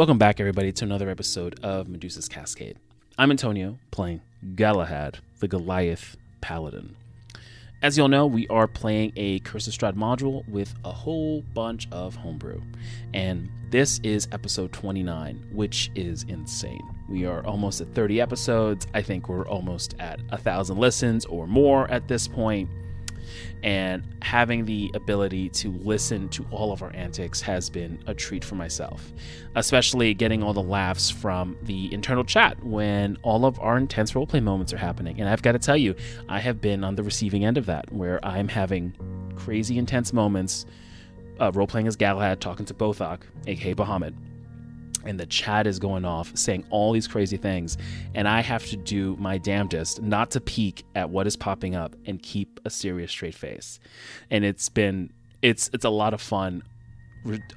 Welcome back, everybody, to another episode of Medusa's Cascade. I'm Antonio, playing Galahad, the Goliath Paladin. As y'all know, we are playing a Curse of Strahd module with a whole bunch of homebrew. And this is episode 29, which is insane. We are almost at 30 episodes. I think we're almost at a thousand listens or more at this point and having the ability to listen to all of our antics has been a treat for myself especially getting all the laughs from the internal chat when all of our intense roleplay moments are happening. And i've got to tell you i have been on the receiving end of that where i'm having crazy intense moments uh, role-playing as galahad talking to bothok aka bahamut and the chat is going off saying all these crazy things. And i have to do my damnedest not to peek at what is popping up and keep a serious straight face. And it's been it's it's a lot of fun.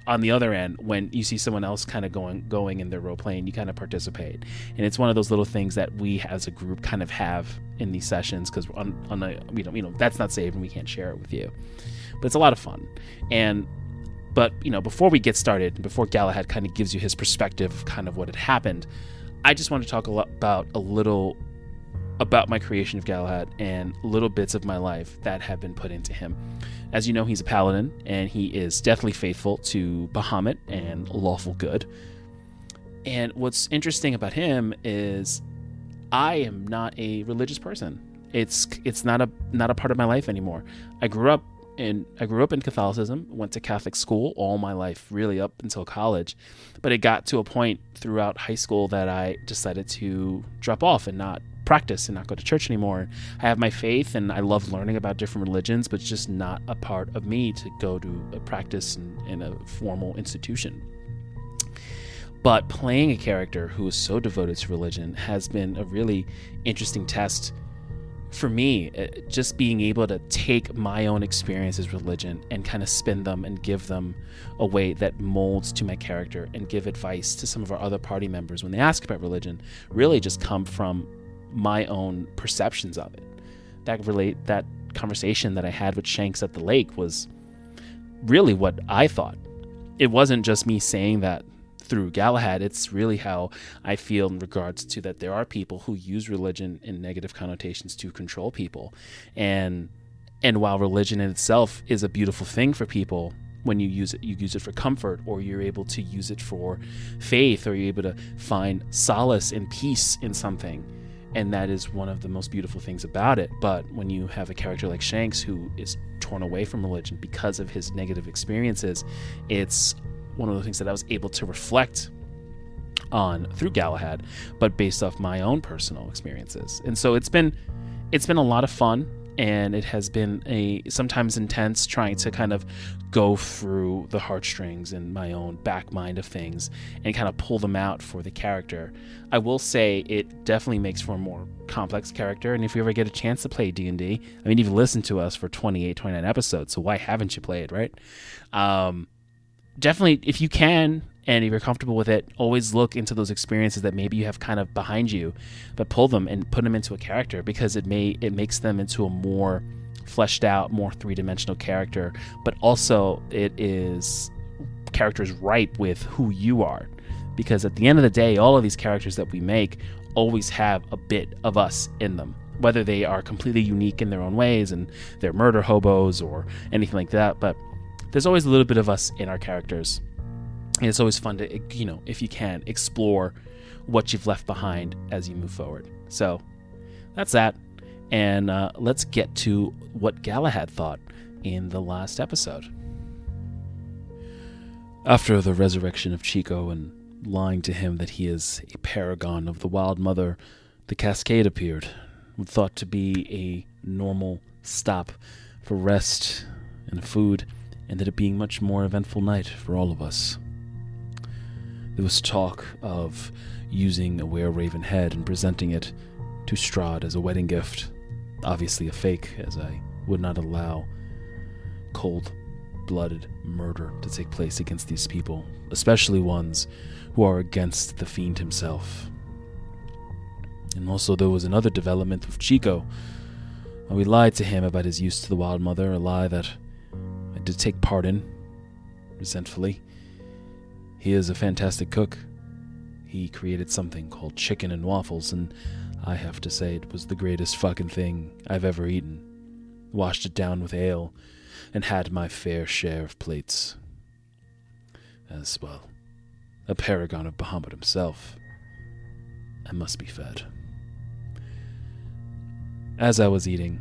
On the other end when you see someone else kind of going going in their role playing you kind of participate. And it's one of those little things that we as a group kind of have in these sessions because on, on a you know you know that's not saved and we can't share it with you. But it's a lot of fun. And but, you know, before we get started, before Galahad kind of gives you his perspective of kind of what had happened, I just want to talk a about a little about my creation of Galahad and little bits of my life that have been put into him. As you know, he's a paladin and he is deathly faithful to Bahamut and lawful good. And what's interesting about him is I am not a religious person. It's it's not a not a part of my life anymore. I grew up and I grew up in Catholicism, went to Catholic school all my life, really up until college. But it got to a point throughout high school that I decided to drop off and not practice and not go to church anymore. I have my faith and I love learning about different religions, but it's just not a part of me to go to a practice in, in a formal institution. But playing a character who is so devoted to religion has been a really interesting test for me, uh, just being able to take my own experiences with religion and kind of spin them and give them a way that molds to my character and give advice to some of our other party members when they ask about religion really just come from my own perceptions of it. That relate that conversation that I had with Shanks at the lake was really what I thought. It wasn't just me saying that through Galahad, it's really how I feel in regards to that there are people who use religion in negative connotations to control people. And and while religion in itself is a beautiful thing for people, when you use it, you use it for comfort, or you're able to use it for faith, or you're able to find solace and peace in something. And that is one of the most beautiful things about it. But when you have a character like Shanks who is torn away from religion because of his negative experiences, it's one of the things that I was able to reflect on through Galahad, but based off my own personal experiences. And so it's been it's been a lot of fun and it has been a sometimes intense trying to kind of go through the heartstrings and my own back mind of things and kind of pull them out for the character. I will say it definitely makes for a more complex character and if you ever get a chance to play D&D, I mean you've listened to us for 28 29 episodes, so why haven't you played, right? Um definitely, if you can and if you're comfortable with it, always look into those experiences that maybe you have kind of behind you, but pull them and put them into a character because it may it makes them into a more fleshed out, more three dimensional character. But also, it is characters ripe with who you are, because at the end of the day, all of these characters that we make always have a bit of us in them. Whether they are completely unique in their own ways and they're murder hobos or anything like that, but there's always a little bit of us in our characters. And it's always fun to, you know, if you can, explore what you've left behind as you move forward. So that's that. And uh, let's get to what Galahad thought in the last episode. After the resurrection of Chico and lying to him that he is a paragon of the Wild Mother, the cascade appeared, thought to be a normal stop for rest and food ended up being much more eventful night for all of us. There was talk of using a were raven head and presenting it to Strahd as a wedding gift. Obviously, a fake, as I would not allow cold blooded murder to take place against these people, especially ones who are against the fiend himself. And also, there was another development with Chico. We lied to him about his use to the Wild Mother, a lie that to take part in, resentfully. He is a fantastic cook, he created something called chicken and waffles, and I have to say it was the greatest fucking thing I've ever eaten. Washed it down with ale, and had my fair share of plates. As well, a paragon of Bahamut himself. I must be fed. As I was eating,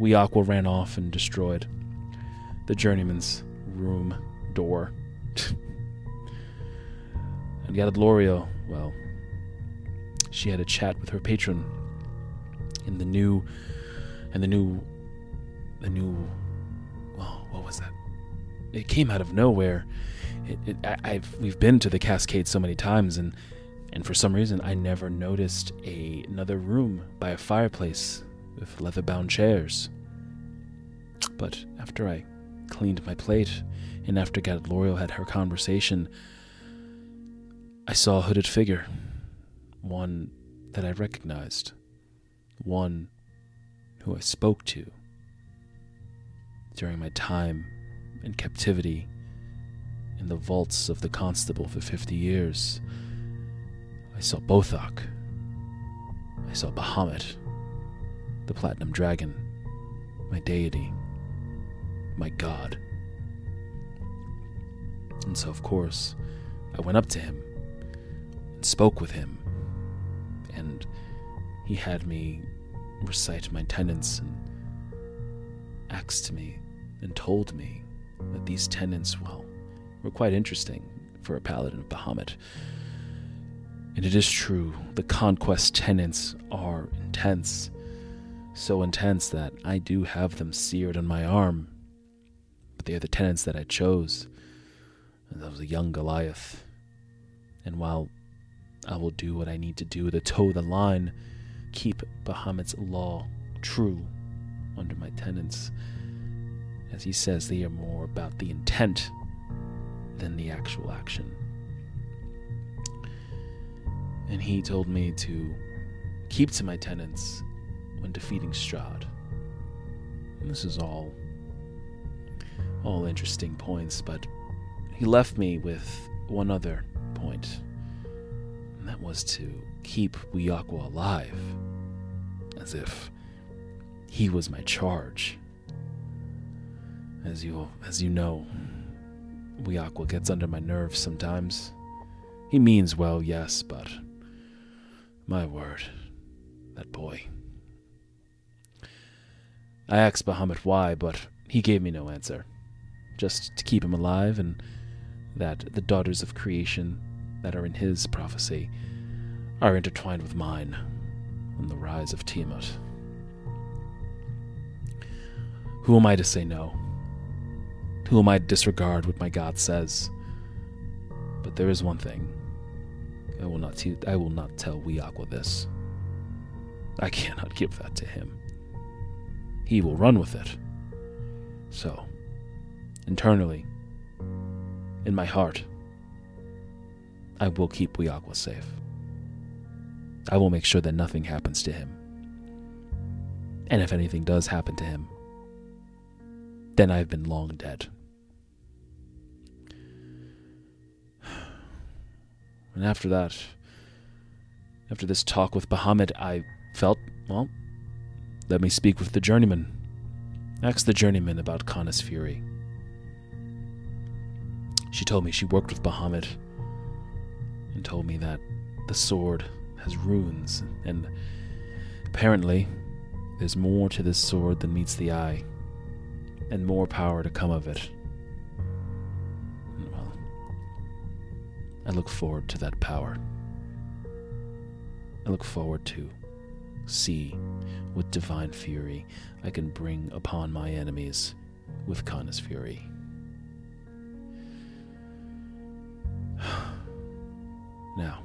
Weeaqua ran off and destroyed the journeyman's room door. and Gadlorio, well, she had a chat with her patron in the new and the new the new well what was that? It came out of nowhere. It, it, I, have we've been to the cascade so many times and and for some reason I never noticed a, another room by a fireplace with leather-bound chairs. But after I cleaned my plate and after Gadlorio had her conversation I saw a hooded figure one that I recognized, one who I spoke to during my time in captivity in the vaults of the Constable for 50 years. I saw Bothok. I saw Bahamut, the Platinum Dragon, my deity, my god. And so, of course, I went up to him and spoke with him and he had me recite my tenets and asked me and told me that these tenets, well, were quite interesting for a paladin of Bahamut. And it is true, the conquest tenets are intense. So intense that I do have them seared on my arm. They are the tenets that I chose. And I was a young Goliath. And while I will do what I need to do to toe the line, keep Bahamut's law true under my tenets. As he says, they are more about the intent than the actual action. And he told me to keep to my tenets when defeating Strahd. And this is all all interesting points, but he left me with one other point and that was to keep Weeaqua alive, as if he was my charge. As you as you know, Weeaqua gets under my nerves sometimes. He means well, yes, but my word, that boy. I asked Bahamut why, but he gave me no answer. Just to keep him alive, and that the daughters of creation that are in his prophecy are intertwined with mine on the rise of Tiamat. Who am I to say no? Who am I to disregard what my God says? But there is one thing. I will not, te- I will not tell Weeaqua this. I cannot give that to him. He will run with it. So, internally, in my heart, I will keep Weeaqua safe. I will make sure that nothing happens to him. And if anything does happen to him, then I've been long dead. And after that, after this talk with Bahamut, I felt, well, let me speak with the journeyman. Ask the journeyman about Kana's fury. She told me she worked with Bahamut and told me that the sword has runes, and apparently there's more to this sword than meets the eye, and more power to come of it. Well, I look forward to that power. I look forward to see what divine fury I can bring upon my enemies with Kana's fury. Now,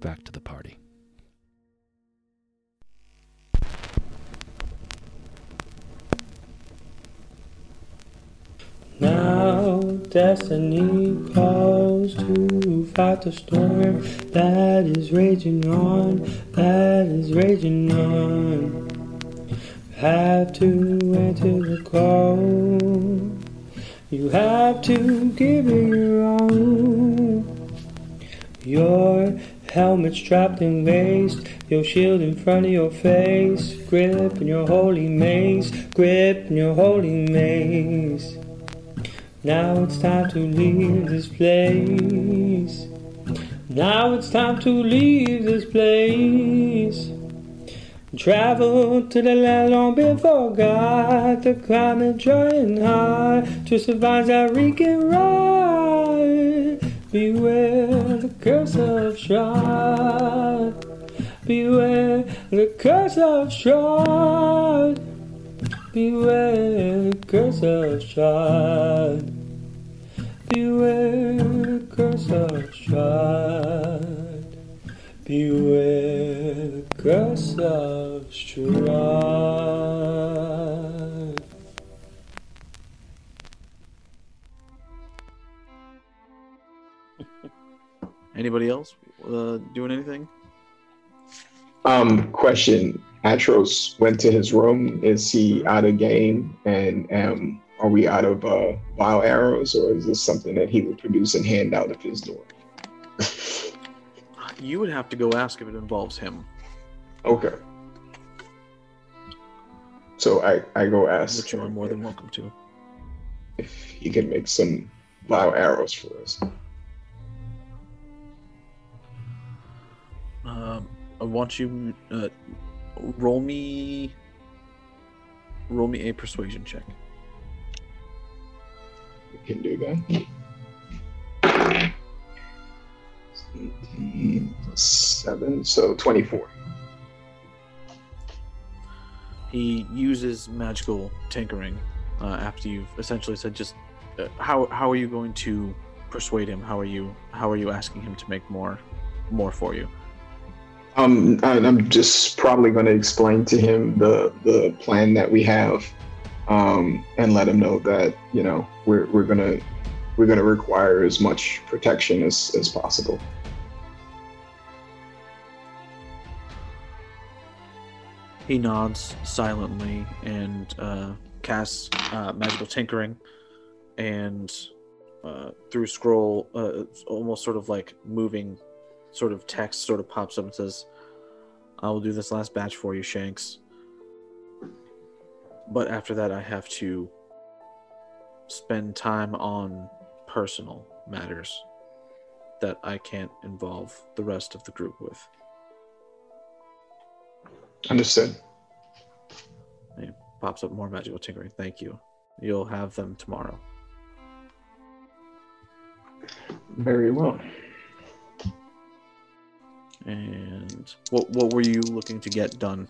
back to the party. Now destiny calls to fight the storm that is raging on, that is raging on. Have to answer the call. You have to give it your all. Your helmet strapped in waist, your shield in front of your face, grip in your holy mace, grip in your holy mace. Now it's time to leave this place. Now it's time to leave this place. Travel to the land long been forgot, the climate dry and high, to survive that reeking ride. Beware the curse of Strahd. Beware the curse of Strahd. Beware the curse of Strahd. Beware the curse of Strahd. Beware the of Strahd. Anybody else uh, doing anything? Um, question. Atros went to his room. Is he out of game? And um, are we out of uh, vile arrows, or is this something that he would produce and hand out of his door? You would have to go ask if it involves him, Okay. So I, I go ask which you are more than welcome to. if he can make some bow arrows for us. Um, I want you uh, roll me roll me a persuasion check. We can do that. 17 plus 7, so 24. He uses magical tinkering uh, after you've essentially said just uh, how how are you going to persuade him? How are you how are you asking him to make more more for you? Um, and I'm just probably going to explain to him the the plan that we have, um, and let him know that you know we're we're gonna we're gonna require as much protection as as possible. He nods silently and uh, casts uh, magical tinkering, and uh, through scroll, uh, almost sort of like moving, sort of text sort of pops up and says, "I will do this last batch for you, Shanks." But after that, I have to spend time on personal matters that I can't involve the rest of the group with. Understood. Pops up more magical tinkering. Thank you. You'll have them tomorrow. Very well. And what what were you looking to get done?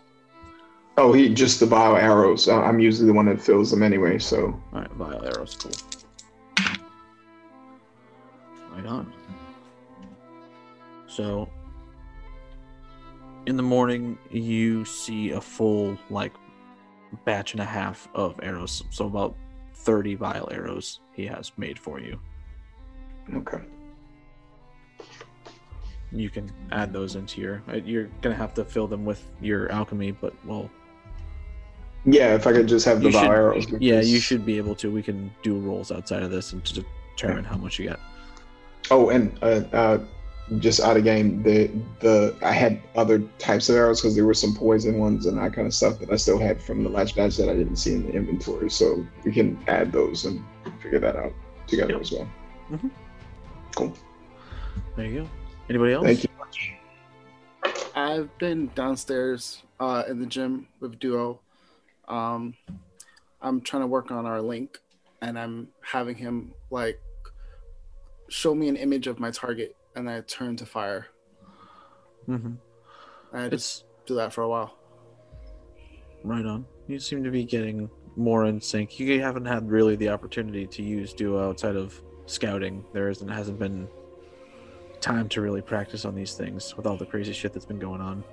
Oh, he just the vile arrows. Uh, I'm usually the one that fills them anyway, so All right, vile arrows, cool. Right on. So, in the morning, you see a full like batch and a half of arrows. So about thirty vile arrows he has made for you. okay. You can add those into your. uh, You're gonna have to fill them with your alchemy, but well, Yeah, if I could just have the vile should- arrows. yeah, you should be able to. We can do rolls outside of this and to determine how much you get. Oh, and uh, uh, just out of game, the the I had other types of arrows because there were some poison ones and that kind of stuff that I still had from the last batch that I didn't see in the inventory. So we can add those and figure that out together Yep. as well. Mm-hmm. Cool. There you go. Anybody else? Thank you. I've been downstairs uh, in the gym with Duo. Um, I'm trying to work on our link, and I'm having him like show me an image of my target, and I turn to fire. Mm-hmm. And I just It's do that for a while. right on. You seem to be getting more in sync. You haven't had really the opportunity to use duo outside of scouting. There isn't hasn't been time to really practice on these things with all the crazy shit that's been going on.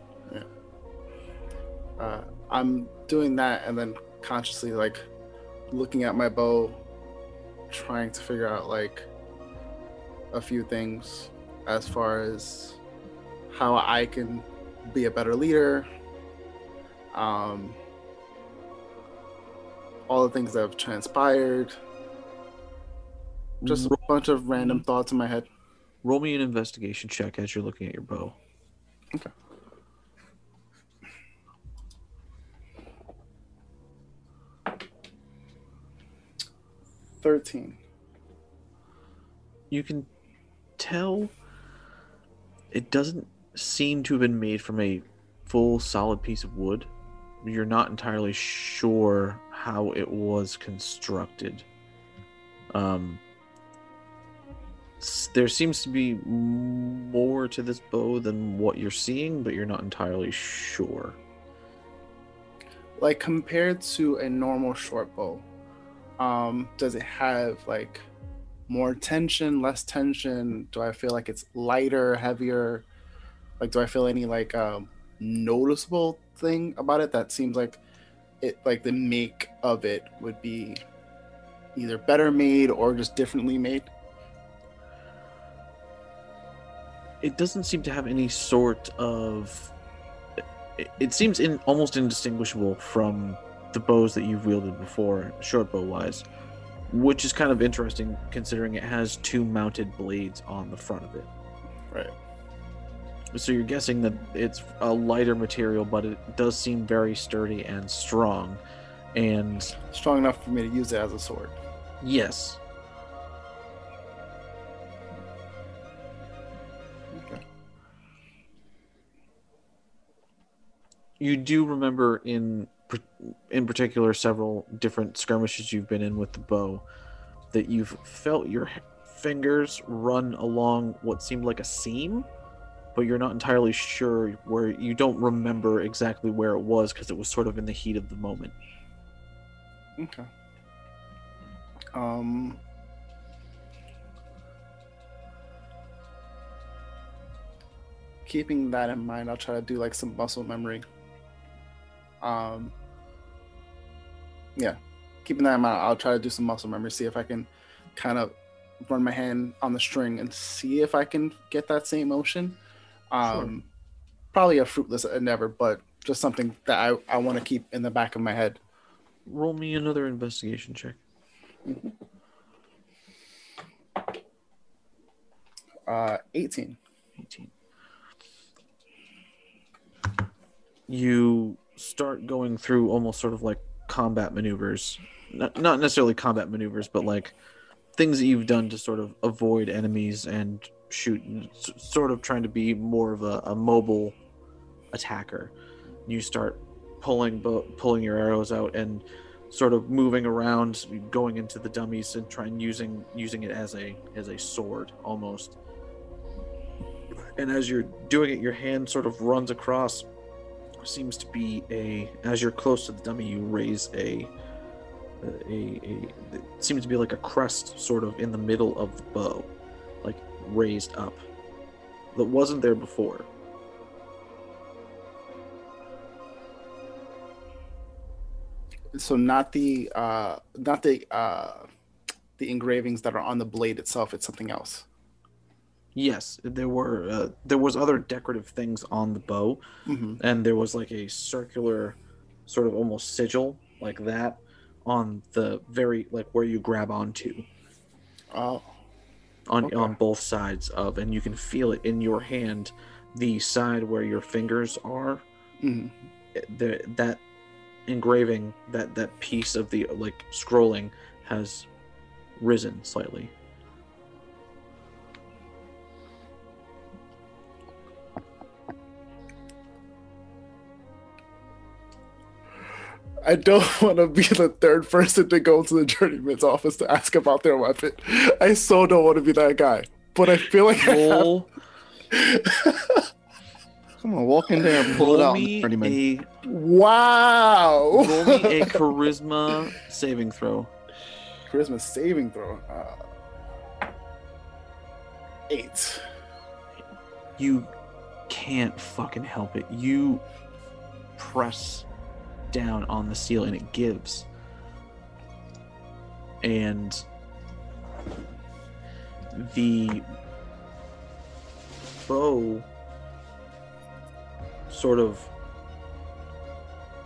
Uh, I'm doing that, and then consciously like looking at my bow, trying to figure out like a few things as far as how I can be a better leader. Um, all the things that have transpired. Just a bunch of random thoughts in my head. Roll me an investigation check as you're looking at your bow. Okay. Thirteen. You can tell it doesn't seem to have been made from a full solid piece of wood. You're not entirely sure how it was constructed. Um, there seems to be more to this bow than what you're seeing, but you're not entirely sure. Like compared to a normal short bow, um, does it have like more tension, less tension? Do I feel like it's lighter, heavier? Like, do I feel any like um, noticeable thing about it that seems like it, like the make of it would be either better made or just differently made? it doesn't seem to have any sort of it, it seems in almost indistinguishable from the bows that you've wielded before short bow wise which is kind of interesting considering it has two mounted blades on the front of it Right. so you're guessing that it's a lighter material but it does seem very sturdy and strong and Strong enough for me to use it as a sword. yes Okay. you do remember in in particular several different skirmishes you've been in with the bow that you've felt your fingers run along what seemed like a seam but you're not entirely sure where you don't remember exactly where it was because it was sort of in the heat of the moment Okay. Um. Keeping that in mind, I'll try to do like some muscle memory. Um. Yeah, keeping that in mind, I'll try to do some muscle memory. See if I can kind of run my hand on the string and see if I can get that same motion. Um, probably a fruitless endeavor, but just something that I, I want to keep in the back of my head. roll me another investigation check Uh, 18. 18. You start going through almost sort of like combat maneuvers. Not, not necessarily combat maneuvers, but like things that you've done to sort of avoid enemies and shoot, sort of trying to be more of a, a mobile attacker. You start pulling bo- pulling your arrows out and sort of moving around, going into the dummies and trying using using it as a as a sword almost and as you're doing it your hand sort of runs across seems to be a as you're close to the dummy you raise a a, a it seems to be like a crest sort of in the middle of the bow like raised up that wasn't there before So not the uh, not the uh, the engravings that are on the blade itself. It's something else. Yes there were uh, there was other decorative things on the bow hmm and there was like a circular sort of almost sigil like that on the very like where you grab onto. Oh, on Okay. on both sides of and you can feel it in your hand the side where your fingers are. Mhm. the, that engraving that that piece of the like scrolling has risen slightly I don't want to be the third person to go to the journeyman's office to ask about their weapon. I so don't want to be that guy. But I feel like I have. roll, Come on, walk in there and pull it out. me a Wow. roll me a charisma saving throw Charisma saving throw. Uh, eight. you can't fucking help it. You press down on the seal and it gives. And the bow sort of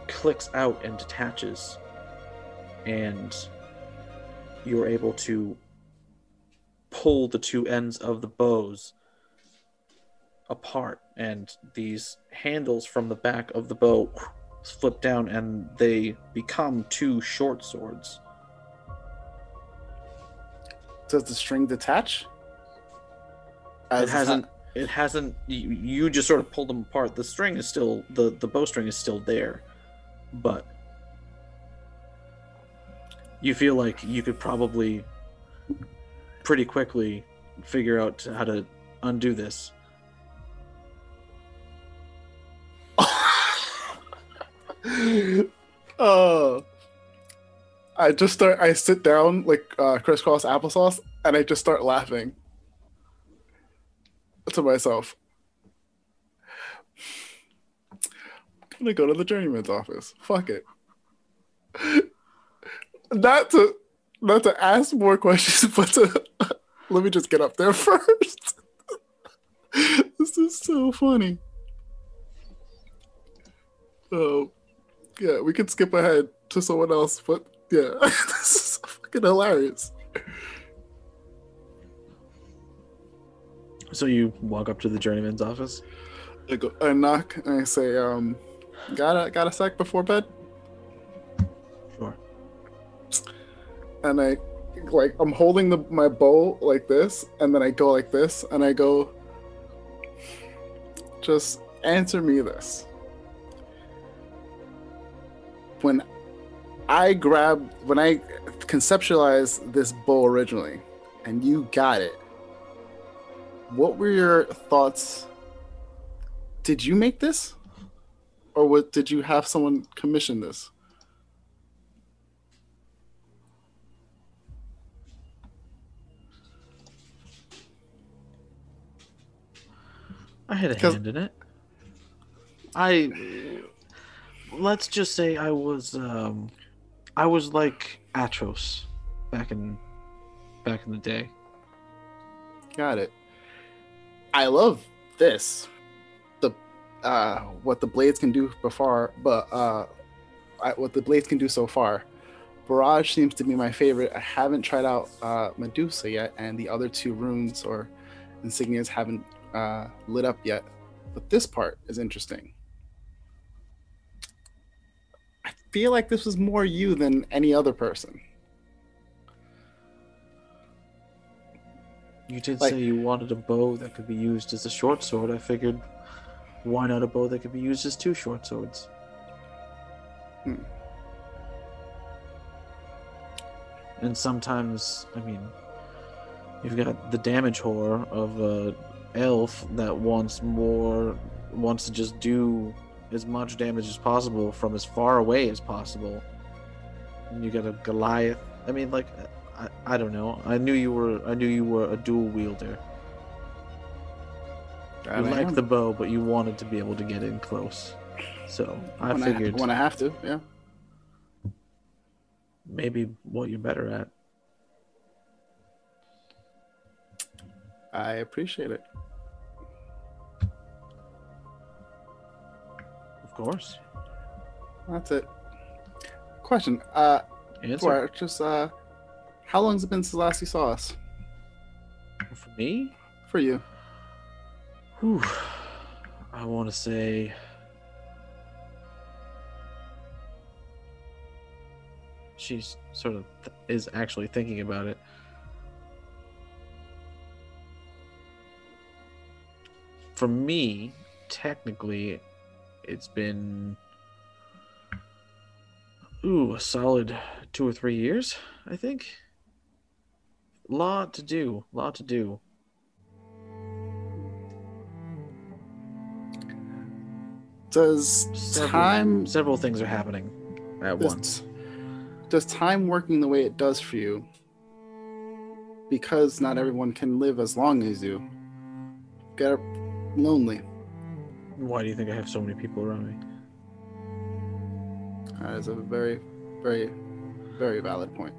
clicks out and detaches and you're able to pull the two ends of the bows apart, and these handles from the back of the bow flip down, and they become two short swords. Does the string detach? it As hasn't it hasn't you, you just sort of pulled them apart the string is still the the bowstring is still there but you feel like you could probably pretty quickly figure out how to undo this Oh. I just start. I sit down like uh, crisscross applesauce, and I just start laughing to myself. I'm gonna go to the journeyman's office. Fuck it. Not to, not to ask more questions, but to let me just get up there first. this is so funny. Oh, yeah, we can skip ahead to someone else, but yeah, this is fucking hilarious. so you walk up to the journeyman's office I go, I knock and I say, um, got a got a sec before bed, sure and I like I'm holding the my bow like this, and then I go like this, and I go, just answer me this. When I grabbed, when I conceptualized this bow originally, and you got it, what were your thoughts? Did you make this, or what? Did you have someone commission this? I had a hand in it. I let's just say I was um I was like Atros back in back in the day. Got it. I love this. The uh what the blades can do before, but uh I, what the blades can do so far. Barrage seems to be my favorite. I haven't tried out uh Medusa yet, and the other two runes or insignias haven't uh lit up yet. But this part is interesting. I feel like this was more you than any other person. You did Like- say you wanted a bow that could be used as a short sword. I figured why not a bow that could be used as two short swords? Hmm. And sometimes, I mean, you've got the damage whore of a elf that wants more, wants to just do as much damage as possible from as far away as possible. And you got a Goliath. I mean, like, I, I don't know. I knew you were, I knew you were a dual wielder. You I like the bow, but you wanted to be able to get in close. So I when figured I, when I have to, yeah. maybe what you're better at. I appreciate it. Course. That's it. Question. Uh, Answer just uh, how long has it been since last you saw us? for me. For you? Whew. I want to say. She's sort of th- is actually thinking about it. For me, technically, it's been ooh a solid two or three years. I think. Lot to do. Lot to do. Does Several- time Several things are happening at does, once. does time working the way it does for you? Because not everyone can live as long as you. Get lonely. Why do you think I have so many people around me? That is a very, very, very valid point.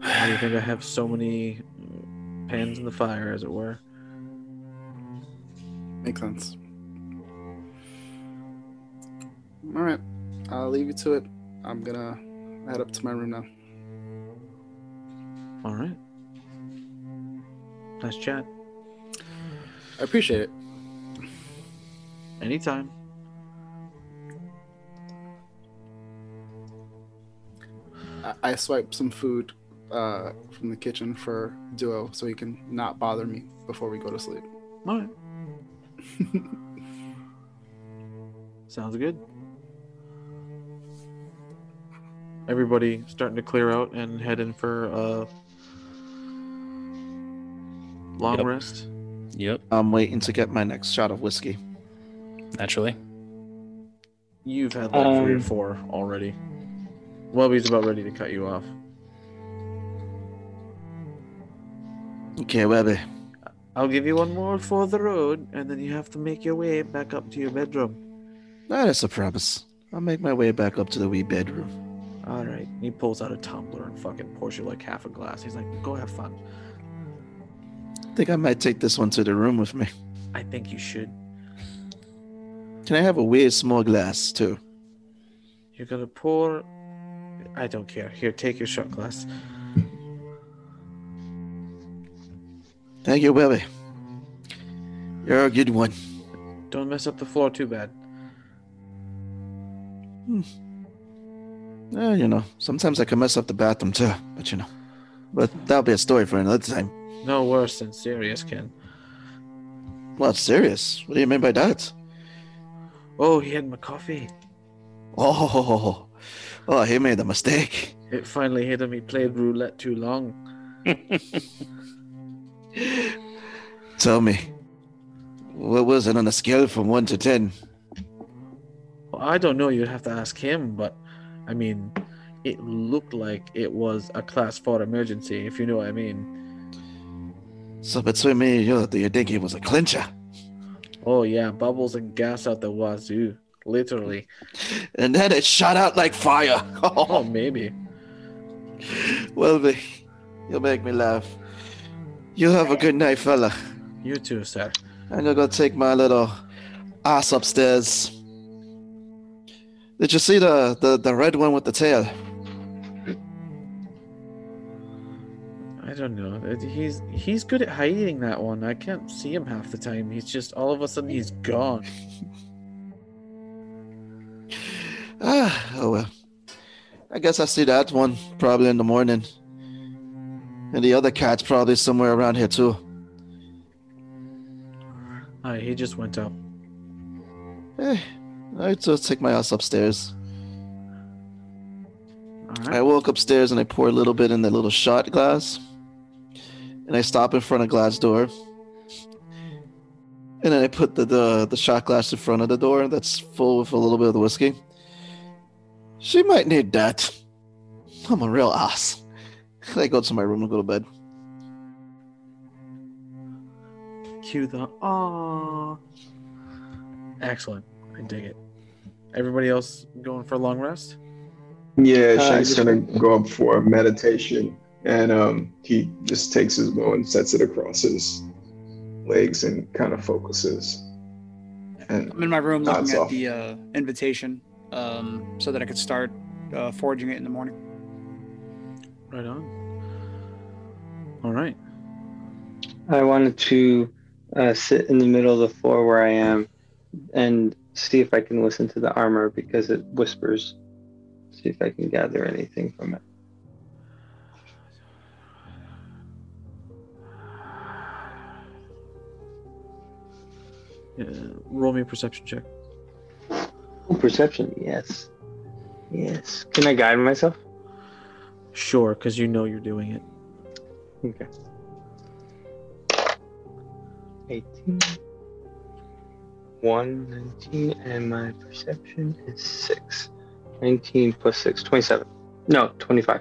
Why do you think I have so many uh, pans in the fire, as it were? Makes sense. All right, I'll leave you to it. I'm gonna head up to my room now. All right. Nice chat. I appreciate it. Anytime. I, I swipe some food uh, from the kitchen for Duo so he can not bother me before we go to sleep. All right. Sounds good. Everybody starting to clear out and head in for a long Yep. rest. Yep, I'm waiting to get my next shot of whiskey. naturally. You've had like three or Um, four already. Wubby's about ready to cut you off. Okay, Webby. I'll give you one more for the road, and then you have to make your way back up to your bedroom. That is a promise. I'll make my way back up to the wee bedroom. All right. He pulls out a tumbler and fucking pours you like half a glass. He's like, "Go have fun." I think I might take this one to the room with me. I think you should. Can I have a wee small glass too? You're gonna pour. I don't care. Here, take your shot glass. Thank you, baby. You're a good one. Don't mess up the floor too bad. Hmm. Eh, you know, sometimes I can mess up the bathroom too, but you know. But that'll be a story for another time. No worse than serious, Ken. It's serious. What do you mean by that? Oh, he had my coffee. Oh, oh, he made a mistake. It finally hit him. He played roulette too long. Tell me, what was it on a scale from one to ten? Well, I don't know. You'd have to ask him, but I mean, it looked like it was a class four emergency, if you know what I mean. So between me and you, do you think it was a clincher? Oh yeah, bubbles and gas out the wazoo, literally. And then it shot out like fire. Oh, maybe. well, Vic, you'll make me laugh. You have a good night, fella. You too, sir. I'm gonna go take my little ass upstairs. Did you see the, the, the red one with the tail? I don't know. He's he's good at hiding that one. I can't see him half the time. He's just all of a sudden he's gone. Ah, oh well. I guess I see that one probably in the morning. And the other cat's probably somewhere around here too. Aye, he just went up. Eh, I just take my ass upstairs. All I walk upstairs and I pour a little bit in the little shot glass. And I stop in front of glass door. And then I put the, the, the shot glass in front of the door that's full with a little bit of the whiskey. She might need that. I'm a real ass. I go to my room and go to bed. Cue the ah. Excellent. I dig it. Everybody else going for a long rest? Yeah, Uh, Shank's just- gonna go up for meditation, and um, he just takes his bow and sets it across his legs and kind of focuses. And I'm in my room Nods looking at off. the uh, invitation um, so that I could start uh, forging it in the morning. Right on. All right. I wanted to uh, sit in the middle of the floor where I am and see if I can listen to the armor because it whispers. See if I can gather anything from it. Yeah, roll me a perception check. Oh, perception, yes. Yes. Can I guide myself? Sure, because you know you're doing it. Okay. 18. 1, 19, and my perception is 6. 19 plus 6, 27. No, 25.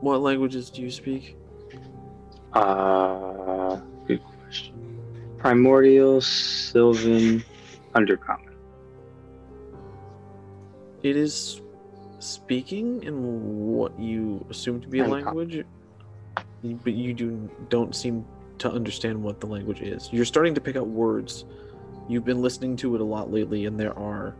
What languages do you speak? Uh, good question. Primordial, Sylvan, Undercommon. It is speaking in what you assume to be a language, but you do don't seem to understand what the language is. You're starting to pick up words. You've been listening to it a lot lately, and there are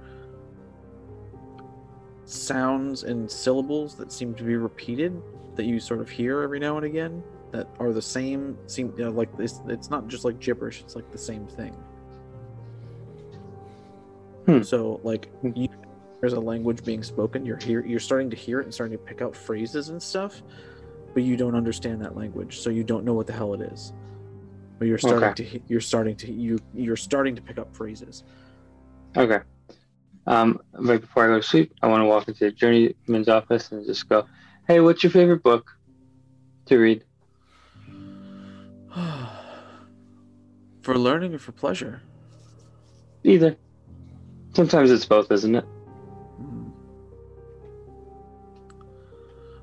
sounds and syllables that seem to be repeated that you sort of hear every now and again that are the same seem you know, like it's, it's not just like gibberish it's like the same thing Hmm. so like you, there's a language being spoken you're here you're starting to hear it and starting to pick out phrases and stuff but you don't understand that language so you don't know what the hell it is but you're starting Okay. to you're starting to you you're starting to pick up phrases Okay. Um, right before I go to sleep, I want to walk into the journeyman's office and just go, "Hey, what's your favorite book to read?" For learning or for pleasure Either. Sometimes it's both, isn't it? Hmm.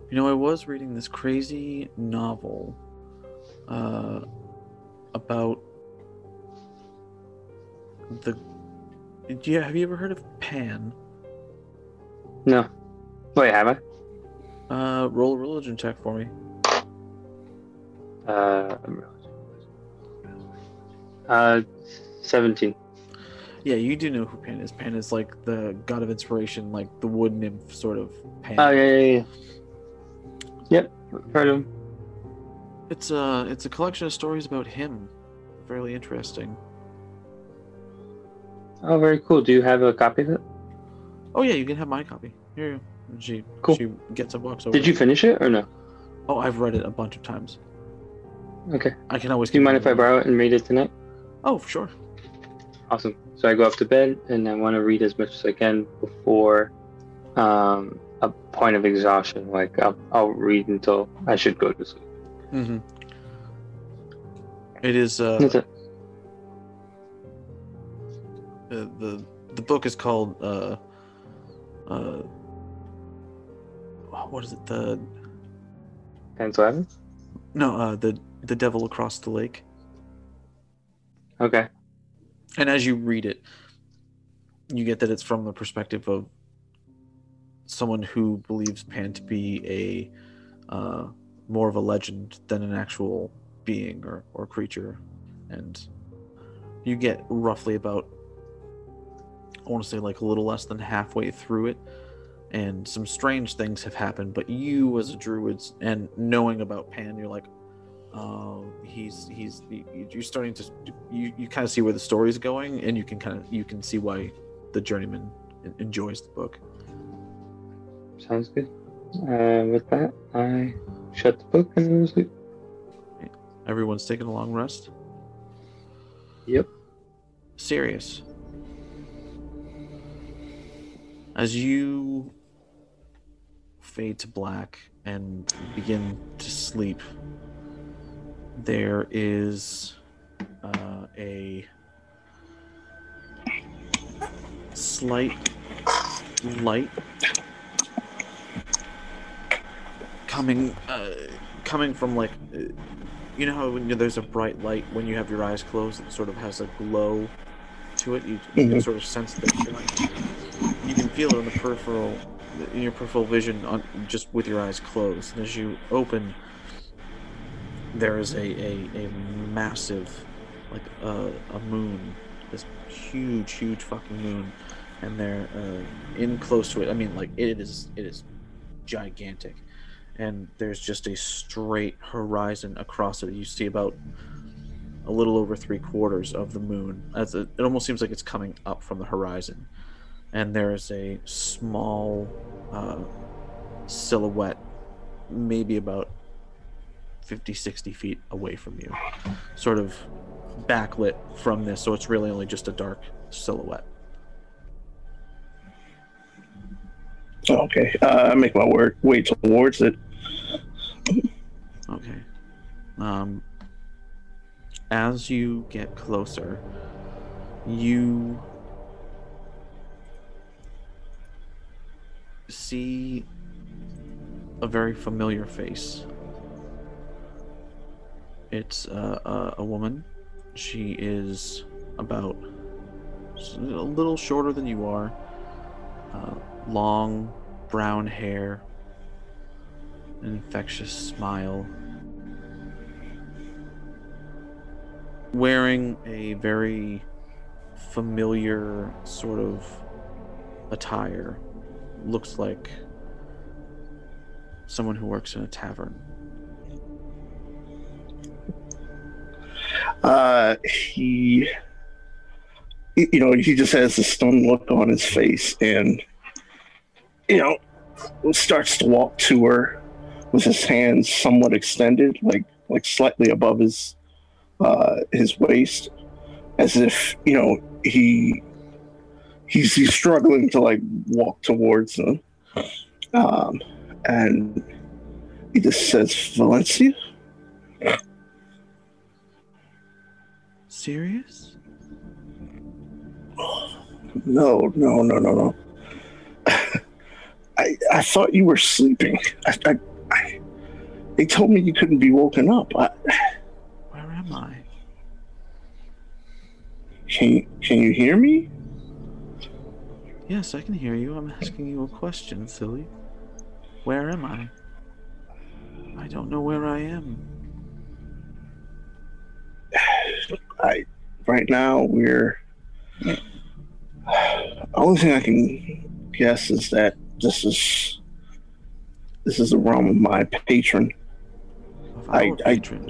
You know, I was reading this crazy novel uh, about the. Do you, have you ever heard of Pan? No. Wait, have I? Uh, roll a religion check for me. Uh, uh, seventeen. Yeah, you do know who Pan is. Pan is like the god of inspiration, like the wood nymph sort of Pan. Oh yeah, yeah, yeah. Yep, heard of him. It's a it's a collection of stories about him. Fairly interesting. Oh, very cool. Do you have a copy of it? Oh yeah, you can have my copy. Here you go. She Cool. she gets and walks over. Did you finish it or no? Oh, I've read it a bunch of times. Okay. I can always. Do you mind if I borrow it and read it tonight? Oh, sure. Awesome. So I go up to bed and I want to read as much as I can before um, a point of exhaustion. Like I'll, I'll read until I should go to sleep. Mm-hmm. It is. Uh, it. the the the book is called. Uh, uh, what is it? The Pencil Evans? no. Uh, the the devil across the lake. Okay. And as you read it, you get that it's from the perspective of someone who believes Pan to be a uh, more of a legend than an actual being or, or creature. And you get roughly about, I want to say like a little less than halfway through it. And some strange things have happened, but you as a druid and knowing about Pan, you're like, um, he's he's you- you're starting to you, you kind of see where the story's going and you can kind of you can see why the journeyman enjoys the book Sounds good. Uh, with that, I shut the book and go to sleep. everyone's taking a long rest Yep. serious as you fade to black and begin to sleep there is uh, a slight light coming uh, coming from like uh, you know how when there's a bright light when you have your eyes closed it sort of has a glow to it you, you can Mhm. sort of sense that you're like, you can feel it in the peripheral in your peripheral vision on just with your eyes closed and as you open there is a, a, a massive like a, a moon this huge huge fucking moon and they're uh, in close to it. I mean like it is it is gigantic. And there's just a straight horizon across it. You see about a little over three quarters of the moon. As it, it almost seems like it's coming up from the horizon. And there is a small uh, silhouette maybe about 50 60 feet away from you sort of backlit from this so it's really only just a dark silhouette Okay, uh, I make my work way towards it. Okay. Um, as you get closer, you see a very familiar face. It's uh, a, a woman. She is about a little shorter than you are. Uh, long brown hair, an infectious smile. Wearing a very familiar sort of attire looks like someone who works in a tavern. Uh, he, you know, he just has a stunned look on his face, and you know, starts to walk to her with his hands somewhat extended, like like slightly above his uh, his waist, as if you know he he's he's struggling to like walk towards them, um, and he just says Valencia. Serious? No, no, no, no, no. I I thought you were sleeping. I, I, I they told me you couldn't be woken up. I, Where am I? can you, can you hear me? Yes, I can hear you. I'm asking you a question, silly. Where am I? I don't know where I am. I right now we're only thing I can guess is that this is this is the realm of my patron. Of I- our I- patron,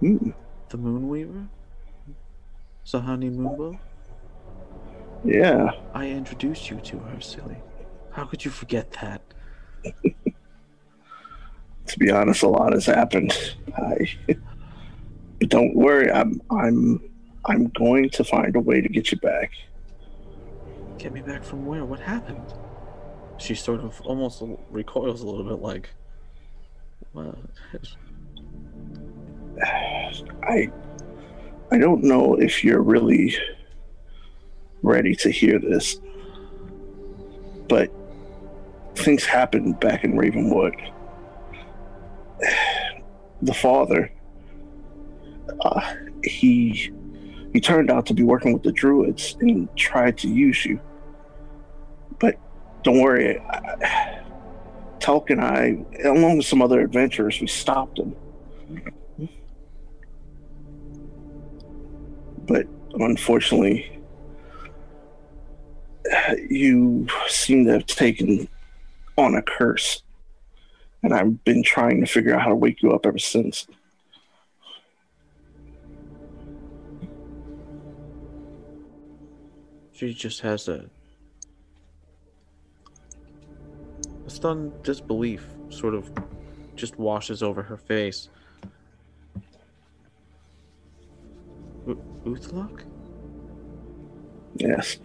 Hmm. the Moonweaver? Sahani Moonbow? Yeah, I introduced you to her, silly. How could you forget that? to be honest, a lot has happened. I, don't worry, I'm I'm I'm going to find a way to get you back. Get me back from where? What happened? She sort of almost recoils a little bit like, what? I I don't know if you're really ready to hear this, but things happened back in Ravenwood. The father, uh, he he turned out to be working with the druids and tried to use you. But don't worry, I, Telk and I, along with some other adventurers, we stopped him. but unfortunately, you seem to have taken on a curse, and I've been trying to figure out how to wake you up ever since. She just has a, a stunned disbelief sort of just washes over her face. U-? Yes.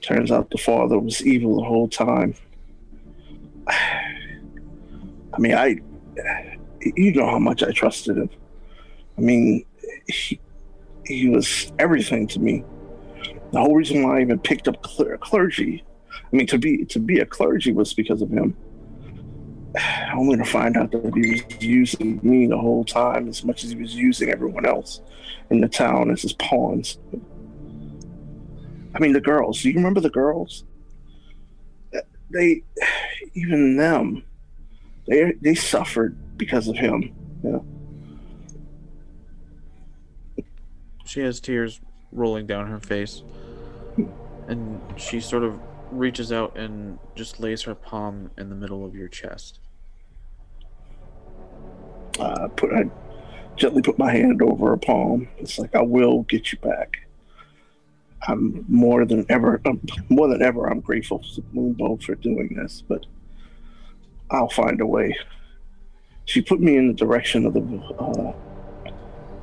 Turns out the father was evil the whole time. I mean, I, you know how much I trusted him. I mean, he, he was everything to me. The whole reason why I even picked up cler- clergy, I mean, to be to be a clergy was because of him. Only to find out that he was using me the whole time as much as he was using everyone else in the town as his pawns. I mean, the girls. Do you remember the girls? They, even them, they they suffered because of him. Yeah. She has tears rolling down her face. And she sort of reaches out and just lays her palm in the middle of your chest. Uh, put I gently put my hand over her palm. It's like I will get you back. I'm more than ever, um, more than ever. I'm grateful to Moonbow for doing this, but I'll find a way. She put me in the direction of the uh,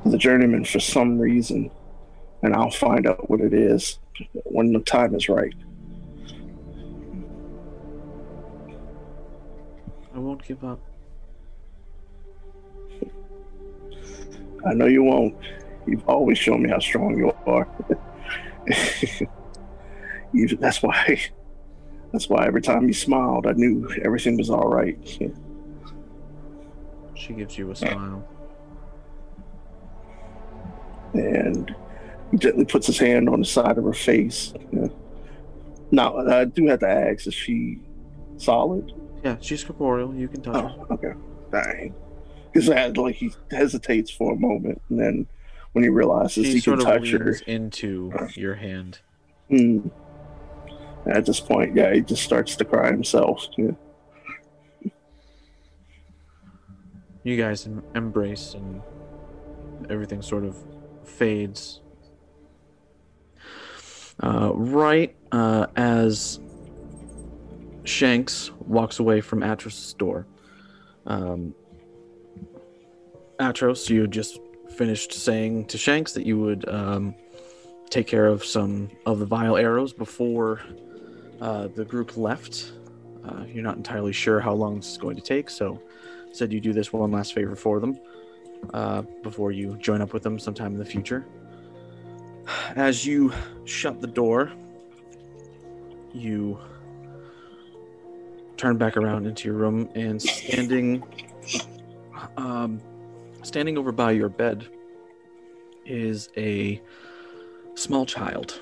the journeyman for some reason, and I'll find out what it is when the time is right. I won't give up. I know you won't. You've always shown me how strong you are. you, that's why. That's why every time you smiled, I knew everything was all right. She gives you a smile. And gently puts his hand on the side of her face. Yeah. Now, I do have to ask: Is she solid? Yeah, she's corporeal. You can touch her. Oh, okay. Dang. Because like he hesitates for a moment, and then when he realizes She he can touch her, into your hand. Hmm. At this point, yeah, he just starts to cry himself. Yeah. You guys embrace and everything sort of fades. Uh, right uh, as Shanks walks away from Atros' door. Um, Atros, you just finished saying to Shanks that you would um, take care of some of the vile arrows before uh, the group left. Uh, you're not entirely sure how long this is going to take, so said you do this one last favor for them uh, before you join up with them sometime in the future. As you shut the door, you turn back around into your room and standing, um, standing over by your bed is a small child.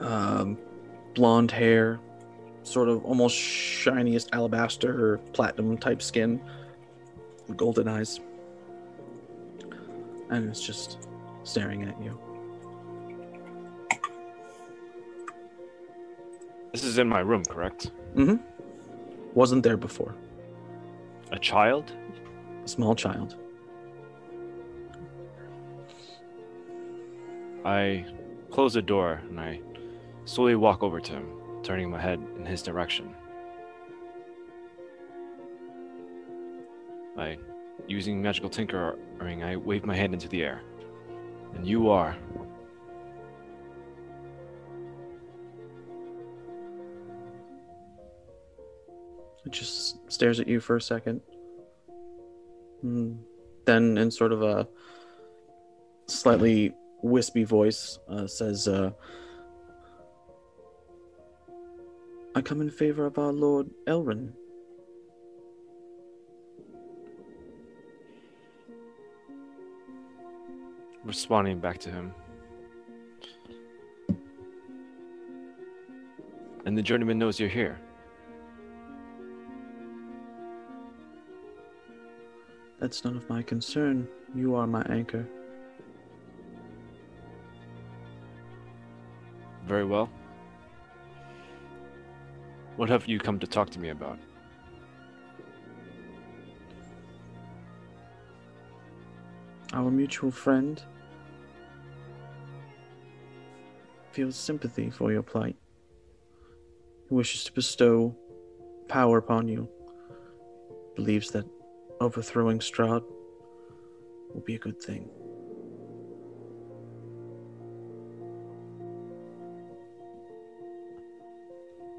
Um, blonde hair, sort of almost shiniest alabaster or platinum type skin, golden eyes, and it's just staring at you. This is in my room, correct? Mm-hmm. Wasn't there before. A child? A small child. I close the door and I slowly walk over to him, turning my head in his direction. I, using magical tinkering, I wave my hand into the air. And you are. Just stares at you for a second. Mm. Then, in sort of a slightly wispy voice, uh, says, uh, I come in favor of our Lord Elrin. Responding back to him. And the journeyman knows you're here. That's none of my concern. You are my anchor. Very well. What have you come to talk to me about? Our mutual friend feels sympathy for your plight. He wishes to bestow power upon you. Believes that overthrowing Strahd will be a good thing.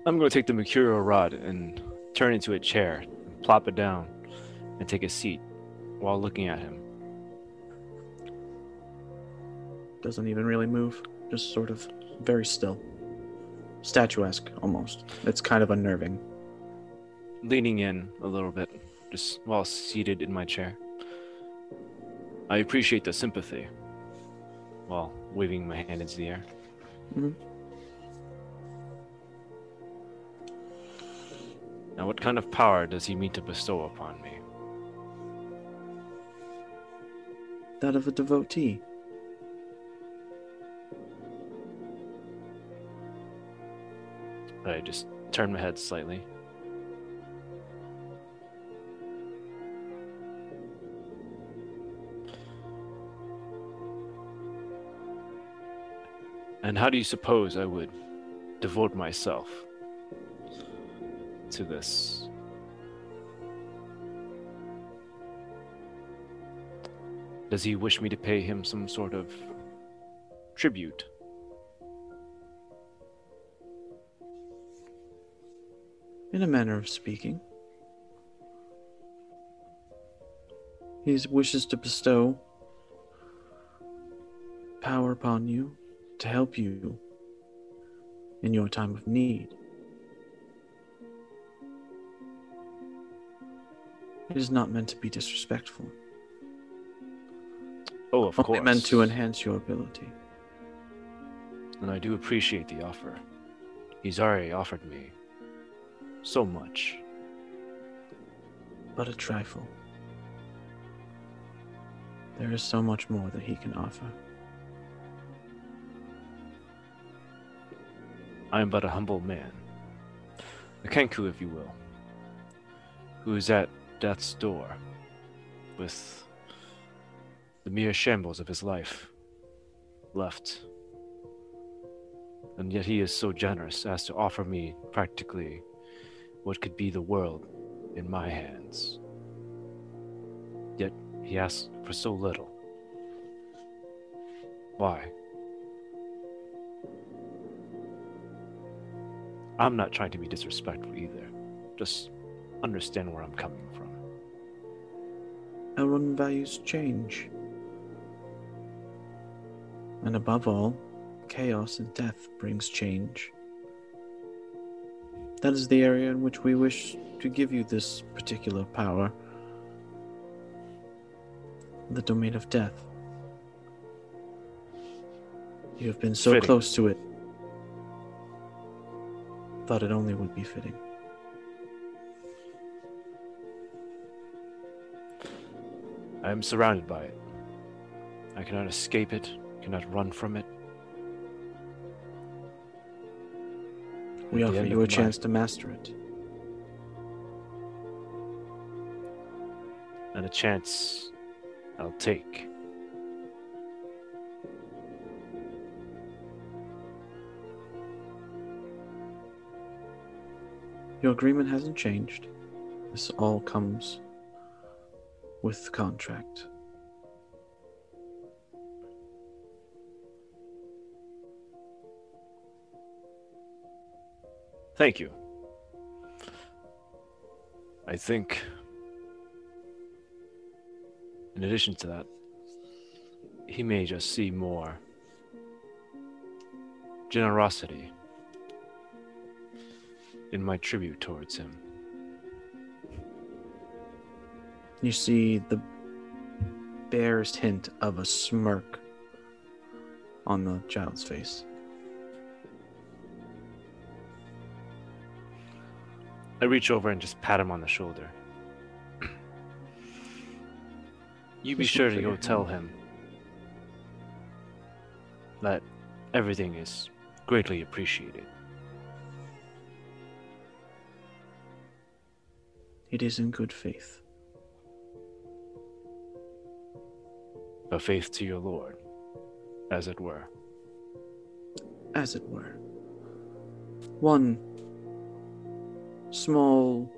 I'm going to take the Mercurial rod and turn it into a chair, plop it down, and take a seat while looking at him. Doesn't even really move, just sort of very still. Statuesque, almost. It's kind of unnerving. Leaning in a little bit, just while seated in my chair. I appreciate the sympathy while waving my hand into the air. Mhm. Now, what kind of power does he mean to bestow upon me? That of a devotee. I just turn my head slightly. And how do you suppose I would devote myself to this? Does he wish me to pay him some sort of tribute? In a manner of speaking. He wishes to bestow power upon you to help you in your time of need. It is not meant to be disrespectful, Oh, of only course. meant to enhance your ability. and I do appreciate the offer. He's already offered me so much. But a trifle. There is so much more that he can offer. I am but a humble man, a Kenku, if you will, who is at death's door with the mere shambles of his life left. And yet he is so generous as to offer me practically what could be the world in my hands. Yet he asks for so little. Why? I'm not trying to be disrespectful either. Just understand where I'm coming from. Elrond values change. And above all, chaos and death brings change. That is the area in which we wish to give you this particular power the domain of death. You have been so Fitting. close to it. Thought it only would be fitting. I am surrounded by it. I cannot escape it, cannot run from it. We At offer you a chance to master it. and a chance I'll take. Your agreement hasn't changed. This all comes with the contract. Thank you. I think, in addition to that, he may just see more generosity in my tribute towards him. You see the barest hint of a smirk on the child's face. I reach over and just pat him on the shoulder. you be sure to go tell him that everything is greatly appreciated. It is in good faith. A faith to your Lord, as it were. as it were. One small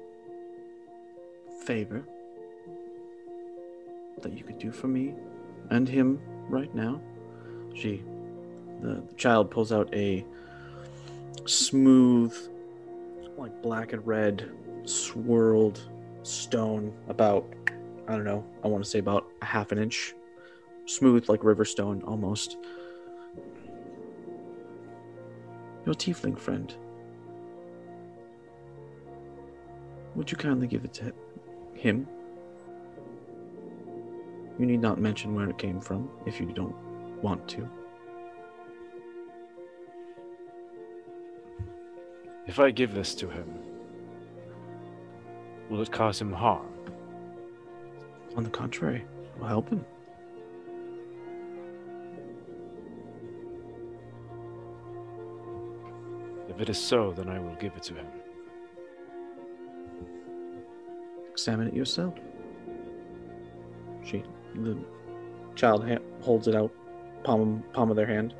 favor that you could do for me and him right now. She, the, the child pulls out a smooth, like black and red, swirled stone about, I don't know, I want to say about a half an inch. Smooth like river stone almost your tiefling friend. Would you kindly give it to him? You need not mention where it came from if you don't want to. If I give this to him, will it cause him harm? On the contrary, it will help him. If it is so, then I will give it to him. Examine it yourself. She, the child ha- holds it out, palm palm of their hand.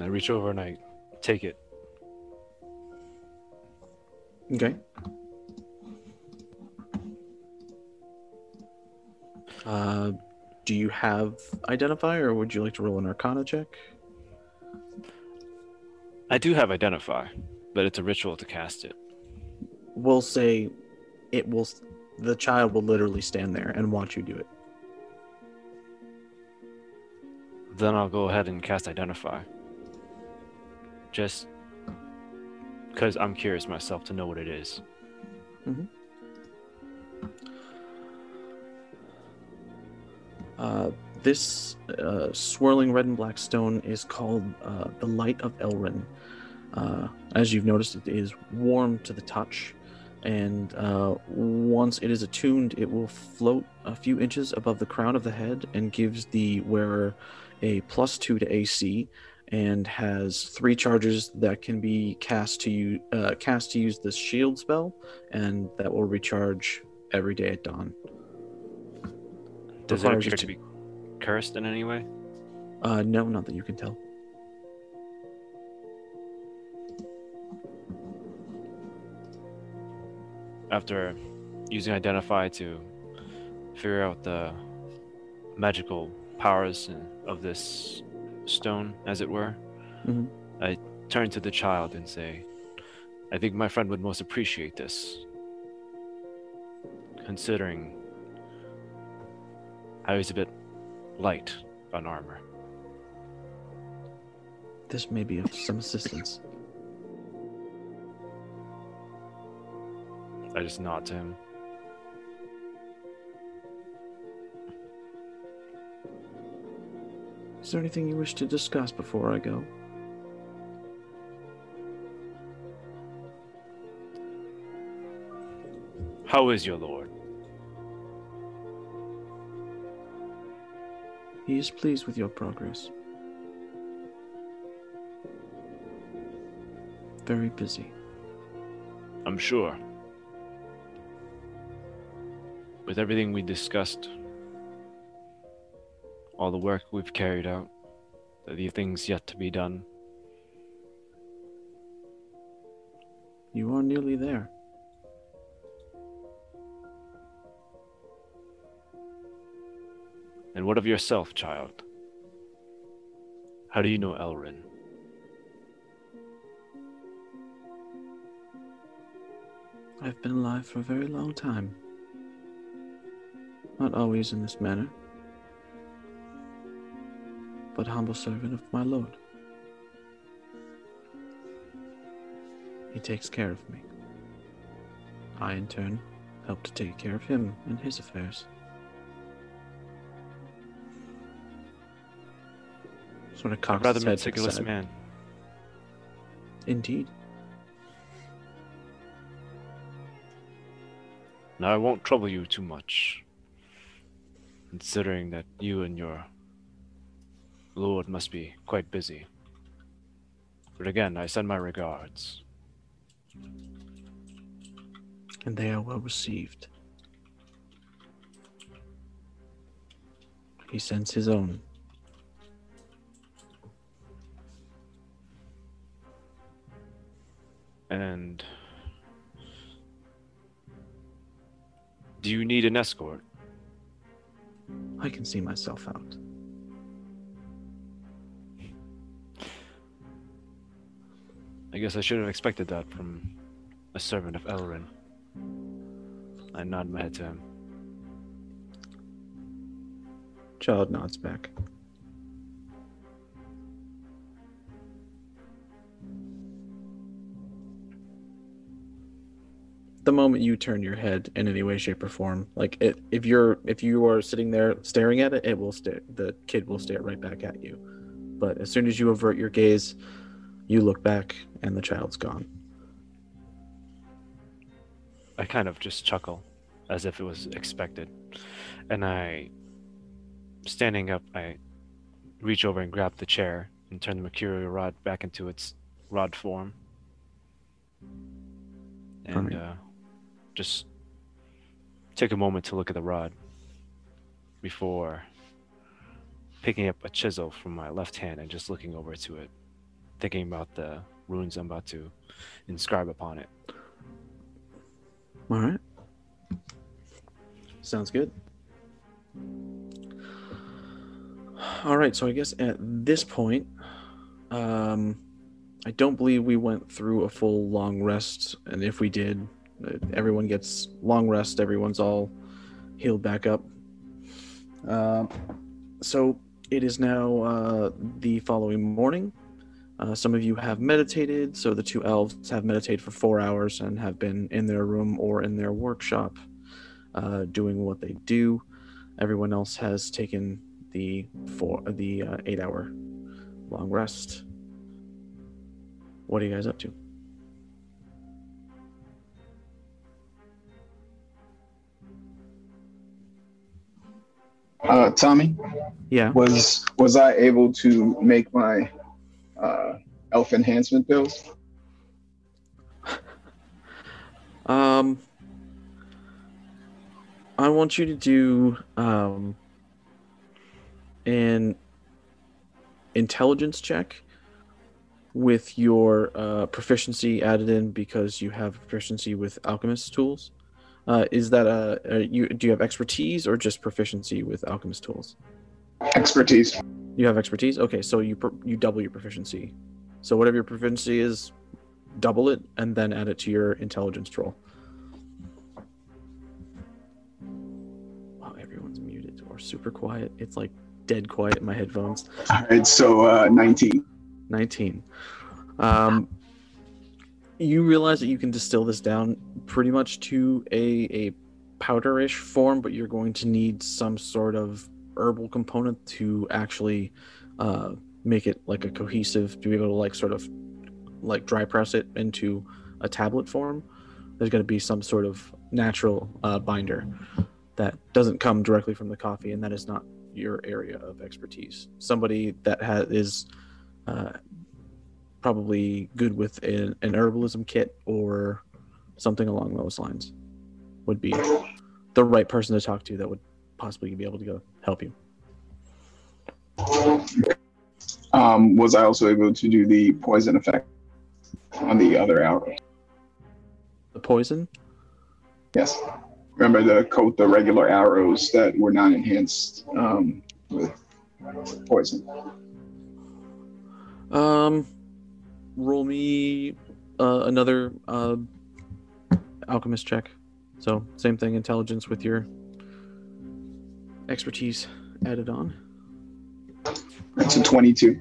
I reach over and I take it. Okay. Uh, do you have identify, or would you like to roll an Arcana check? I do have identify, but it's a ritual to cast it. We'll say it will. The child will literally stand there and watch you do it. Then I'll go ahead and cast identify. Just because I'm curious myself to know what it is. Uh, this uh, swirling red and black stone is called uh, the Light of Elrin. Uh, as you've noticed, it is warm to the touch, and uh, once it is attuned, it will float a few inches above the crown of the head and gives the wearer a plus two to AC and has three charges that can be cast to you uh, cast to use this shield spell, and that will recharge every day at dawn. Does it Requires appear to be cursed in any way? Uh, no, not that you can tell. After using Identify to figure out the magical powers of this stone, as it were, Mhm. I turn to the child and say, I think my friend would most appreciate this, considering how he's a bit light on armor. This may be of some assistance. I just nod to him. Is there anything you wish to discuss before I go? How is your lord? He is pleased with your progress. Very busy. I'm sure. With everything we discussed, all the work we've carried out, the things yet to be done, You are nearly there. and what of yourself, child? How do you know Elrin? I've been alive for a very long time. Not always in this manner, but humble servant of my Lord. He takes care of me. I, in turn, help to take care of him and his affairs. Sort of cocks rather his head to the meticulous man. Indeed. Now I won't trouble you too much, considering that you and your lord must be quite busy. But again, I send my regards. and they are well received. He sends his own. And do you need an escort? I can see myself out. I guess I should have expected that from a servant of Elrin. I nod my head to him. Child nods back. The moment you turn your head in any way, shape, or form, like it, if you're if you are sitting there staring at it, it will stare. The kid will stare right back at you. But as soon as you avert your gaze, you look back, and the child's gone. I kind of just chuckle, as if it was expected. And I, standing up, I reach over and grab the chair and turn the mercurial rod back into its rod form. And uh, just take a moment to look at the rod before picking up a chisel from my left hand and just looking over to it, thinking about the runes I'm about to inscribe upon it. All right. Sounds good. All right, so I guess at this point, um, I don't believe we went through a full long rest, and if we did, uh, everyone gets long rest. Everyone's all healed back up. Um, so it is now uh, the following morning. Uh, some of you have meditated, so the two elves have meditated for four hours and have been in their room or in their workshop uh, doing what they do. Everyone else has taken the four, the uh, eight-hour long rest. What are you guys up to? Uh, Tommy, Yeah. was was I able to make my elf enhancement pills? Um, I want you to do um an intelligence check with your uh, proficiency added in because you have proficiency with alchemist tools. Uh, is that a, a you? Do you have expertise or just proficiency with alchemist tools? Expertise. You have expertise. Okay, so you you double your proficiency. So whatever your proficiency is, double it and then add it to your intelligence roll. Wow, everyone's muted or super quiet. It's like dead quiet in my headphones. All right, so uh, 19. 19. Um, you realize that you can distill this down pretty much to a, a powderish form, but you're going to need some sort of herbal component to actually uh, make it like a cohesive, to be able to like sort of like dry press it into a tablet form. There's going to be some sort of natural uh, binder that doesn't come directly from the coffee, and that is not your area of expertise. Somebody that has is uh, probably good with an, an herbalism kit or something along those lines would be the right person to talk to that would possibly be able to go help you. Um, was I also able to do the poison effect on the other arrow? The poison? Yes. Remember the coat the regular arrows that were not enhanced um, with poison. Um, roll me uh, another uh, alchemist check. So same thing, intelligence with your expertise added on. That's a 22.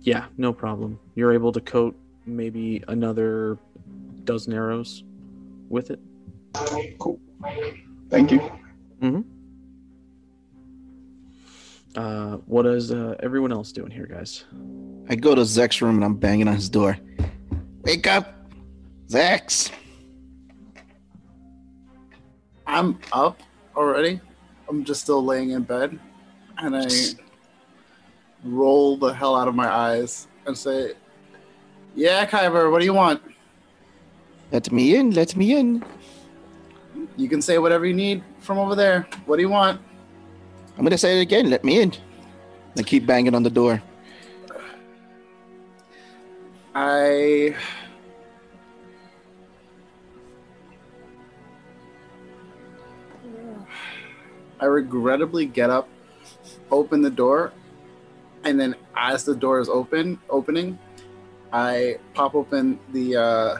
Yeah, no problem. You're able to coat maybe another dozen arrows with it. Cool. Thank you. Mm-hmm. Uh, what is uh, everyone else doing here, guys? I go to Zek's room and I'm banging on his door. Wake up, Zex. I'm up already. I'm just still laying in bed, and I roll the hell out of my eyes and say, "Yeah, Kyber, what do you want? Let me in. Let me in. You can say whatever you need from over there. What do you want?" I'm gonna say it again. Let me in. I keep banging on the door. I I regrettably get up, open the door, and then as the door is open opening, I pop open the uh,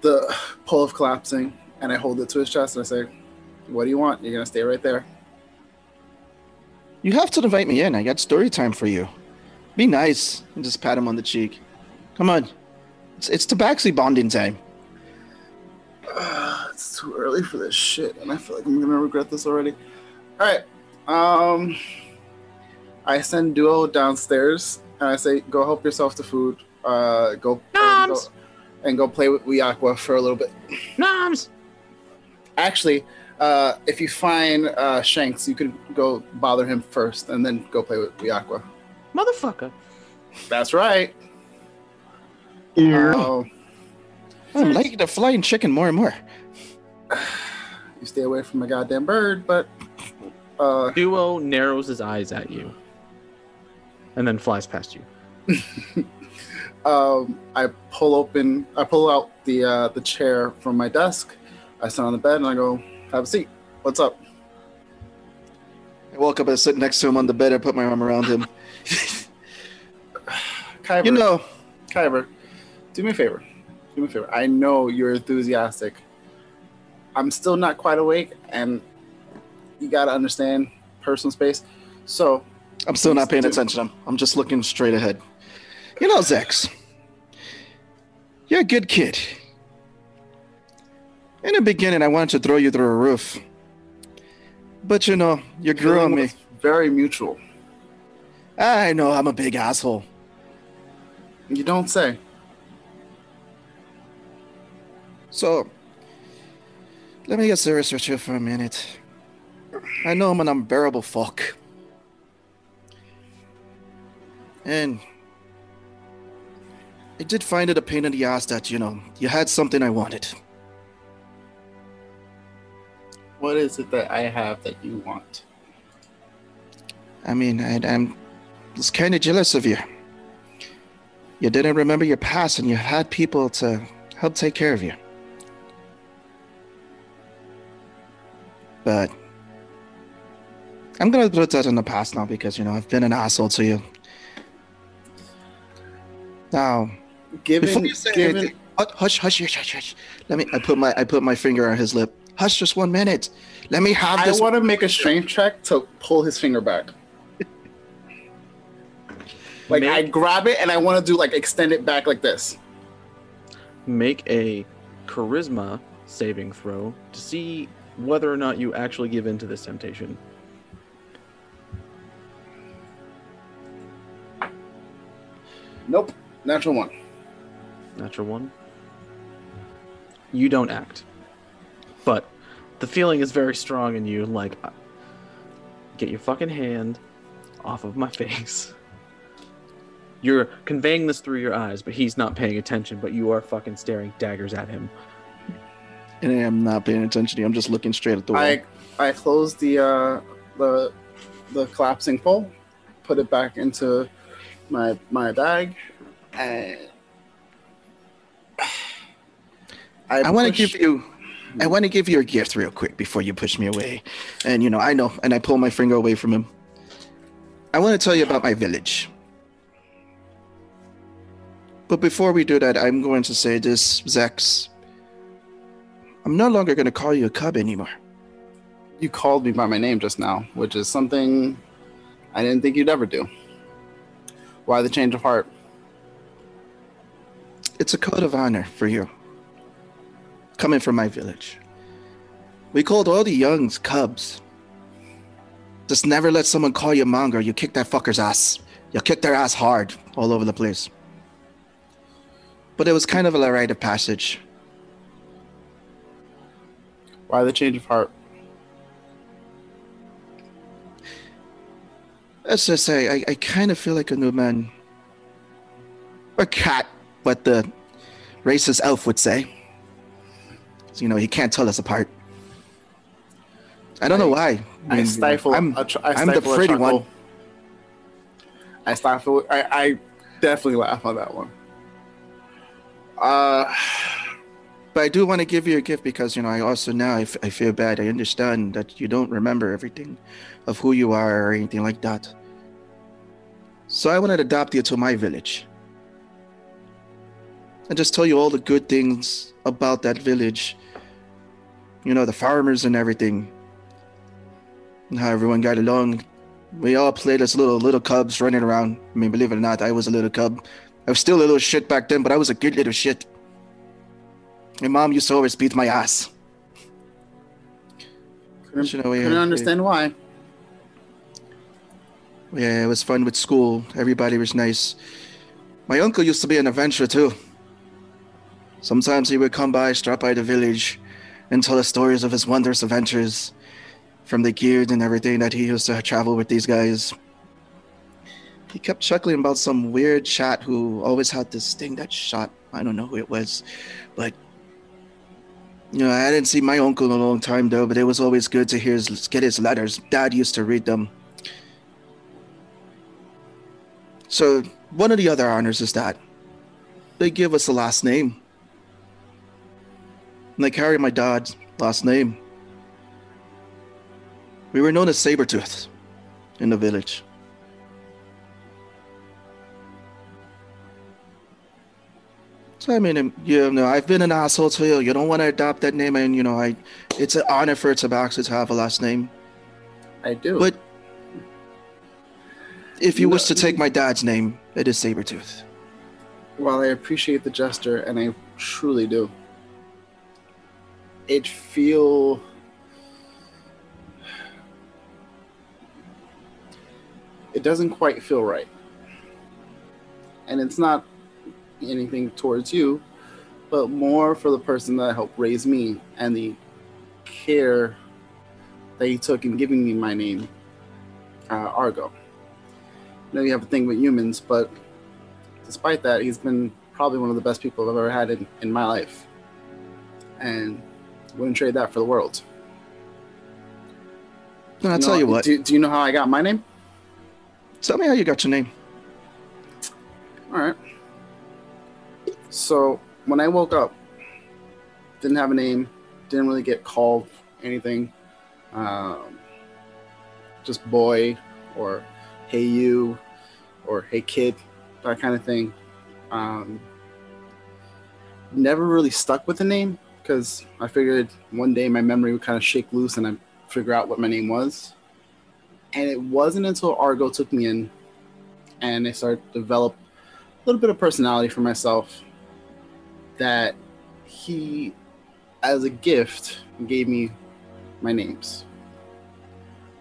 the pole of collapsing and I hold it to his chest and I say, What do you want? You're gonna stay right there. You have to invite me in. I got story time for you. Be nice and just pat him on the cheek. Come on. It's it's tabaxi bonding time. Uh, it's too early for this shit, and I feel like I'm gonna regret this already. All right. Um, I send Duo downstairs, and I say, "Go help yourself to food. Uh, go and go, and go play with Weeaqua for a little bit." Noms! Actually, uh, if you find uh, Shanks, you could go bother him first, and then go play with Weeaqua. Motherfucker. That's right. Here. Oh, I'm liking the flying chicken more and more. you stay away from a goddamn bird, but uh, Duo narrows his eyes at you and then flies past you. um, I pull open, I pull out the uh, the chair from my desk. I sit on the bed and I go, "Have a seat. What's up?" I woke up and I sit next to him on the bed. I put my arm around him. Kyber, you know, Kyber, do me a favor. Do me a favor. I know you're enthusiastic. I'm still not quite awake, and you gotta understand personal space. So I'm still not paying Do- attention. I'm, I'm just looking straight ahead. You know, Zex, you're a good kid. In the beginning, I wanted to throw you through a roof. But you know, you grew feeling on me. very mutual. I know I'm a big asshole. You don't say. So, let me get serious with you for a minute. I know I'm an unbearable fuck. And I did find it a pain in the ass that, you know, you had something I wanted. What is it that I have that you want? I mean, I, I'm was kind of jealous of you. You didn't remember your past and you had people to help take care of you. But I'm gonna put that in the past now because you know I've been an asshole to you. Now, Given, before you say given, anything, hush, hush, hush, hush, hush. Let me. I put my I put my finger on his lip. Hush, just one minute. Let me have this. I want to make a strength check to pull his finger back. Like I grab it and I want to do like extend it back like this. Make a charisma saving throw to see whether or not you actually give in to this temptation. Nope, natural one. Natural one. You don't act. But the feeling is very strong in you like uh, get your fucking hand off of my face. You're conveying this through your eyes, but he's not paying attention, but you are fucking staring daggers at him. And I am not paying attention to you. I'm just looking straight at the wall. I I close the uh, the the collapsing pole, put it back into my my bag, and I, I want to give you I want to give you a gift real quick before you push me away. And you know, I know, and I pull my finger away from him. I want to tell you about my village. But before we do that, I'm going to say this, Zex. I'm no longer going to call you a cub anymore. You called me by my name just now, which is something I didn't think you'd ever do. Why the change of heart? It's a code of honor for you. Coming from my village. We called all the youngs cubs. Just never let someone call you monger. You kick that fucker's ass. You kick their ass hard all over the place. But it was kind of a rite of passage. Why the change of heart? Let's just say I, I kind of feel like a new man. Or cat, what the racist elf would say. You know, he can't tell us apart. I don't know why. I mean, stifle. I'm, tr- I I'm the stifle a pretty one. I stifle. I, I definitely laugh on that one. Uh, But I do want to give you a gift because, you know, I also now I, f- I feel bad. I understand that you don't remember everything of who you are or anything like that. So I want to adopt you to my village. And just tell you all the good things about that village. You know, the farmers and everything. And how everyone got along. We all played as little little cubs running around. I mean, believe it or not, I was a little cub. I was still a little shit back then, but I was a good little shit. My mom used to always beat my ass. couldn't, You know, we- couldn't understand why. Yeah, it was fun with school. Everybody was nice. My uncle used to be an adventurer too. Sometimes he would come by, stop by the village, and tell us stories of his wondrous adventures from the guild and everything that he used to travel with these guys. He kept chuckling about some weird chat who always had this thing that shot. I don't know who it was, but you know, I didn't see my uncle in a long time though. But it was always good to hear his, get his letters. Dad used to read them. So one of the other honors is that they give us a last name. And they carry my dad's last name. We were known as Sabretooth in the village. So I mean, um, you know, I've been an asshole to you. You don't want to adopt that name, and you know, I, it's an honor for Tabaxi to have a last name. I do. But if you No. wish to take my dad's name, it is Sabretooth. While I appreciate the gesture, and I truly do, it feel it doesn't quite feel right, and it's not anything towards you, but more for the person that helped raise me and the care that he took in giving me my name, uh, Argo. I know you have a thing with humans, but despite that, he's been probably one of the best people I've ever had in, in my life. And wouldn't trade that for the world. No, I'll know- tell you what. Do, do you know how I got my name? Tell me how you got your name. All right. So when I woke up, didn't have a name, didn't really get called anything. Um, just boy, or hey you, or hey kid, that kind of thing. Um, never really stuck with the name because I figured one day my memory would kind of shake loose and I'd figure out what my name was. And it wasn't until Argo took me in and I started to develop a little bit of personality for myself that he, as a gift, gave me my names.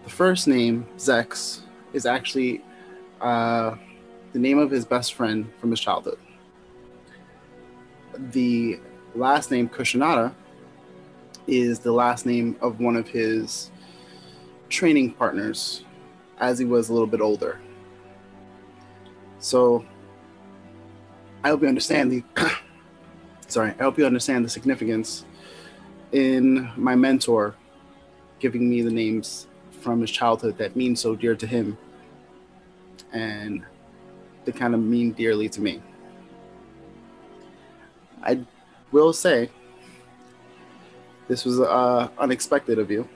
The first name, Zex, is actually uh, the name of his best friend from his childhood. The last name, Kushinada, is the last name of one of his training partners as he was a little bit older. So I hope you understand the sorry, I hope you understand the significance in my mentor giving me the names from his childhood that mean so dear to him and they kind of mean dearly to me. I will say this was uh, unexpected of you,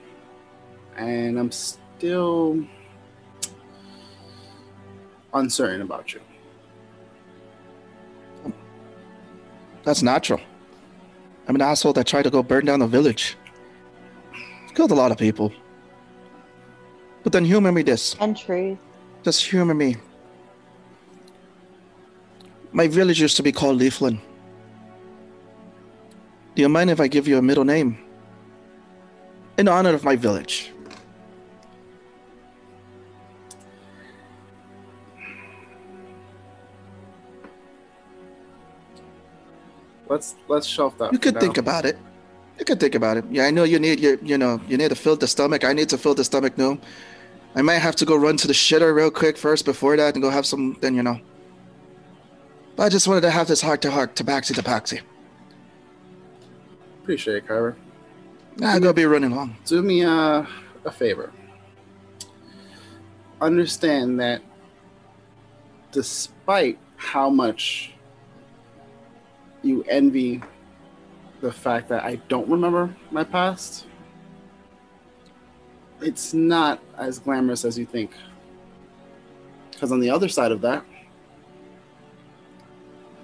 and I'm still uncertain about you. That's natural. I'm an asshole that tried to go burn down a village. Killed a lot of people. But then humor me this. And truth. Just humor me. My village used to be called Leafland. Do you mind if I give you a middle name? In honor of my village. Let's let's shelf that. You could now. think about it. You could think about it. Yeah, I know you need your, you know, you need to fill the stomach. I need to fill the stomach now. I might have to go run to the shitter real quick first before that and go have some. Then you know. But I just wanted to have this heart to heart, to tabaxi to paxi. Appreciate it, Kyber. I gotta be running long. Do me a, a favor. Understand that despite how much you envy the fact that I don't remember my past, it's not as glamorous as you think. Because on the other side of that,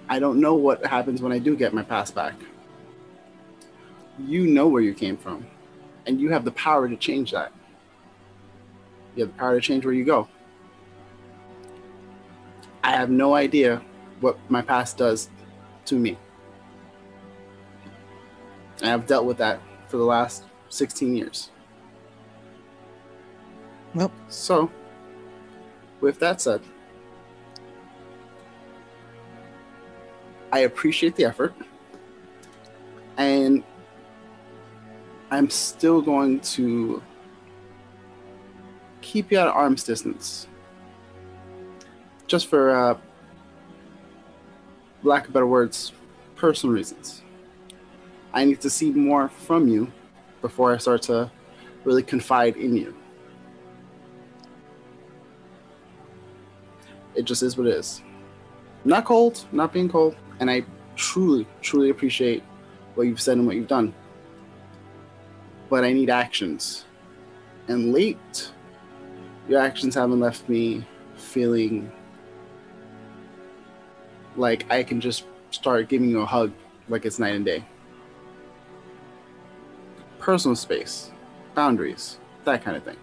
I don't know what happens when I do get my past back. You know where you came from, and you have the power to change that. You have the power to change where you go. I have no idea what my past does to me. And I've dealt with that for the last 16 years. Well, So, with that said, I appreciate the effort. And I'm still going to keep you at arm's distance. Just for, uh, lack of better words, personal reasons. I need to see more from you before I start to really confide in you. It just is what it is. Not cold, not being cold, and I truly, truly appreciate what you've said and what you've done. But I need actions. And late, your actions haven't left me feeling like I can just start giving you a hug like it's night and day. Personal space, boundaries, that kind of thing.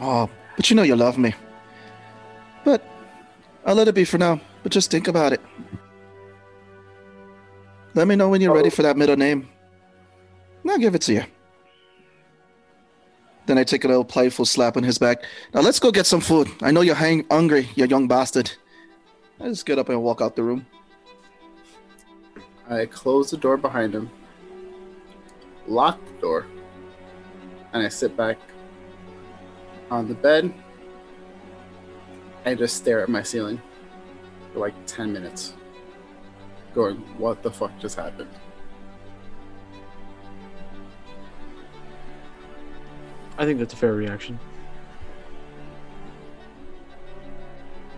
Oh, but you know you love me. But I'll let it be for now. But just think about it. Let me know when you're ready oh. for that middle name. And I'll give it to you. Then I take a little playful slap on his back. Now let's go get some food. I know you're hang- hungry, you young bastard. I just get up and walk out the room. I close the door behind him, lock the door, and I sit back on the bed I just stare at my ceiling for like 10 minutes, going, What the fuck just happened? I think that's a fair reaction.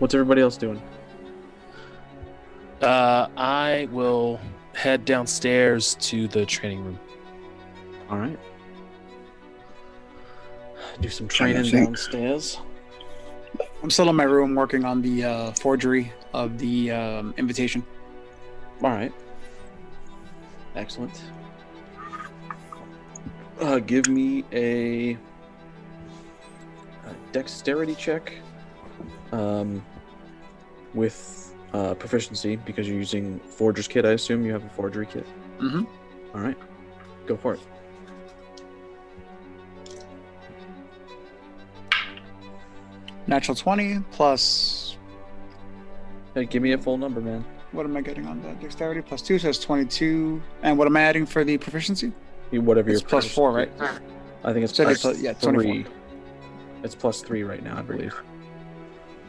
What's everybody else doing? Uh, I will head downstairs to the training room. All right. Do some training downstairs. I'm still in my room working on the uh, forgery of the um, invitation. All right. Excellent. Uh, give me a, a dexterity check. Um, with uh, proficiency because you're using forger's kit. I assume you have a forgery kit. Mhm. All right. Go for it. Natural 20 plus. Hey, give me a full number, man. What am I getting on that? Dexterity plus 2, so that's 22. And what am I adding for the proficiency? Whatever It's your plus 4, right? I think it's Said plus it's, yeah, 24. three. It's plus three right now, I believe.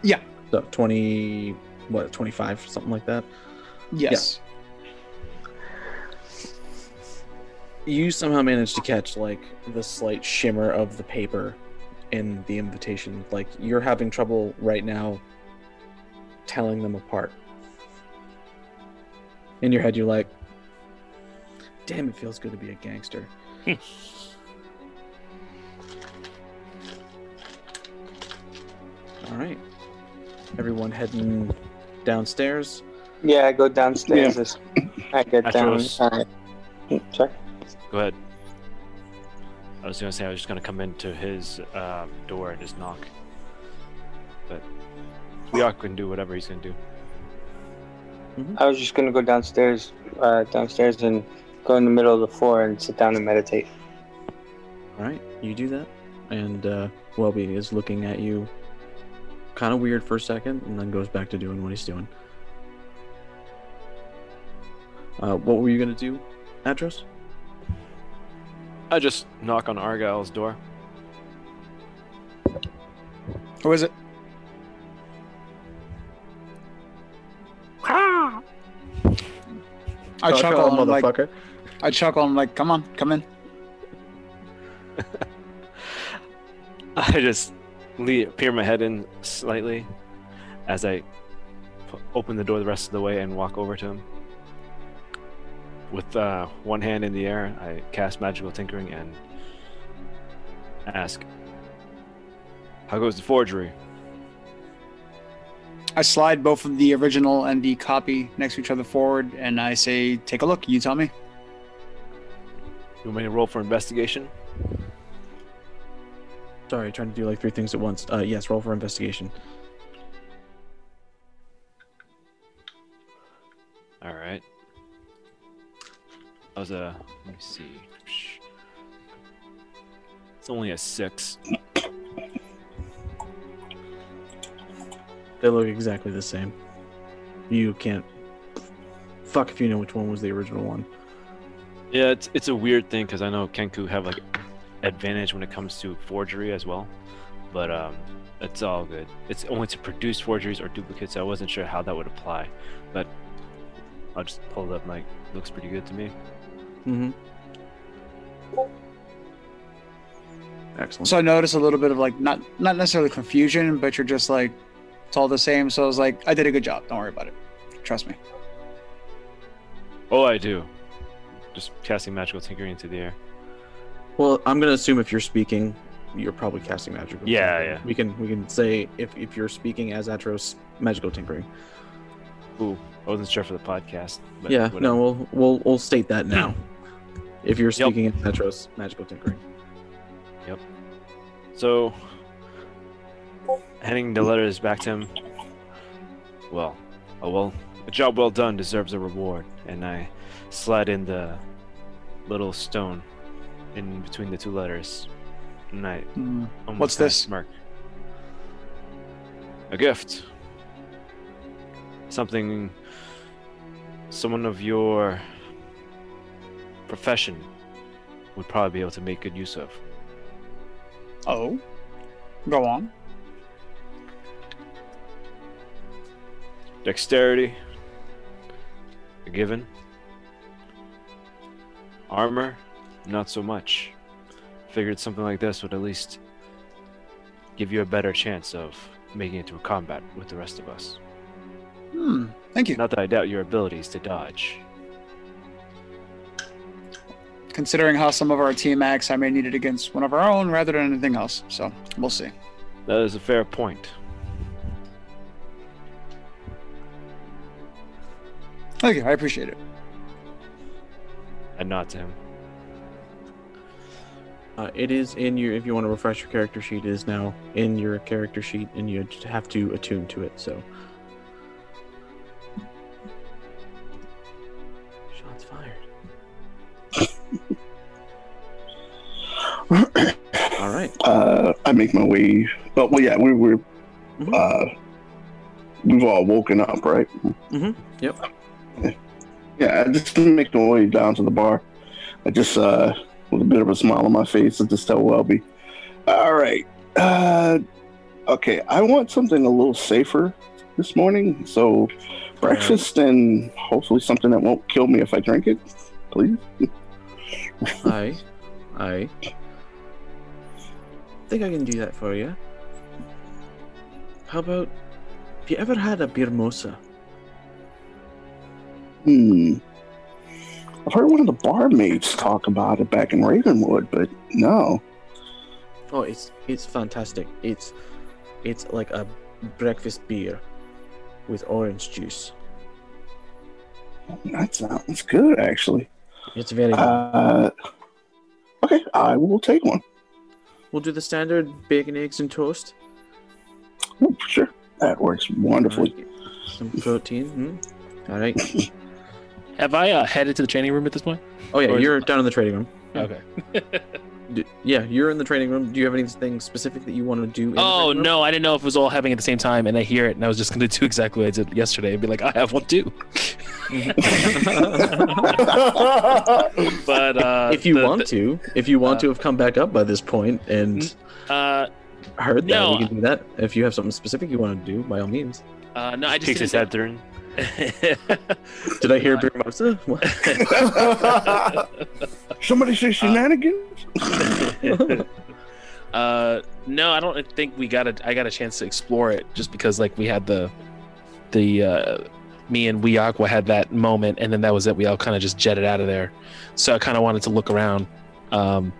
Yeah. So twenty, what, twenty-five, something like that. Yes. You somehow managed to catch like the slight shimmer of the paper in the invitation. Like you're having trouble right now telling them apart. In your head, you're like, "Damn, it feels good to be a gangster." All right, everyone heading downstairs. Yeah, I go downstairs. as I get down. Atros. Uh, check. Go ahead. I was gonna say I was just gonna come into his uh, door and just knock, but Leok can do whatever he's gonna do. I was just gonna go downstairs, uh, downstairs and go in the middle of the floor and sit down and meditate. All right, you do that, and uh, Welby is looking at you, kind of weird for a second, and then goes back to doing what he's doing. Uh, what were you gonna do, Atros? I just knock on Argyle's door. Who is it? I Oh, chuckle and I'm like, motherfucker. I chuckle and I'm like, come on, come in. I just le peer my head in slightly as I p- open the door the rest of the way and walk over to him. With uh, one hand in the air, I cast magical tinkering and ask, "How goes the forgery?" I slide both of the original and the copy next to each other forward, and I say, "Take a look. You tell me." You want me to roll for investigation? Sorry, trying to do like three things at once. Uh, yes, roll for investigation. All right. That was a. Let me see. It's only a six. They look exactly the same. You can't. Fuck if you know which one was the original one. Yeah, it's it's a weird thing because I know Kenku have like advantage when it comes to forgery as well, but um, it's all good. It's only to produce forgeries or duplicates. So I wasn't sure how that would apply, but I'll just pull it up. Like, looks pretty good to me. Mm-hmm. Excellent. So I notice a little bit of like not not necessarily confusion, but you're just like it's all the same. So I was like, I did a good job. Don't worry about it. Trust me. Oh, I do. Just casting magical tinkering into the air. Well, I'm gonna assume if you're speaking, you're probably casting magical. Yeah, tinkering. yeah. We can we can say if if you're speaking as Atros, magical tinkering. Ooh, I wasn't sure for the podcast. Yeah, whatever. no, we'll we'll we'll state that now. if you're Yep. speaking as Atros, magical tinkering. Yep. So, handing the letters back to him. Well, oh well, a job well done deserves a reward, and I slide in the little stone in between the two letters, and I hmm. almost What's this? Smirk. A gift. Something. Someone of your profession would probably be able to make good use of. Oh, go on. Dexterity. A given. Armor, not so much. Figured something like this would at least give you a better chance of making it to a combat with the rest of us. Hmm. Thank you. Not that I doubt your abilities to dodge. Considering how some of our team acts, I may need it against one of our own rather than anything else. So we'll see. That is a fair point. Thank you. I appreciate it. I nod to him. Uh, it is in your. If you want to refresh your character sheet, it is now in your character sheet, and you have to attune to it. So. Shots fired. All right. Uh, I make my way. But well, yeah, we were. Mhm. Uh, we've all woken up, right? Mm-hmm. Yep. Yeah, I just make my way down to the bar. I just, uh, with a bit of a smile on my face, I just tell Welby, "All right, uh, okay, I want something a little safer this morning. So, breakfast and hopefully something that won't kill me if I drink it, please." I, I think I can do that for you. How about? Have you ever had a birmosa? Hmm. I've heard one of the barmaids talk about it back in Ravenwood, but no. Oh, it's it's fantastic. It's it's like a breakfast beer with orange juice. That sounds good, actually. It's very good. Uh, okay, I will take one. we'll do the standard bacon, eggs, and toast. Oh, sure, that works wonderfully. Some protein. Hmm? All right. Have I uh, headed to the training room at this point? Oh yeah, Or is you're down in the trading room. Okay. D- yeah, you're in the training room. Do you have anything specific that you want to do? In the Oh training room? no, I didn't know if it was all happening at the same time, and I hear it, and I was just going to do exactly what I did yesterday and be like, I have one too. but uh, if you the- want to, if you want uh, to have come back up by this point and uh, heard that, no. we can do that. If you have something specific you want to do, by all means. Uh, no, I just Kicks his didn't- head through. Did I hear Birmosa? What? Somebody say shenanigans? uh, no, I don't think we got a. I got a chance to explore it just because like we had the, the uh, me and Weeaqua had that moment, and then that was it. We all kind of just jetted out of there. So I kind of wanted to look around, um,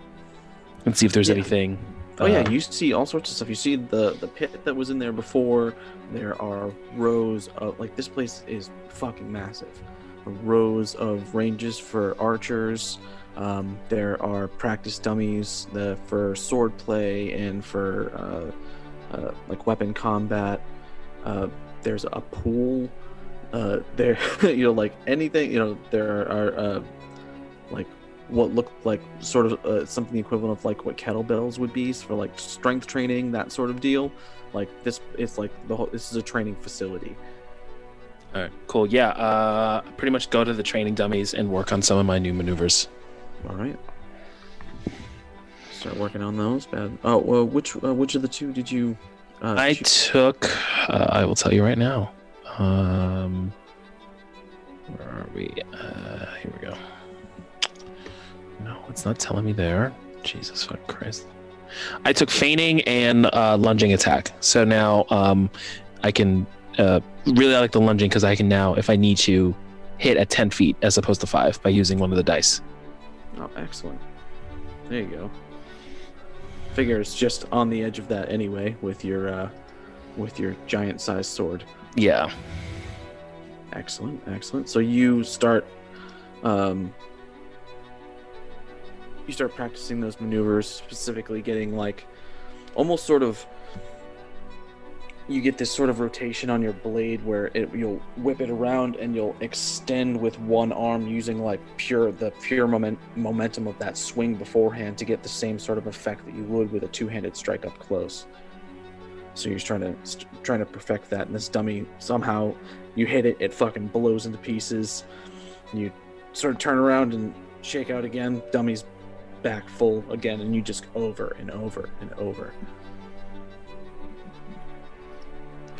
and see if there's Yeah. anything. Oh yeah, uh, you see all sorts of stuff. You see the the pit that was in there before. There are rows of like this place is fucking massive. Rows of ranges for archers. Um, there are practice dummies the, for sword play and for uh, uh, like weapon combat. Uh, there's a pool. Uh, there, you know, like anything. You know, there are uh, like what looked like sort of uh, something equivalent of like what kettlebells would be for like strength training, that sort of deal. Like this, it's like the whole. This is a training facility. All right, cool. Yeah, uh, pretty much go to the training dummies and work on some of my new maneuvers. All right. Start working on those. Bad. Oh, well, which uh, which of the two did you? Uh, I took. Uh, I will tell you right now. Um, where are we? Uh, here we go. No, it's not telling me there. Jesus fuck Christ! I took feigning and uh, lunging attack. So now um, I can uh, really I like the lunging because I can now, if I need to, hit at ten feet as opposed to five by using one of the dice. Oh, excellent. There you go. Figure it's just on the edge of that anyway with your uh, with your giant sized sword. Yeah. Excellent, excellent. So you start, um, you start practicing those maneuvers, specifically getting like, almost sort of. You get this sort of rotation on your blade where it, you'll whip it around and you'll extend with one arm using like pure the pure moment, momentum of that swing beforehand to get the same sort of effect that you would with a two-handed strike up close. So you're trying to st- trying to perfect that, and this dummy somehow you hit it, it fucking blows into pieces. You sort of turn around and shake out again, dummy's back full again, and you just over and over and over.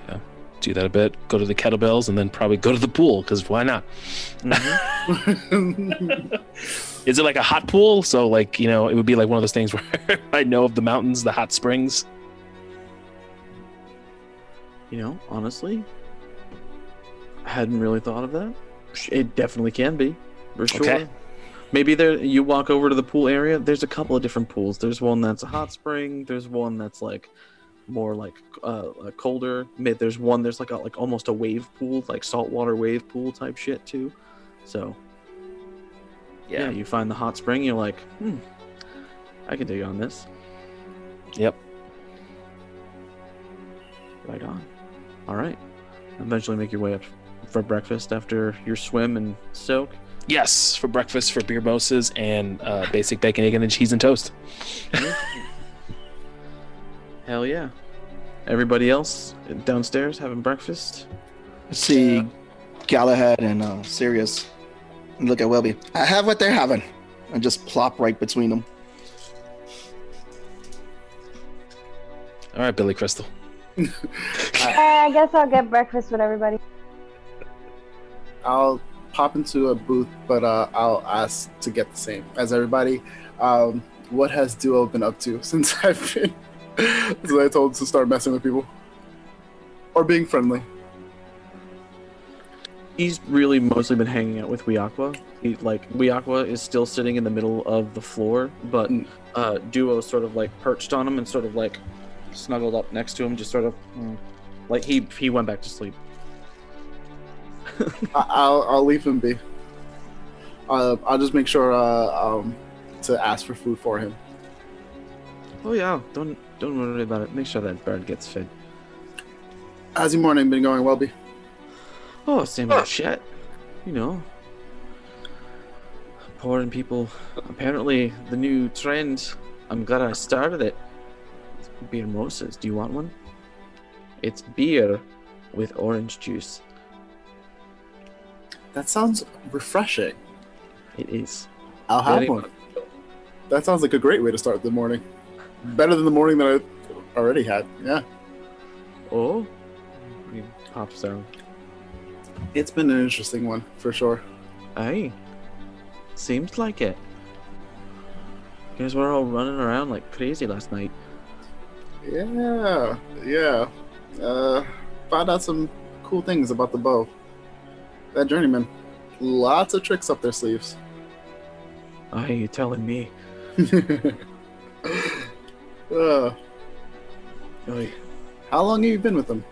Yeah, do that a bit. Go to the kettlebells and then probably go to the pool because why not? Mm-hmm. Is it like a hot pool? So like you know, it would be like one of those things where I know of the mountains, the hot springs. You know, honestly, I hadn't really thought of that. It definitely can be, for sure. Okay. Maybe there you walk over to the pool area. There's a couple of different pools. There's one that's a hot spring. There's one that's like more like uh, a colder. Mid. There's one there's like a like almost a wave pool, like saltwater wave pool type shit too. So yeah, you find the hot spring. You're like, hmm, I can dig on this. Yep. Right on. All right. Eventually make your way up for breakfast after your swim and soak. Yes, for breakfast, for beer moses and uh, basic bacon, egg, and cheese and toast. Hell yeah. Everybody else downstairs having breakfast? I see Galahad and uh, Sirius. And look at Welby. I have what they're having. And just plop right between them. All right, Billy Crystal. Uh, I guess I'll get breakfast with everybody. I'll pop into a booth, but uh, I'll ask to get the same as everybody. Um, what has Duo been up to since I've been? since I told to start messing with people or being friendly. He's really mostly been hanging out with Weeaqua. He like Weeaqua is still sitting in the middle of the floor, but Mm. uh, Duo sort of like perched on him and sort of like snuggled up next to him, just sort of mm, like he he went back to sleep. I'll I'll leave him be. Uh, I'll just make sure uh, um, to ask for food for him. Oh yeah, don't don't worry about it. Make sure that bird gets fed. How's your morning been going, Welby? Oh, same old shit. You know. Pouring people. Apparently, the new trend. I'm glad I started it. It's beer mimosas. Do you want one? It's beer with orange juice. That sounds refreshing. It is. I'll have Very one. That sounds like a great way to start the morning. Better than the morning that I already had. Yeah. Oh. He pops down. It's been an interesting one for sure. Aye. Seems like it. You we're all running around like crazy last night. Yeah, yeah. Uh, found out some cool things about the bow. That journeyman, lots of tricks up their sleeves. Are you telling me. uh, how long have you been with them?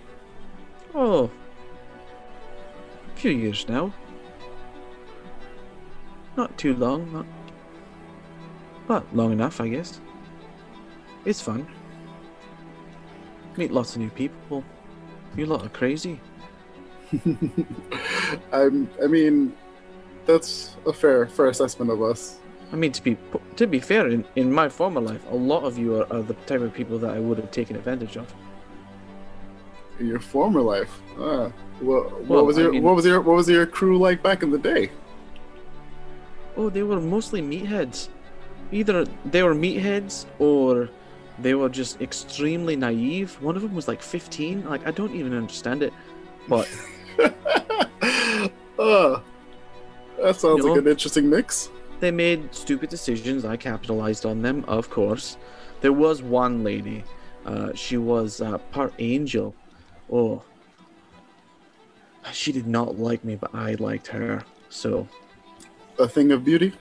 Oh. A few years now. Not too long, not. But long enough, I guess. It's fun. Meet lots of new people. You lot are crazy. I'm, I mean, that's a fair, fair assessment of us. I mean, to be to be fair, in, in my former life, a lot of you are, are the type of people that I would have taken advantage of. In your former life, uh, what, what Well, was I your, mean- what was your, what was your crew like back in the day? Oh, they were mostly meatheads. Either they were meatheads or they were just extremely naive. One of them was like 15. Like, I don't even understand it. But uh, that sounds You like an interesting mix. they made stupid decisions. I capitalized on them, of course. There was one lady. Uh, she was uh, part angel. Oh. She did not like me, but I liked her. So, A thing of beauty.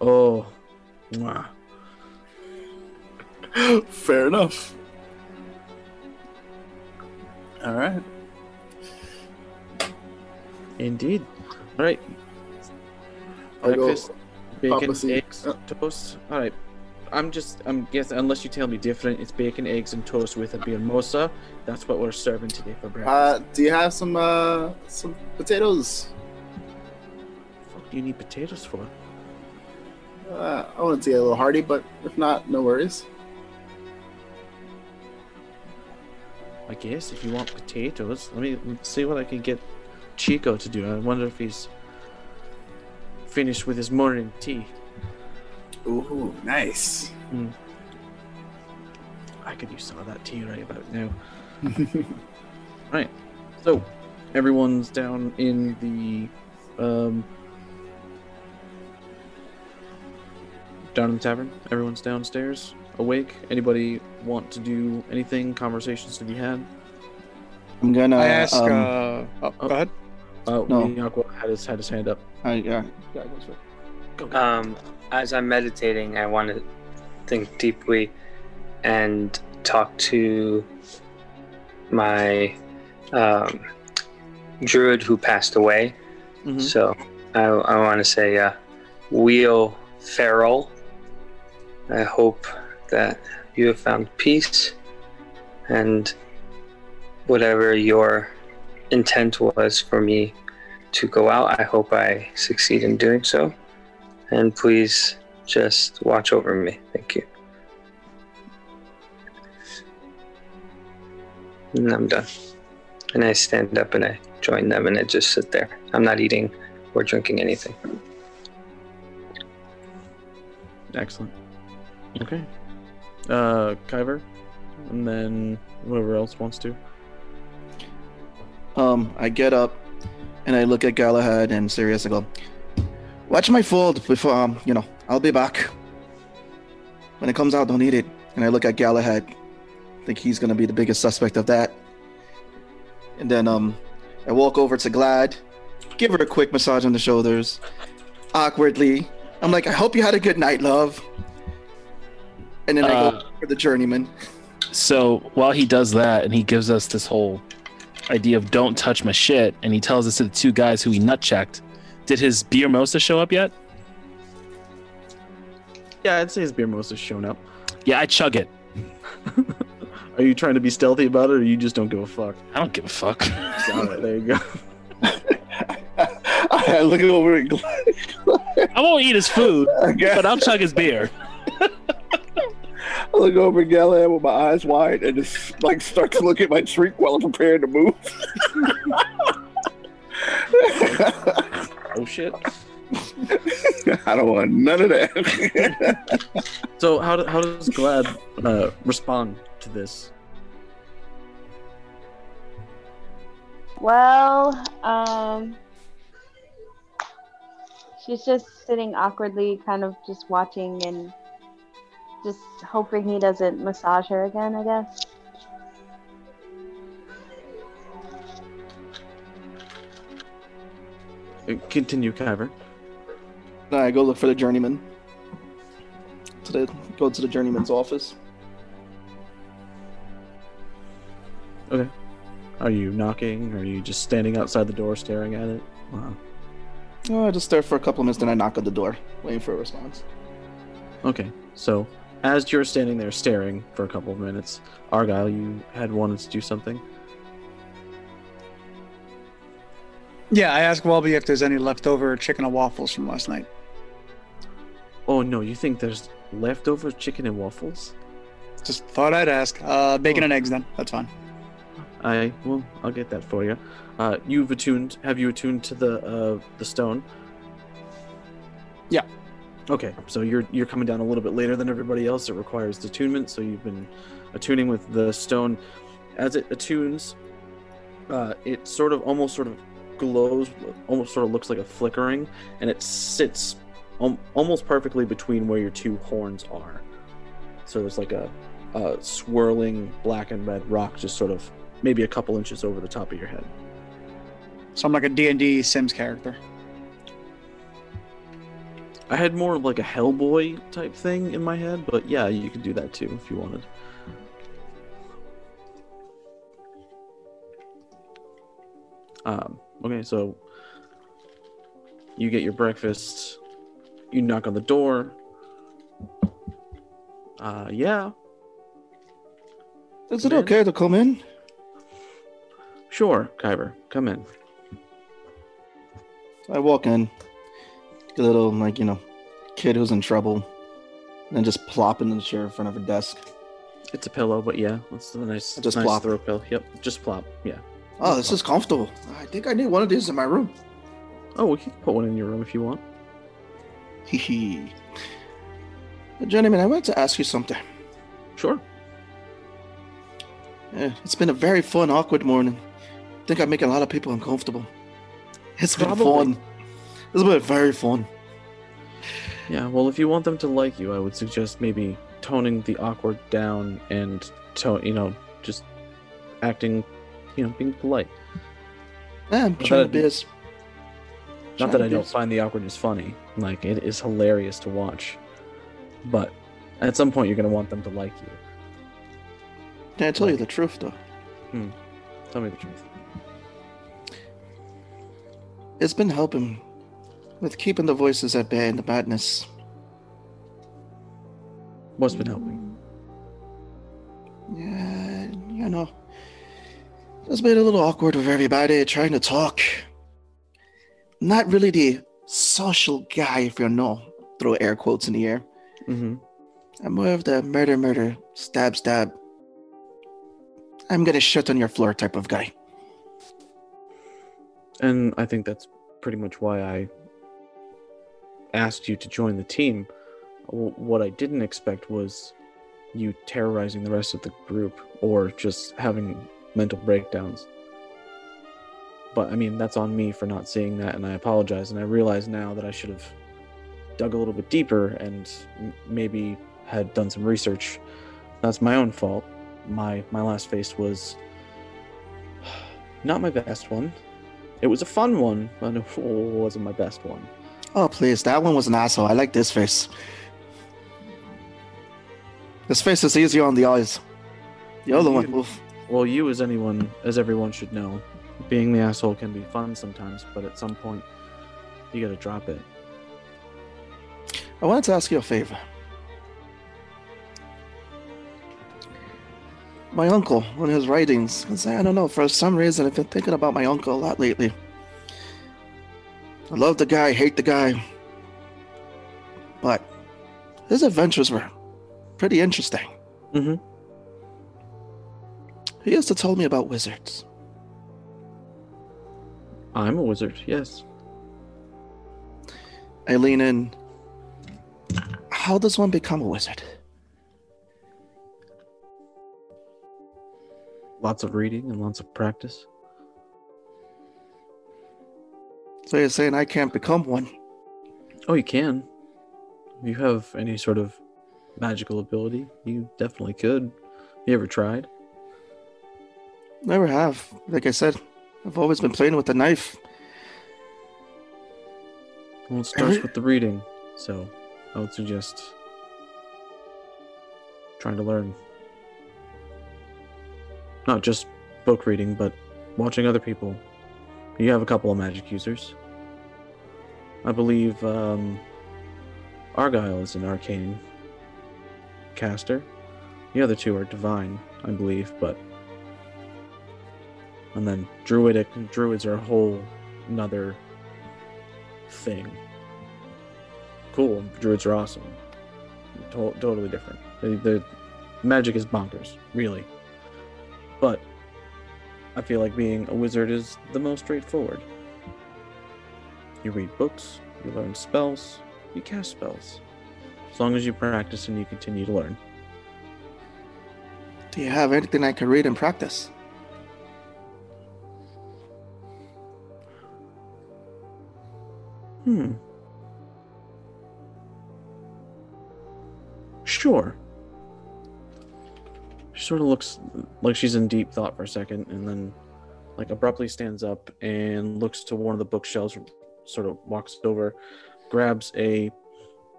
oh. Mwah. Fair enough. All right. Indeed. All right. Go Breakfast, bacon, eggs, Uh, toast. All right. I'm just, I'm guessing, unless you tell me different, it's bacon, eggs, and toast with a beer mosa. That's what we're serving today for breakfast. Uh, do you have some uh some potatoes? fuck do you need potatoes for? Uh, I want to get a little hearty, but if not, no worries. I guess if you want potatoes, let me see what I can get Chico to do. I wonder if he's finished with his morning tea. Ooh, nice. I could use some of that tea right about now. right. So, everyone's down in the um, down in the tavern. Everyone's downstairs, awake. Anybody want to do anything? Conversations to be had? I'm gonna. I ask. um, uh, oh, go ahead. Uh, No. Miyako had his had his hand up. I, yeah. Um, as I'm meditating, I want to think deeply and talk to my um, druid who passed away. Mhm. So I, I want to say, uh, Wheel Farrell. I hope that you have found peace and whatever your intent was for me to go out, I hope I succeed in doing so. And please just watch over me. Thank you. And I'm done. And I stand up and I join them and I just sit there. I'm not eating or drinking anything. Excellent. Okay. Uh, Kyver, and then whoever else wants to. Um, I get up and I look at Galahad and Sirius. I go, "Watch my fold before um, you know, I'll be back. When it comes out, don't eat it." And I look at Galahad. Think he's gonna be the biggest suspect of that. And then um, I walk over to Glad, give her a quick massage on the shoulders. Awkwardly, I'm like, "I hope you had a good night, love." And then I Uh, go for the journeyman. So while he does that, and he gives us this whole idea of "don't touch my shit," and he tells us to the two guys who he nut checked. Did his beer mosa show up yet? Yeah, I'd say his beer most has shown up. Yeah, I chug it. Are you trying to be stealthy about it, or you just don't give a fuck? I don't give a fuck. Got it. There you go. I look over at Glenn. I won't eat his food, but I'll chug his beer. I look over at Galahad with my eyes wide and just like start to look at my drink while I'm preparing to move. Oh shit. I don't want none of that. So how do, how does Glad uh, respond to this? Well, um, she's just sitting awkwardly, kind of just watching and just hoping he doesn't massage her again, I guess. Uh, Continue, Kyver. I go look for the journeyman. To the go to the journeyman's office. Okay. Are you knocking? Or are you just standing outside the door staring at it? Wow. Oh, I just stare for a couple of minutes, then I knock on the door, waiting for a response. Okay. So as you're standing there staring for a couple of minutes, Argyle, you had wanted to do something. Yeah, I asked Welby if there's any leftover chicken and waffles from last night. Oh no, you think there's leftover chicken and waffles? Just thought I'd ask. Uh, bacon and eggs then. That's fine. I well, I'll get that for you. Uh, you've attuned. Have you attuned to the uh, the stone? Yeah. Okay, so you're you're coming down a little bit later than everybody else. It requires attunement, so you've been attuning with the stone. As it attunes, uh, it sort of almost sort of glows, almost sort of looks like a flickering, and it sits um, almost perfectly between where your two horns are. So there's like a, a swirling black and red rock, just sort of maybe a couple inches over the top of your head. So I'm like a D&D Sims character. I had more of like a Hellboy type thing in my head, but yeah, you could do that too if you wanted. Um, okay, so you get your breakfast, you knock on the door. Uh, yeah, Is it in. okay to come in? sure, Kyber, come in. I walk in, little like you know, kid who's in trouble, and just plop in the chair in front of her desk. It's a pillow, but yeah, that's a nice, Just nice plop. throw pillow. Yep, just plop. Yeah. Oh, this is comfortable. I think I need one of these in my room. Oh, we can put one in your room if you want. Hee hee. Journeyman, I wanted to ask you something. Sure. Eh, it's been a very fun, awkward morning. I think I'm making a lot of people uncomfortable. It's been fun. It's been very fun. Yeah, well, if you want them to like you, I would suggest maybe toning the awkward down and to- you know, just acting, you know, being polite. Yeah, I'm Not trying to be as. Not that I don't as- find the awkwardness funny. Like it is hilarious to watch. But at some point you're gonna want them to like you. Can I tell you the truth though? Hmm. Tell me the truth. It's been helping with keeping the voices at bay and the madness. What's been helping? Yeah, you know, it's been a little awkward with everybody trying to talk. Not really the social guy, if you know. Throw air quotes in the air. Mm-hmm. I'm more of the murder, murder, stab, stab. I'm gonna shit on your floor type of guy. And I think that's pretty much why I asked you to join the team. What I didn't expect was you terrorizing the rest of the group or just having mental breakdowns. But I mean, that's on me for not seeing that, and I apologize. And I realize now that I should have dug a little bit deeper and m- maybe had done some research. That's my own fault. My my last face was not my best one. It was a fun one, but it wasn't my best one. Oh, please, that one was an asshole. I like this face. This face is easier on the eyes. The other one, oof. Well, you, as anyone, as everyone should know, being the asshole can be fun sometimes, but at some point, you gotta drop it. I wanted to ask you a favor. My uncle, in his writings, I say, I don't know, for some reason, I've been thinking about my uncle a lot lately. I love the guy, hate the guy. But his adventures were pretty interesting. Mm-hmm. He used to tell me about wizards. I'm a wizard, yes. I lean in. How does one become a wizard? Lots of reading and lots of practice. So you're saying I can't become one? Oh, you can. If you have any sort of magical ability, you definitely could. You ever tried? Never have. Like I said, I've always been playing with the knife. Well, it starts with the reading, so I would suggest trying to learn. Not just book reading, but watching other people. You have a couple of magic users. I believe um, Argyle is an arcane caster. The other two are divine, I believe, but. And then druidic druids are a whole another thing. Cool, druids are awesome. To- totally different. The, the magic is bonkers, really. But I feel like being a wizard is the most straightforward. You read books, you learn spells, you cast spells. As long as you practice and you continue to learn. Do you have anything I can read and practice? Hmm. Sure. Sort of looks like she's in deep thought for a second and then like abruptly stands up and looks to one of the bookshelves sort of walks over grabs a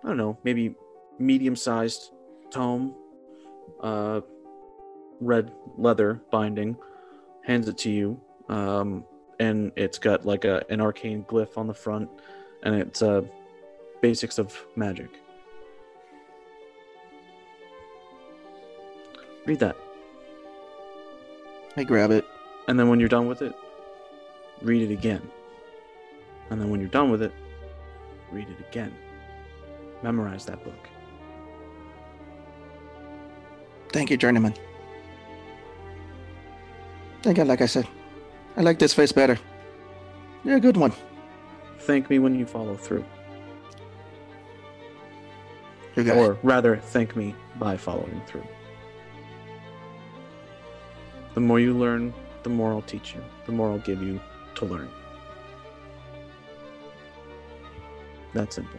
i don't know maybe medium-sized tome uh red leather binding hands it to you um and it's got like a an arcane glyph on the front and it's uh basics of magic read that I grab it. and then when you're done with it read it again and then when you're done with it read it again memorize that book Thank you, journeyman. Again, like I said, I like this face better. You're a good one. thank me when you follow through You got or rather thank me by following through the more you learn the more I'll teach you, the more I'll give you to learn. That simple.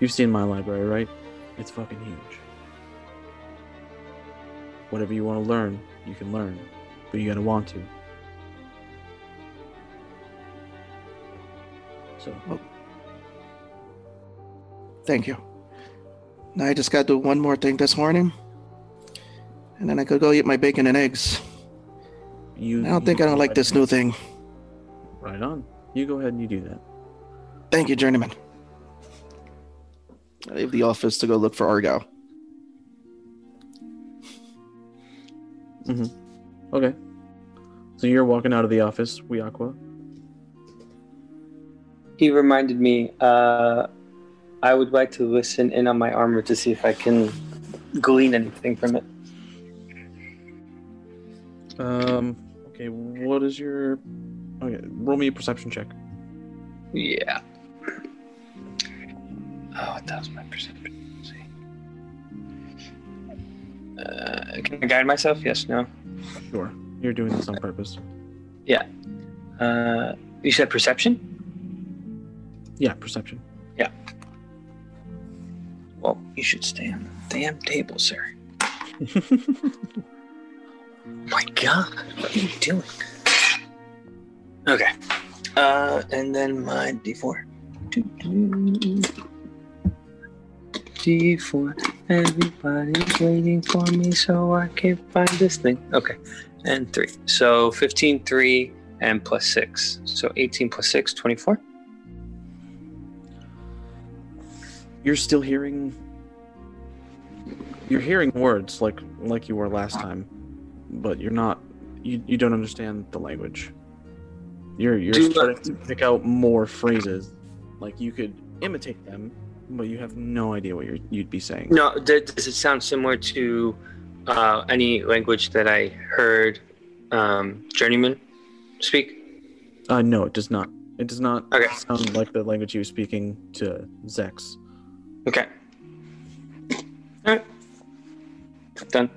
You've seen my library, right? It's fucking huge. Whatever you want to learn, you can learn, but you gotta want to. So, oh. Thank you. Now I just gotta do one more thing this morning. And then I could go eat my bacon and eggs. you. I don't think I don't like this new thing. Right on. You go ahead and you do that. Thank you, journeyman. I leave the office to go look for Argo. Mm-hmm. Okay. So you're walking out of the office, Weeaqua. He reminded me, uh, I would like to listen in on my armor to see if I can glean anything from it. Um. Okay. What is your? Okay. Roll me a perception check. Yeah. Oh, that was my perception. Let's see. Uh, can I guide myself? Yes, no. Sure. You're doing this on purpose. Yeah. Uh, you said perception? Yeah. Perception. Yeah. Well, you should stay on the damn table, sir. My God, what are you doing? Okay. Uh, and then my D4. D4. Everybody's waiting for me, so I can find this thing. Okay. And three. So 15, 3, and plus 6. So 18 plus 6, 24. You're still hearing. You're hearing words like like you were last time, but you're not. You you don't understand the language. You're you're Do, starting to pick out more phrases, like you could imitate them, but you have no idea what you're, you'd be saying. No, does it sound similar to uh, any language that I heard um, Journeyman speak? Uh, no, it does not. It does not Okay. sound like the language you were speaking to Zex. Okay. All right. Done.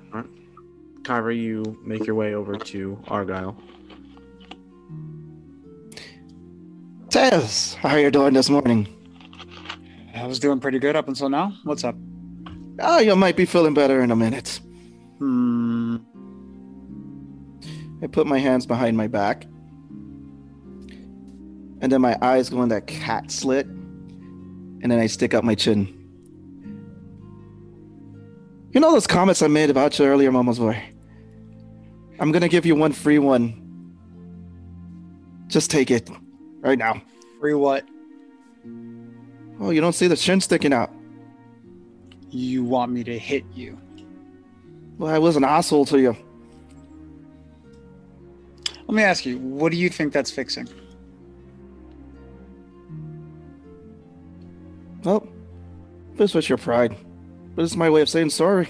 Kyra, you make your way over to Argyle. Tez, how are you doing this morning? I was doing pretty good up until now. What's up? Oh, you might be feeling better in a minute. Hmm. I put my hands behind my back. And then my eyes go in that cat slit. And then I stick out my chin. You know those comments I made about you earlier, Mama's boy? I'm gonna give you one free one. Just take it. Right now. Free what? Oh, you don't see the chin sticking out. You want me to hit you? Well, I was an asshole to you. Let me ask you, what do you think that's fixing? Well, this was your pride. But it's my way of saying sorry.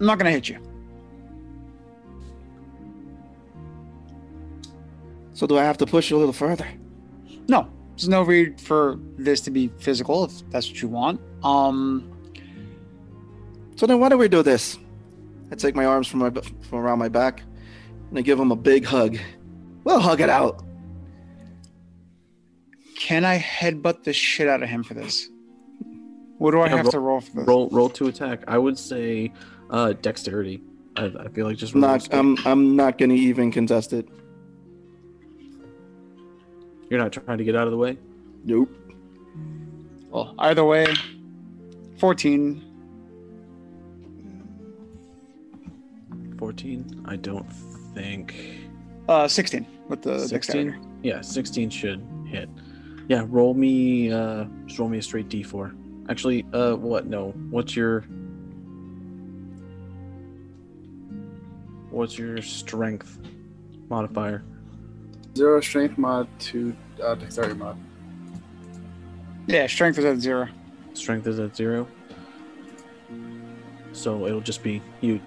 I'm not gonna hit you. So do I have to push you a little further? No, there's no need for this to be physical if that's what you want. Um, So then why do we do this? I take my arms from my from around my back and I give him a big hug. We'll hug it out. can I headbutt the shit out of him for this? What do I Yeah, have to roll for this? Roll roll to attack. I would say uh, dexterity. I, I feel like just I'm not. I'm I'm not gonna even contest it. You're not trying to get out of the way. Nope. Well, either way, 14. Fourteen. I don't think. Uh, 16 with the dexterity. Sixteen. Yeah, sixteen should hit. Yeah, roll me. Uh, just roll me a straight D4. Actually, uh, what? No. What's your? What's your strength modifier? Zero strength mod to uh, dexterity mod. Yeah, strength is at zero. Strength is at zero. So it'll just be you.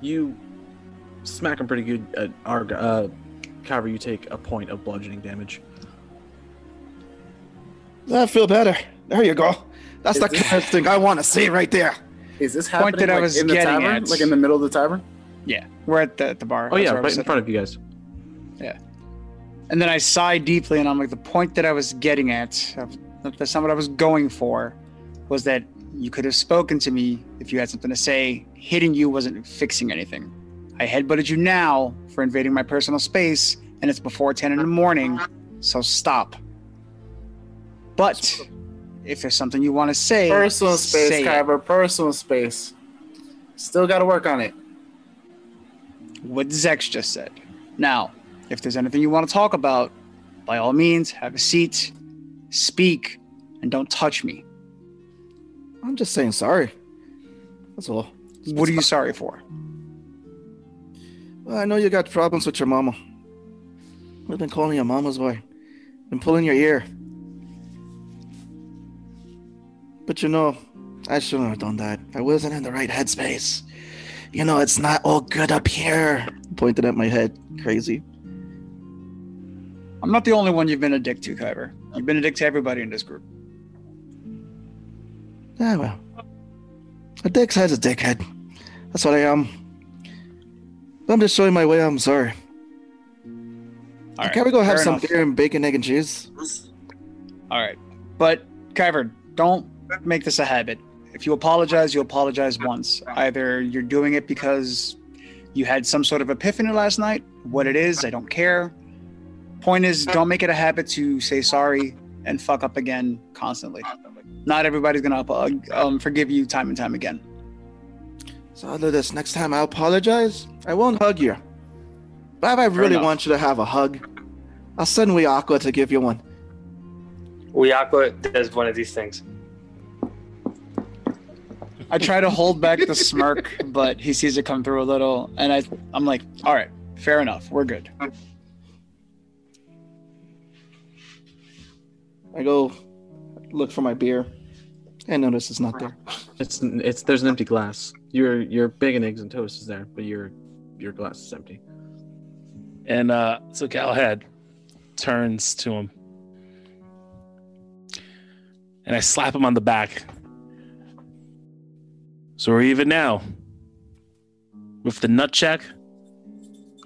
You smack him pretty good. At Arg, uh, Kyra, you take a point of bludgeoning damage. I feel better. There you go. That's the Is it- kind of thing I want to see right there. Is this Point happening that I was in the getting tavern? at- Like in the middle of the tavern? Yeah, we're at the, at the bar. Oh yeah, right in front of you guys. Yeah. And then I sighed deeply, and I'm like, the point that I was getting at, of- that's not what I was going for, was that you could have spoken to me if you had something to say. Hitting you wasn't fixing anything. I headbutted you now for invading my personal space, and it's before 10 in the morning, so stop. But if there's something you want to say, Personal space, say. Kyber. Personal space. Still got to work on it. What Zex just said. Now, if there's anything you want to talk about, by all means, have a seat, speak, and don't touch me. I'm just saying sorry. That's all. What are you sorry for? Well, I know you got problems with your mama. I've been calling you mama's boy. Been pulling your ear. But you know, I shouldn't have done that. I wasn't in the right headspace. You know, it's not all good up here. Pointed at my head. Crazy. I'm not the only one you've been a dick to, Kyber. You've been a dick to everybody in this group. Yeah, well. A dickhead's a dickhead. That's what I am. I'm just showing my way. I'm sorry. All right, Can we go have some enough. beer and bacon, egg, and cheese? All right. But, Kyver, don't make this a habit. If you apologize, you apologize once. Either you're doing it because you had some sort of epiphany last night. What it is, I don't care. Point is, don't make it a habit to say sorry and fuck up again constantly. Not everybody's gonna uh, um, forgive you time and time again. So I'll do this. Next time I apologize, I won't hug you. But if I really want you to have a hug, I'll send Wiako to give you one. Uyako does one of these things. I try to hold back the smirk, but he sees it come through a little, and I, I'm like, all right, fair enough, we're good. I go look for my beer and notice it's not there. It's it's there's an empty glass. Your your bacon, eggs, and toast is there, but your your glass is empty. And uh, so Galahad turns to him. And I slap him on the back. So we're even now. With the nut check?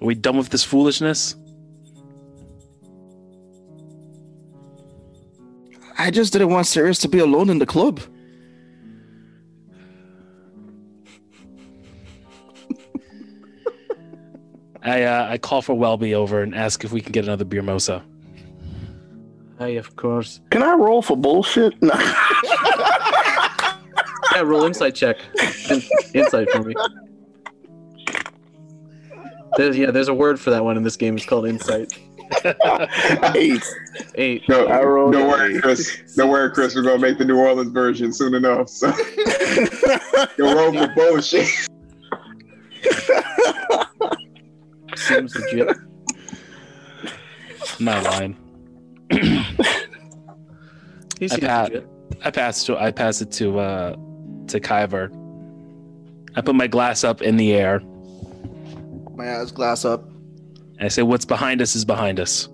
Are we done with this foolishness? I just didn't want Sirius to be alone in the club. I uh, I call for Welby over and ask if we can get another beer mosa. Hey, of course. Can I roll for bullshit? No. Yeah, roll insight check. In- insight for me. There's, yeah, there's a word for that one in this game. It's called insight. Eight. Eight. No, I rolled don't an worry, eight. Chris. Don't worry, Chris. We're gonna make the New Orleans version soon enough. So you'll roll for bullshit. Seems legit. I'm not lying. He I, seems pa- I pass to I pass it to uh to Kyver. I put my glass up in the air My ass glass up. and I say, "What's behind us is behind us."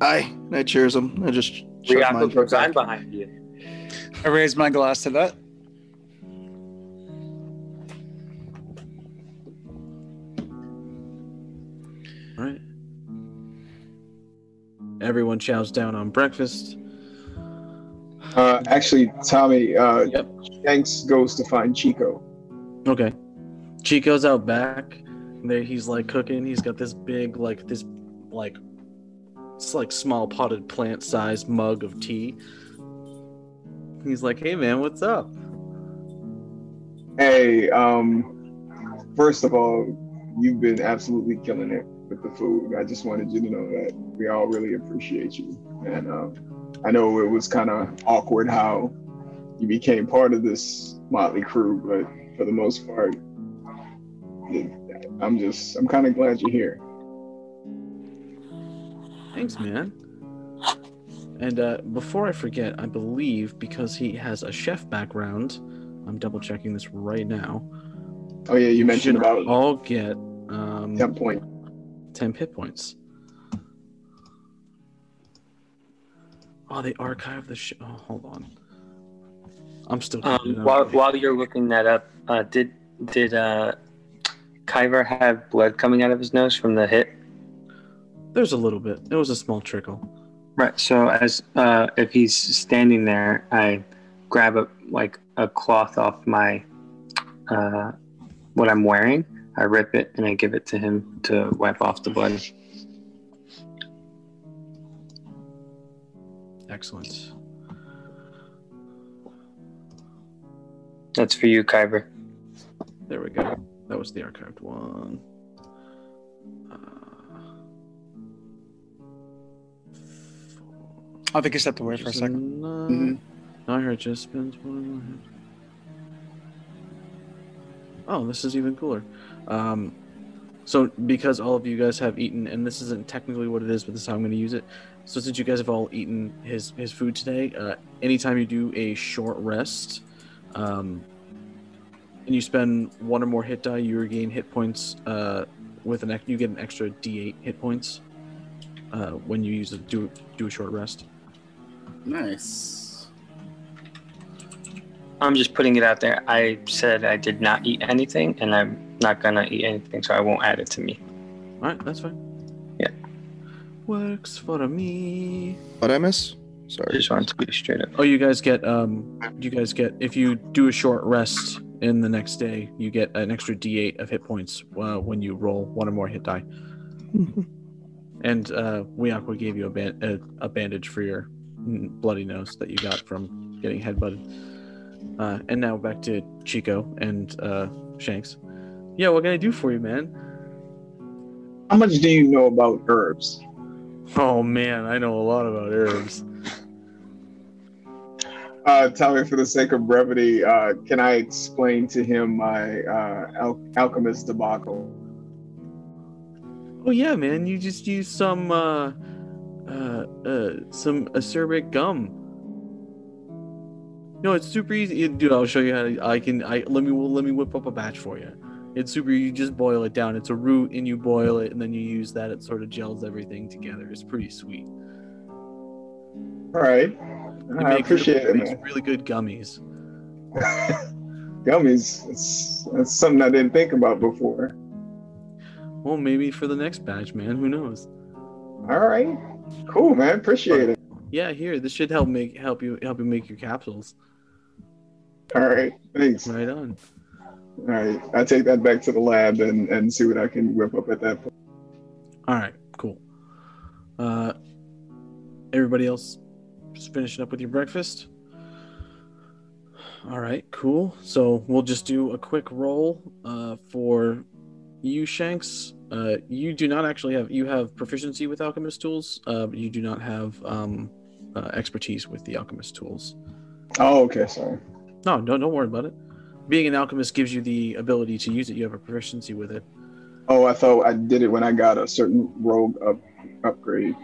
Aye. And I cheers him. I just shove Uyako mine goes, back. I'm behind you. I raise my glass to that. Right. Everyone chows down on breakfast. Uh, actually, Tommy. Uh, Yep. Thanks goes to find Chico. Okay. Chico's out back. There, he's like cooking. He's got this big, like this, like, it's like small potted plant sized mug of tea. He's like, "Hey man, what's up?" Hey, um, first of all, you've been absolutely killing it with the food. I just wanted you to know that we all really appreciate you. And um, I know it was kind of awkward how you became part of this motley crew, but for the most part, I'm just, I'm kind of glad you're here. Thanks, man. And uh, before I forget, I believe because he has a chef background, I'm double checking this right now. Oh yeah, you mentioned about all get um, 10 point. 10 hit points. Oh, they archive the show. Oh, hold on. I'm still. Um, keeping it up. while while you're looking that up, uh, did did uh, Kyver have blood coming out of his nose from the hit? There's a little bit. It was a small trickle. Right. So as uh, if he's standing there, I grab a like a cloth off my uh, what I'm wearing. I rip it and I give it to him to wipe off the blood. Excellent. That's for you, Kyver. There we go. That was the archived one. Uh, I think he stepped away for a second. No, Mhm. I heard just spends one. Oh, this is even cooler. Um, so because all of you guys have eaten, and this isn't technically what it is, but this is how I'm going to use it. So since you guys have all eaten his his food today, uh, anytime you do a short rest, um, and you spend one or more hit die, you regain hit points. Uh, with an ex- you get an extra D8 hit points uh, when you use a do do a short rest. Nice. I'm just putting it out there. I said I did not eat anything, and I'm not gonna eat anything, so I won't add it to me. All right, that's fine. Yeah. Works for me. What I miss? Sorry. Just wanted to be straight up. Oh, you guys get um, you guys get if you do a short rest in the next day, you get an extra D8 of hit points uh, when you roll one or more hit die. and uh, Weeaqua gave you a, ban- a, a bandage for your bloody nose that you got from getting headbutted. Uh, and now back to Chico and uh, Shanks. Yeah, what can I do for you, man? How much do you know about herbs? Oh man, I know a lot about herbs. Uh, tell me, for the sake of brevity, uh, can I explain to him my uh, al- alchemist debacle? Oh yeah, man, you just use some uh uh uh some acerbic gum. No, it's super easy. Dude, I'll show you how to, I can I let me let me whip up a batch for you. It's super you just boil it down. It's a root and you boil it and then you use that it sort of gels everything together. It's pretty sweet. All right, I appreciate it, makes really good gummies. Gummies, it's, that's something I didn't think about before. Well, maybe for the next batch, man. Who knows? All right, cool, man. Appreciate it. Yeah, here. This should help make help you help you make your capsules. All right, thanks. Right on. All right, I take that back to the lab and, and see what I can whip up at that point. All right, cool. Uh, everybody else, just finishing up with your breakfast. All right, cool. So we'll just do a quick roll uh, for you, Shanks. Uh, you do not actually have you have proficiency with alchemist tools, uh, but you do not have um, uh, expertise with the alchemist tools. Oh, okay, sorry. No, don't don't worry about it. Being an alchemist gives you the ability to use it. You have a proficiency with it. Oh, I thought I did it when I got a certain rogue up, upgrade.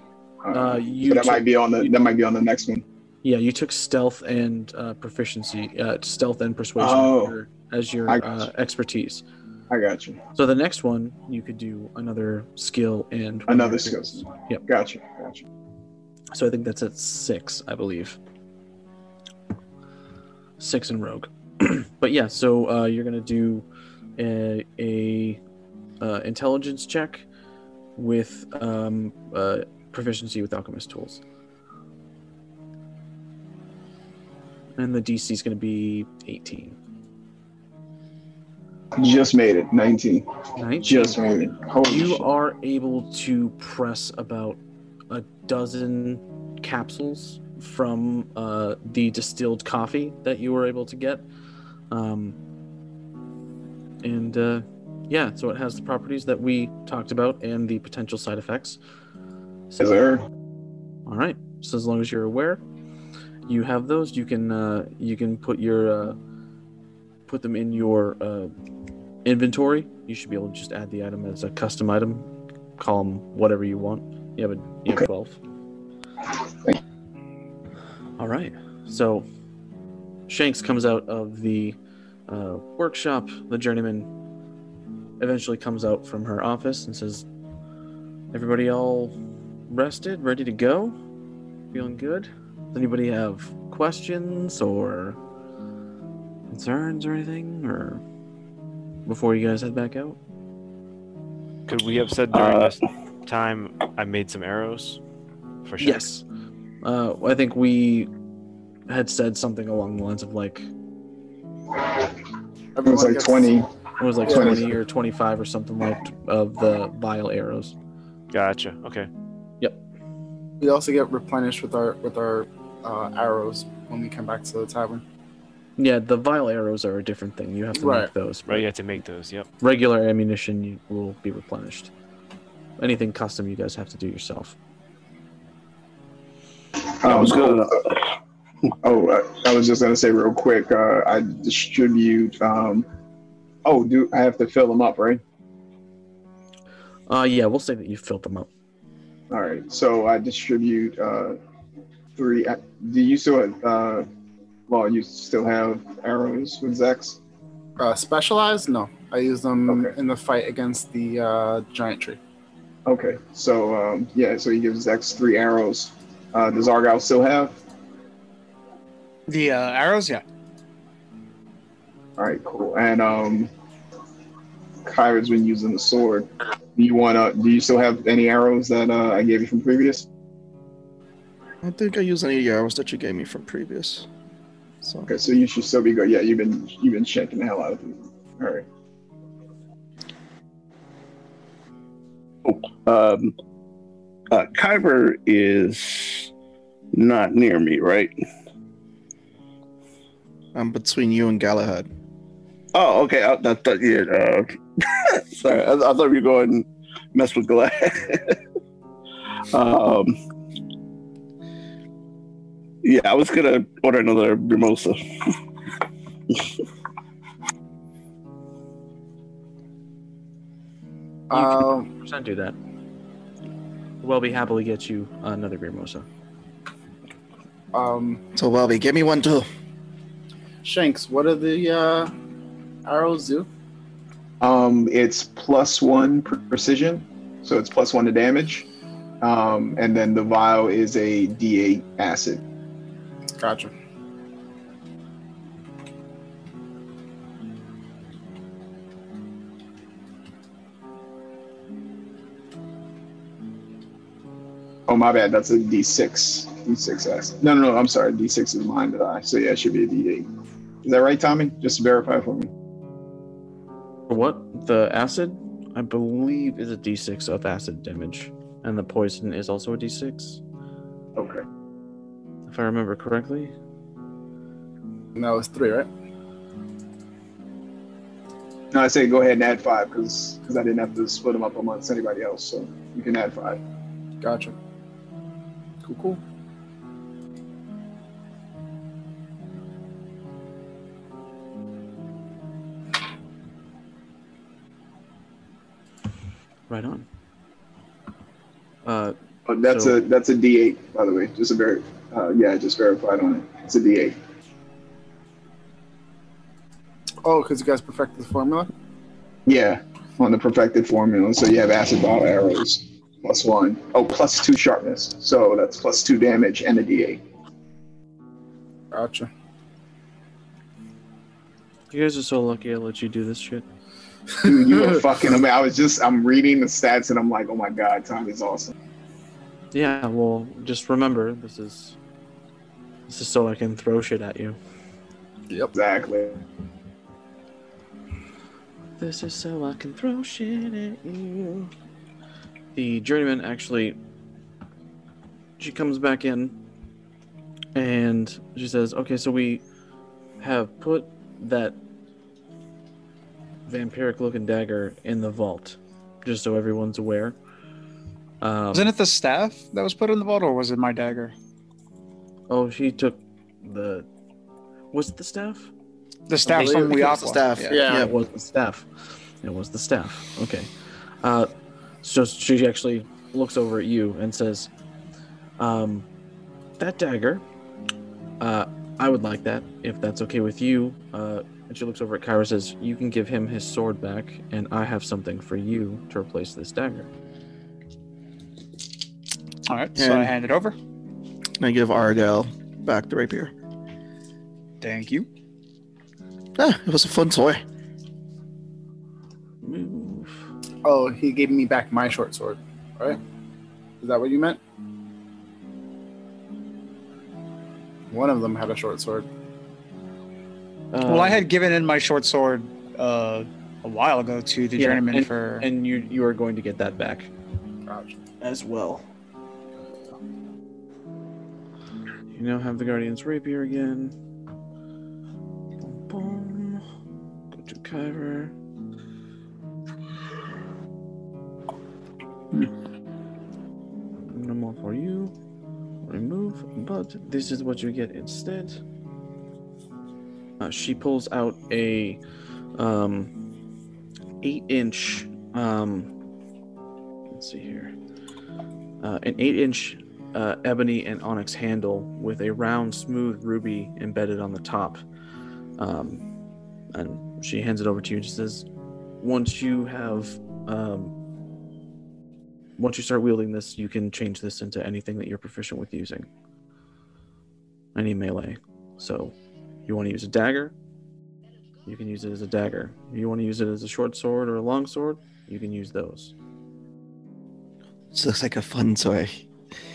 Uh, you that took- might be on the that might be on the next one. Yeah, you took stealth and uh, proficiency, uh, stealth and persuasion Oh. as your, as your got uh, expertise. I got you. So the next one, you could do another skill and Another skill. Yep. Gotcha. Gotcha. So I think that's at six, I believe. Six in rogue. but yeah, so uh, you're gonna do a, a uh, intelligence check with um, uh, proficiency with alchemist tools. And the DC is going to be 18. Just made it. 19. 19. Just made it. Holy you shit. are able to press about a dozen capsules from uh, the distilled coffee that you were able to get. Um, and uh, yeah, so it has the properties that we talked about and the potential side effects. So, Yes, sir. all right. So as long as you're aware, you have those. You can uh, you can put your uh, put them in your uh, inventory. You should be able to just add the item as a custom item. Call them whatever you want. You have a you have twelve. All right. So Shanks comes out of the uh, workshop. The journeyman eventually comes out from her office and says, "Everybody all rested, ready to go? Feeling good? Does anybody have questions or concerns or anything, or before you guys head back out? Could we have said during Uh, this time I made some arrows for sure? Yes. Uh, I think we had said something along the lines of like It was like gets- 20. it was like Yeah. 20 or 25 or something like of the vile arrows. Gotcha. Okay. Yep. We also get replenished with our with our uh, arrows when we come back to the tavern. Yeah, the vile arrows are a different thing. You have to Right. make those. Right, you have to make those. Yep. Regular ammunition you, will be replenished. Anything custom you guys have to do yourself. I was gonna. Oh, uh, I was just gonna say real quick. Uh, I distribute. Um, oh, do I have to fill them up, right? Uh, yeah, we'll say that you filled them up. All right. So I distribute uh, three. uh, Do you still? Have, uh, well, you still have arrows with Zex. Uh, specialized? No, I use them Okay. in the fight against the uh, giant tree. Okay. So um, yeah. So he gives Zex three arrows. Uh, does Argyle still have? The uh, arrows, yeah. All right. Cool. And um, Kyra's been using the sword. Do you wanna? Do you still have any arrows that uh, I gave you from previous? I don't think I used any of the arrows that you gave me from previous. So Okay, so you should still be good. Yeah, you've been you've been checking the hell out of them. All right. Oh, um, uh, Kyber is not near me, right? I'm between you and Galahad. Oh, okay. I, I thought yeah. Uh, sorry, I, I thought you were going to mess with Galahad. um, yeah, I was gonna order another mimosa. Um, Percent do that. Welby happily get you another Mimosa. um, So Bobby, give me one too. Shanks, what do the uh, arrows do? Um, it's plus one precision, so it's plus one to damage. Um, and then the vial is a D8 acid. Gotcha. Oh my bad, that's a D6. D6 acid. No, no, no. I'm sorry. D6 is mine that I. So yeah, it should be a D8. Is that right, Tommy? Just verify for me. What? The acid, I believe, is a d6 of acid damage, and the poison is also a d6, Okay. if I remember correctly. No, it's three, right? No, I say go ahead and add five because because I didn't have to split them up amongst anybody else. So you can add five. Gotcha. Cool, cool. Right on. Uh, Oh, that's So- a that's a D8 by the way. Just a very uh, yeah, just verified on it. It's a D8. Oh, because you guys perfected the formula? Yeah, on the perfected formula. So you have acid ball arrows plus one. Oh, plus two sharpness. So that's plus two damage and a D8. Gotcha. you guys are so lucky I let you do this shit. Dude, you were fucking. I mean, I was just I'm reading the stats and I'm like, oh my god, Tommy's awesome. Yeah, well, just remember, this is this is so I can throw shit at you. Yep. Exactly. This is so I can throw shit at you. The journeyman actually, she comes back in, and she says, "Okay, so we have put that vampiric-looking dagger in the vault, just so everyone's aware." Um, Wasn't it the staff that was put in the vault, or was it my dagger? Oh, she took the. Was it the staff? The staff believe from it was Weeaqua. the staff. Yeah. Yeah, it was the staff. It was the staff. Okay. Uh, so she actually looks over at you and says, um, "That dagger. Uh, I would like that if that's okay with you." Uh, and she looks over at Kyra and says, "You can give him his sword back, and I have something for you to replace this dagger." All right, so I hand it over. And I give Argyle back the rapier. Thank you. Ah, it was a fun toy. Move. Oh, he gave me back my short sword, right? Is that what you meant? One of them had a short sword. Well, I Um, had given in my short sword uh, a while ago to the Yeah, journeyman and, for. and you you are going to get that back as well. You now have the Guardian's Rapier again. Boom, boom. Go to Kyver. No more for you. Remove, but this is what you get instead. Uh, she pulls out a um, eight inch um, let's see here. Uh, an eight inch uh, ebony and onyx handle with a round smooth ruby embedded on the top. Um, and she hands it over to you and she says once you have um, once you start wielding this you can change this into anything that you're proficient with using. Any melee. So you want to use a dagger you can use it as a dagger. You want to use it as a short sword or a long sword, you can use those. This looks like a fun toy.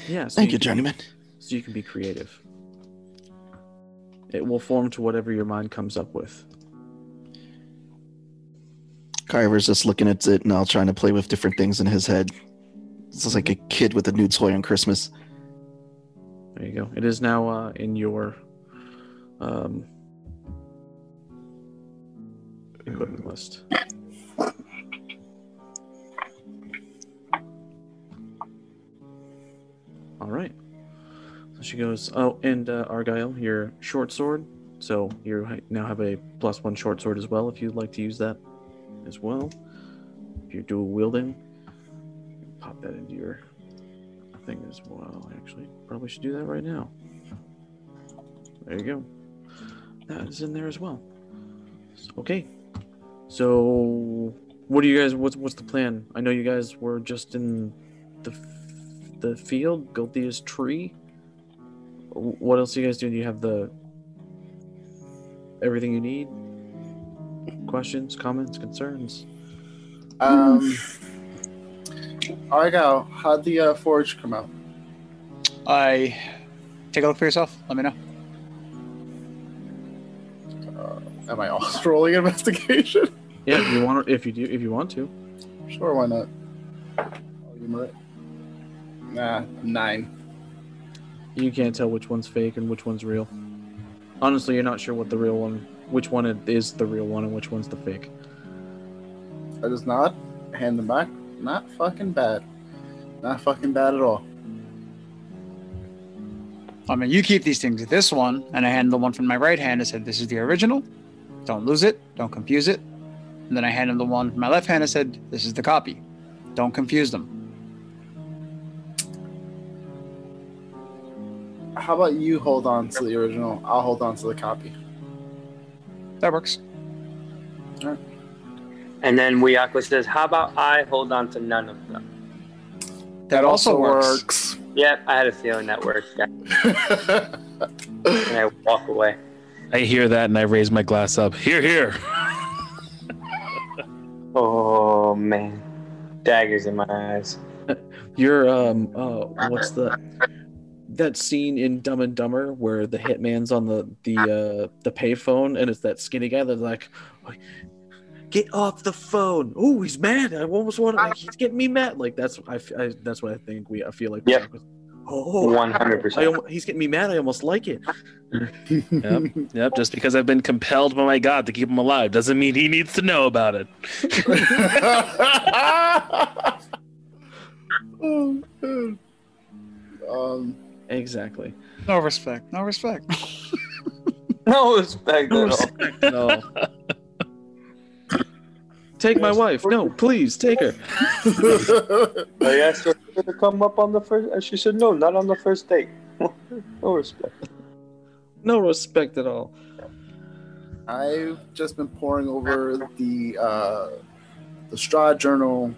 Yeah. So Thank you, can- journeyman. So you can be creative. It will form to whatever your mind comes up with. Kyver's just looking at it now, trying to play with different things in his head. This is like a kid with a new toy on Christmas. There you go. It is now uh, in your um, equipment list. All right. So she goes, Oh, and uh, Argyle, your short sword. So you now have a plus one short sword as well if you'd like to use that as well. If you're dual wielding, pop that into your thing as well. Actually, probably should do that right now. There you go. That is in there as well. Okay. So, what do you guys? What's what's the plan? I know you guys were just in the f- the field, Gulthias tree. What else do you guys do? Do you have the everything you need? Questions, comments, concerns? Um, Argyle, how'd the uh, forge come out? I take a look for yourself. Let me know. Am I also rolling investigation? Yeah, if you want. If you do, if you want to. Sure, why not? Oh, you might. Nah, nine. You can't tell which one's fake and which one's real. Honestly, you're not sure what the real one, which one it is the real one and which one's the fake. I just nod, hand them back. Not fucking bad. Not fucking bad at all. I mean, you keep these things. This one, and I hand the one from my right hand. I said, "This is the original. Don't lose it. Don't confuse it." And then I handed him the one from my left hand. I said, "This is the copy. Don't confuse them." How about you hold on to the original? I'll hold on to the copy. That works. And then Wiyako says, How about I hold on to none of them? That, also, works. Yep, I had a feeling that worked. Yeah. and I walk away. I hear that and I raise my glass up. Here, here. Oh man. Daggers in my eyes. You're um uh what's the that scene in Dumb and Dumber where the hitman's on the the uh the payphone and it's that skinny guy that's like get off the phone. Oh, he's mad. I almost want to he's getting me mad. Like that's I that's what I think we I feel like Yep. Oh, 100%. I he's getting me mad. I almost like it. Yep, yep. Just because I've been compelled by my God to keep him alive doesn't mean he needs to know about it. oh, man. Um, Exactly. No respect. No respect. No respect No at respect at all. Take my wife. No, please take her. I asked her to come up on the first, and she said, No, not on the first date. no respect. No respect at all. I've just been poring over the uh, the Strahd journal,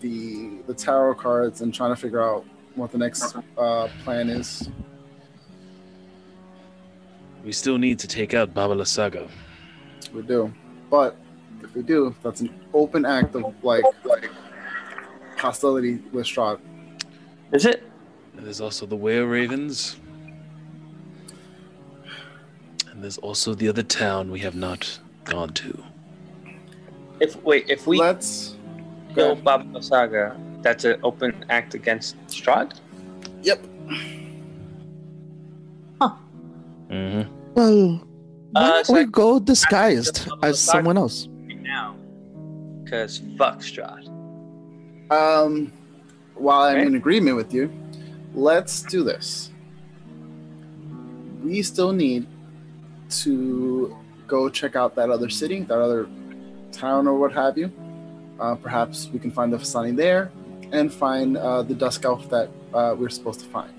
the the tarot cards, and trying to figure out what the next uh, plan is. We still need to take out Baba Lysaga. We do. But if we do, that's an open act of like like hostility with Strahd. Is it? And there's also the Were Ravens. And there's also the other town we have not gone to. If wait, if we Let's kill Baba Saga, that's an open act against Strahd. Yep. Mm-hmm. Well, why Uh, don't so we go disguised as someone else? Right now, because fuck Strahd. Um, while I'm Okay. in agreement with you, let's do this. We still need to go check out that other city, that other town, or what have you. Uh, perhaps we can find the Vistani there and find uh, the Dusk Elf that uh, we're supposed to find.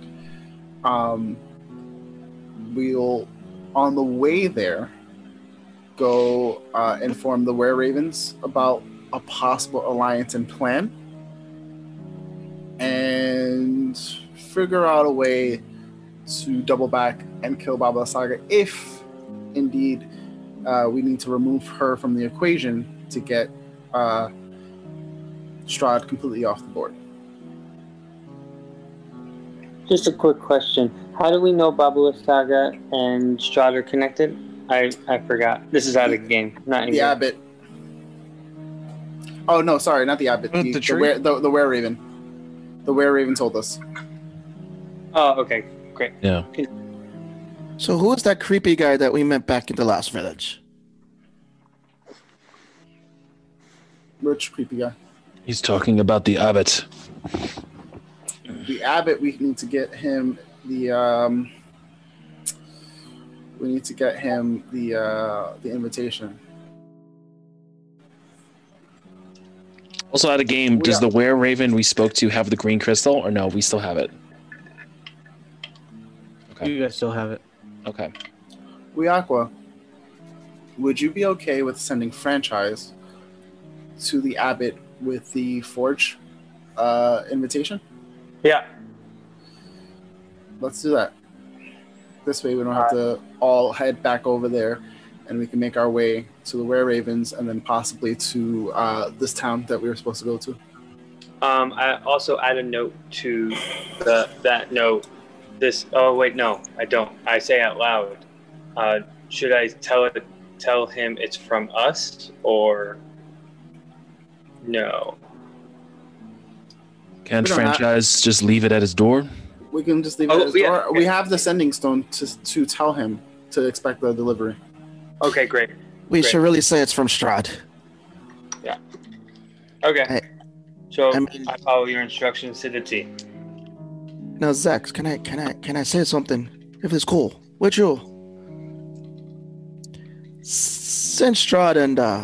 Um, we'll, on the way there, go uh, inform the Were Ravens about a possible alliance and plan and figure out a way to double back and kill Baba Saga if indeed uh, we need to remove her from the equation to get uh, Strahd completely off the board. Just a quick question: How do we know Baba Saga and Strahd are connected? I I forgot. This is out of the game, not in The game. Abbot. Oh no, sorry, not the Abbot. The, the the, tree? were, the, the Were Raven. The Were Raven told us. Oh, okay, great. Yeah. So who is that creepy guy that we met back in the last village? Rich creepy guy. He's talking about the abbot. the abbot we need to get him the um we need to get him the uh the invitation Also out of game, We does are- the Were Raven we spoke to have the green crystal or no? We still have it. Okay. You guys still have it. Okay. Aqua, would you be okay with sending franchise to the abbot with the forge uh invitation Yeah. let's do that this way we don't have to all head back over there and we can make our way to the were ravens and then possibly to uh this town that we were supposed to go to Um, I also add a note to the that note. This. Oh wait, no, I don't. I say out loud. Uh, should I tell it? Tell him it's from us or no? Can't We don't have- franchise just leave it at his door? We can just leave it Oh, at his yeah, door. okay. We have the sending stone to to tell him to expect the delivery. Okay, great. We Great. should really say it's from Strahd. Yeah. Okay. I- so I I, follow your instructions to the T. Now, Zach, can I can I can I say something? If it's cool, would you? Since Strahd and uh,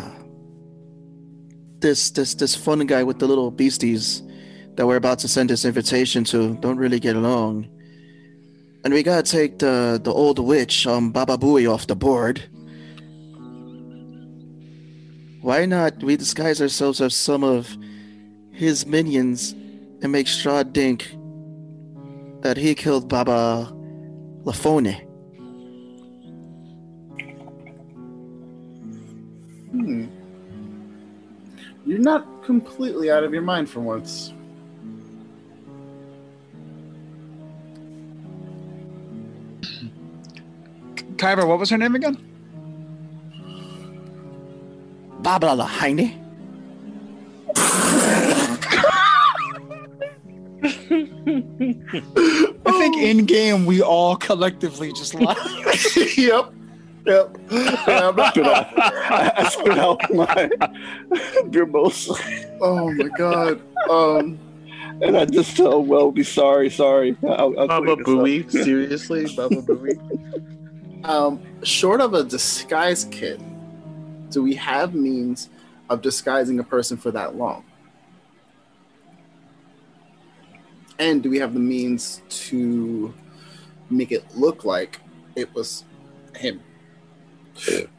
this this this fun guy with the little beasties that we're about to send this invitation to don't really get along, and we gotta take the the old witch um Baba Booey off the board. Why not we disguise ourselves as some of his minions and make Strahd think that he killed Baba Lafone. Hmm. You're not completely out of your mind for once. Kyber, what was her name again? Baba Lahaine? I think in game we all collectively just lied. yep. Yep. Yeah, I'm not- Spit out, I, I spit out my verbose, oh my god. Um. and I just tell well, be sorry, sorry. I'll, I'll Baba clean this up. Booey, seriously, Baba Booey. Um, short of a disguise kit, do we have means of disguising a person for that long? And do we have the means to make it look like it was him?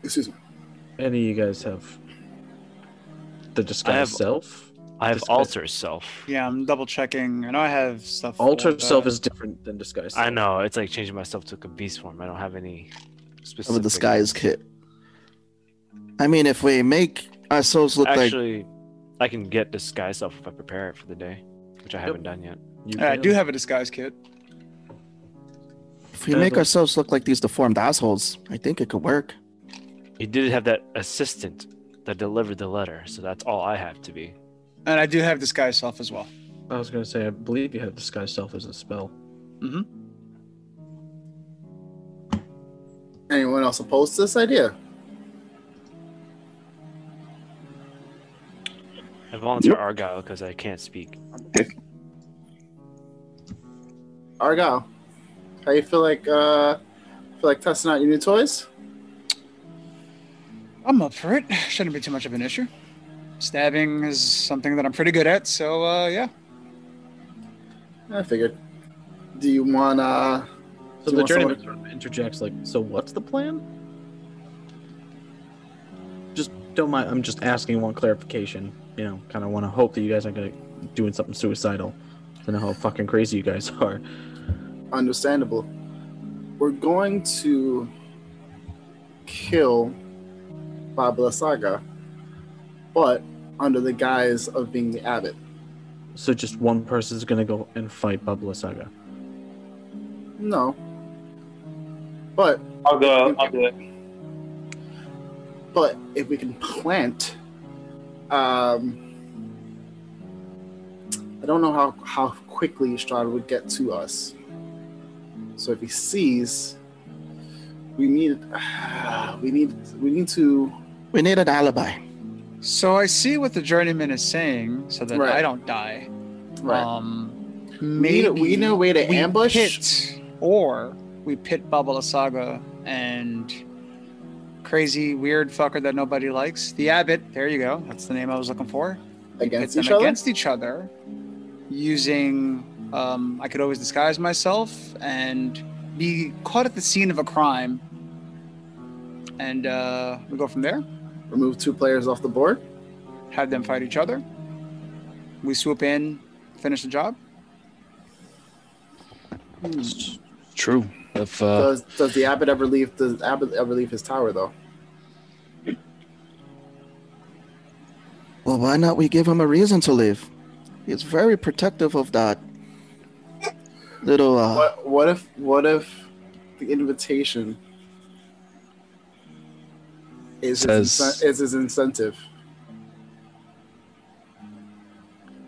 Excuse me. Any of you guys have the disguise have- self? I have Disguise- alter self. yeah, I'm double checking. I know I have stuff. for Alter self is different than disguise. I know it's like changing myself to a beast form. I don't have any Of specific a disguise kit. I mean, if we make ourselves look like Actually, I can get disguise self if I prepare it for the day, which I haven't done yet. You I do have a disguise kit. if we make ourselves look like these deformed assholes, I think it could work. He did have that assistant that delivered the letter, so that's all I have to be. And I do have disguise self as well. I was gonna say, I believe you have disguise self as a spell. Mhm. Anyone else opposed to this idea? I volunteer Argyle because I can't speak. Argyle, how you feel like uh feel like testing out your new toys? I'm up for it. Shouldn't be too much of an issue. Stabbing is something that I'm pretty good at, so uh, yeah. I figured. Do you want uh So the you journeyman sort of interjects, like, "So what's the plan?" Just don't mind. I'm just asking one clarification. You know, kind of want to hope that you guys aren't gonna doing something suicidal. I know how fucking crazy you guys are. understandable? We're going to kill Baba Lysaga, but under the guise of being the abbot. So just one person is gonna go and fight Baba Lysaga. No. But I'll go. I'll do it. but if we can plant um I don't know how how quickly Strahd would get to us. So if he sees we need we need we need to We need an alibi. So I see what the journeyman is saying, so that Right. I don't die. right. Um, we, maybe need, we need a way to we ambush pit, or we pit Baba Lysaga and crazy weird fucker that nobody likes. The Abbot. There you go. That's the name I was looking for. Against each other. against each other using. Um, I could always disguise myself and be caught at the scene of a crime, and uh, we go from there. Remove two players off the board. Have them fight each other. We swoop in, finish the job. It's true. If uh, does does the abbot ever leave does the abbot ever leave his tower though? Well, why not we give him a reason to live? He's very protective of that little uh What what if what if the invitation is his, Says- incen- is his incentive?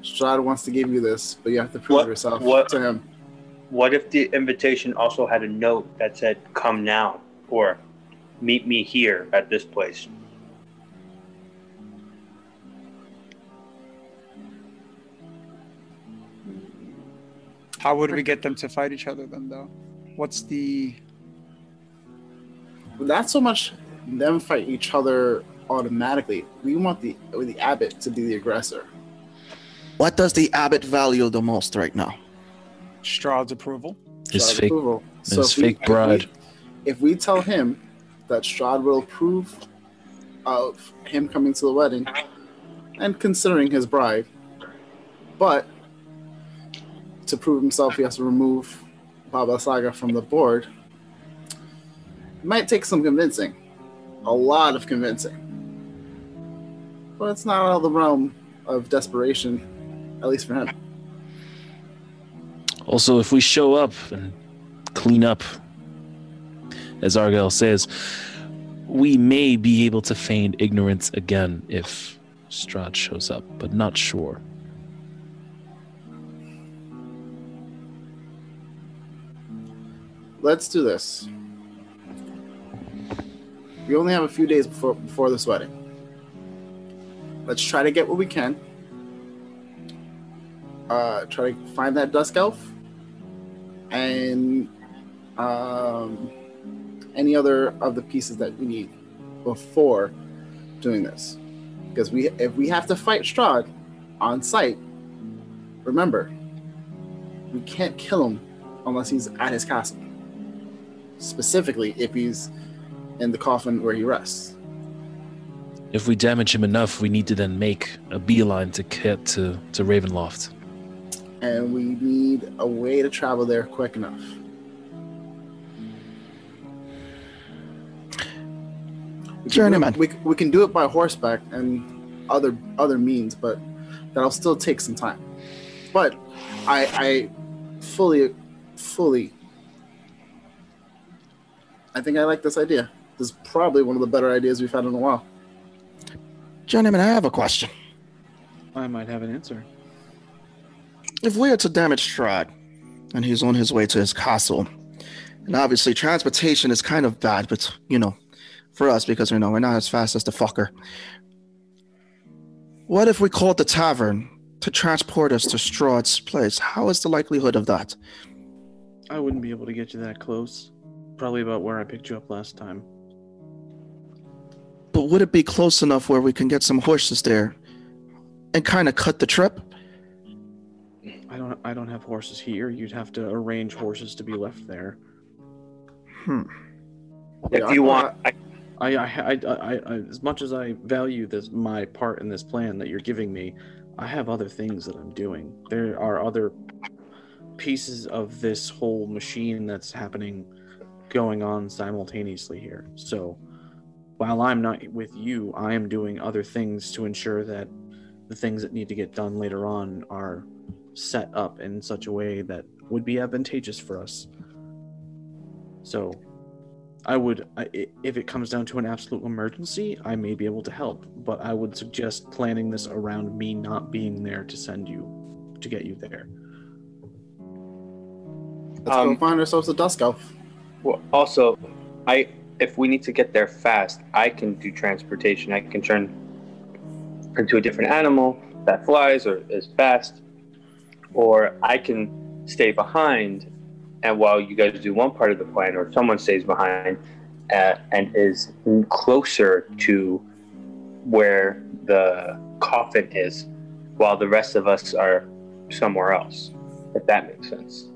Strahd wants to give you this, but you have to prove What- yourself what- to him. What if the invitation also had a note that said "Come now" or "Meet me here at this place"? How would we get them to fight each other then, though? What's the Not so much them fight each other automatically. We want the the abbot to be the aggressor. what does the abbot value the most right now? Strahd's approval? his Strahd fake, approval. his if we- fake if we- bride. if we tell him that Strahd will approve of him coming to the wedding and considering his bride, but to prove himself, he has to remove Baba Saga from the board. It might take some convincing, a lot of convincing, but it's not out of the realm of desperation, at least for him. Also, if we show up and clean up, as Argyle says, we may be able to feign ignorance again if Strahd shows up, but not sure. Let's do this. We only have a few days before before this wedding. Let's try to get what we can. Uh, try to find that dusk elf, and um, any other of the pieces that we need before doing this. Because we, if we have to fight Strahd on site, remember, we can't kill him unless he's at his castle specifically if he's in the coffin where he rests. If we damage him enough, we need to then make a beeline to get to, to Ravenloft. And we need a way to travel there quick enough. We can do it- We, we can do it by horseback and other other means, but that'll still take some time. But I I fully fully I think I like this idea. This is probably one of the better ideas we've had in a while. Journeyman, I have a question. I might have an answer. If we are to damage Strahd, and he's on his way to his castle, and obviously transportation is kind of bad, but you know, for us because you know we're not as fast as the fucker. What if we called the tavern to transport us to Strahd's place? How is the likelihood of that? I wouldn't be able to get you that close. Probably about where I picked you up last time. But would it be close enough where we can get some horses there and kind of cut the trip? I don't I don't have horses here. You'd have to arrange horses to be left there. Hmm. If you want, I, I, I, I, I, I, as much as I value this, my part in this plan that you're giving me, I have other things that I'm doing. There are other pieces of this whole machine that's happening, going on simultaneously here. So, while I'm not with you, I am doing other things to ensure that the things that need to get done later on are set up in such a way that would be advantageous for us. So, I would, I- i- if it comes down to an absolute emergency, I may be able to help, but I would suggest planning this around me not being there to send you, to get you there. Let's Um, go find ourselves a dusk elf. Well, also, I if we need to get there fast, I can do transportation. I can turn into a different animal that flies or is fast, or I can stay behind. And while you guys do one part of the plan, or someone stays behind uh, and is closer to where the coffin is, while the rest of us are somewhere else. If that makes sense.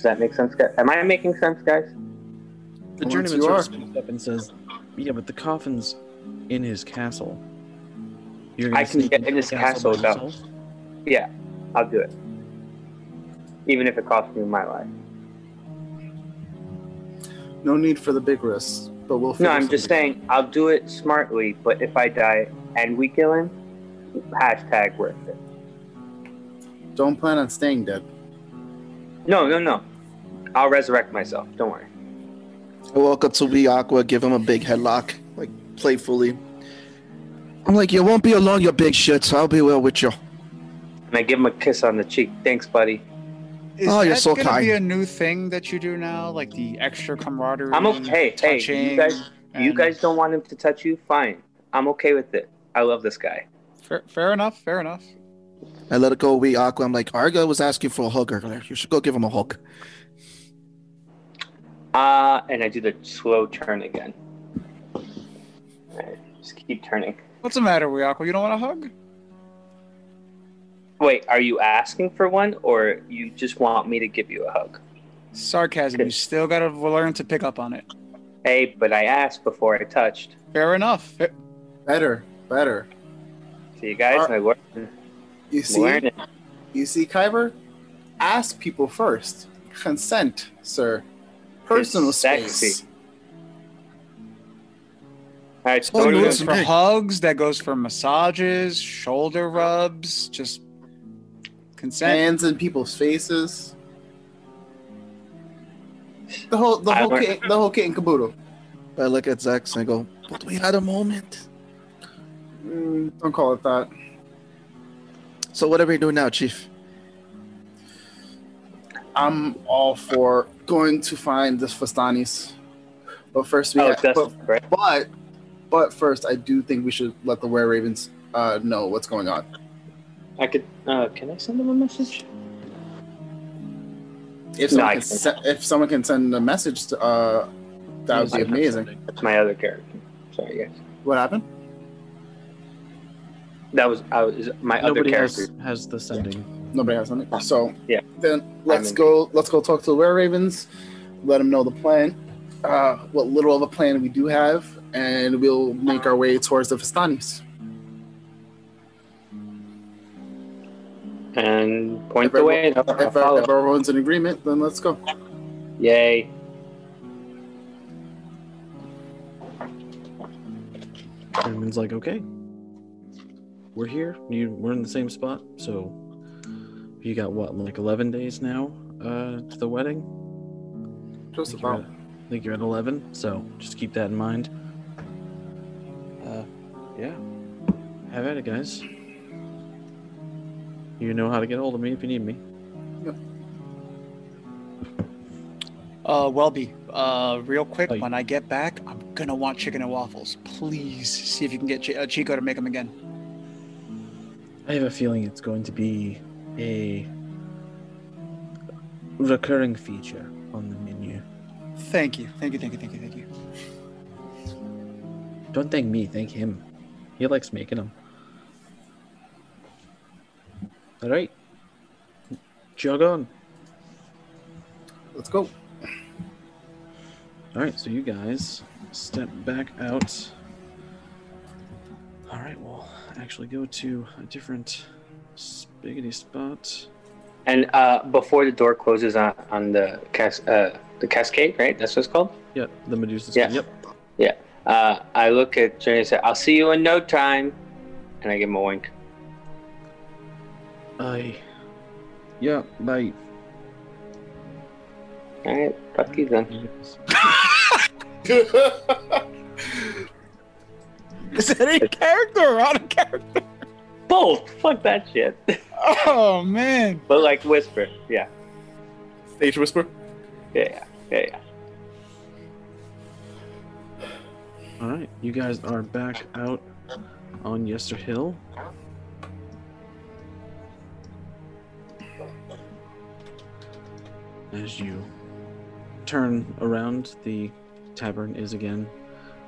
Does that make sense, guys? Am I making sense, guys? The Once journeyman you sort of speaks up and says, "Yeah, but the coffin's in his castle. You're I gonna can get in the his castle by without- yourself? Yeah, I'll do it. Even if it costs me my life. No need for the big risks, but we'll. No, figure I'm just something. saying I'll do it smartly, but if I die and we kill him, hashtag worth it. Don't plan on staying dead. No, no, no. I'll resurrect myself. Don't worry. I walk up to Weeaqua, give him a big headlock, like playfully. I'm like, you won't be alone, you big shit. I'll be well with you. And I give him a kiss on the cheek. Thanks, buddy. Is Oh, you're that so gonna be a new thing that you do now, like the extra camaraderie? I'm okay. Hey, you guys, you guys don't want him to touch you? Fine. I'm okay with it. I love this guy. Fair, fair enough. Fair enough. I let it go, Weeaqua. I'm like, Arga was asking for a hug earlier. You should go give him a hug. Uh, and I do the slow turn again. Alright, just keep turning. What's the matter, Weeaqua? You don't want a hug? Wait, are you asking for one, or you just want me to give you a hug? Sarcasm. You still gotta learn to pick up on it. Hey, but I asked before I touched. Fair enough. Fa- Better, better. See you guys. Are- I learned. You see, learning. you see, Kyber. Ask people first. Consent, sir. Personal It's sexy. space. All right, so what are we no, doing? it's for me. hugs. That goes for massages, shoulder rubs. Just consent. Hands in people's faces. The whole, the I whole, kit, the whole kit and caboodle. I look at Zex and I go, but we had a moment. Mm, don't call it that. So what are we doing now, Chief? I'm all for going to find the Vistanis. But first we Oh, have, but, but but first I do think we should let the Were Ravens uh, know what's going on. I could. Uh, can I send them a message? If someone, I can, se- if someone can send a message to uh that would be amazing. That's my other character. Sorry, guys. What happened? That was I was my other Nobody character. has, has the sending. Nobody has something. So Yeah. then let's in. go let's go talk to the Were Ravens, let them know the plan, uh, what little of a plan we do have, and we'll make our way towards the Vistanis. And point If the way. and I'll, I'll If, if everyone's in agreement, then let's go. Yay! Everyone's like, okay, we're here. You, we're in the same spot. So you got what, like 11 days now uh, to the wedding? Just I about. at- I think you're at 11. So just keep that in mind. Uh, yeah. Have at it, guys. You know how to get hold of me if you need me. Uh, Welby, uh, real quick, Oh, when I get back, I'm gonna want chicken and waffles. Please see if you can get Ch- uh, Chico to make them again. I have a feeling it's going to be a recurring feature on the menu. Thank you, thank you, thank you, thank you, thank you. Don't thank me, thank him. He likes making them. All right. Jog on. Let's go. All right, so you guys step back out. All right, we'll actually go to a different spiggity spot. And uh, before the door closes on, on the cas- uh, the cascade, right? That's what it's called. Yeah, the Medusa. Yeah. Yep. Yeah. Uh, I look at Journey and say, "I'll see you in no time," and I give him a wink. I. Yeah, bye. All right, fuck you then. Is that in character or out of character? Both. Fuck that shit. Oh man. but like whisper. Yeah. Stage whisper. Yeah. Yeah. Yeah. yeah. All right, you guys are back out on Yester Hill. As you turn around, the tavern is again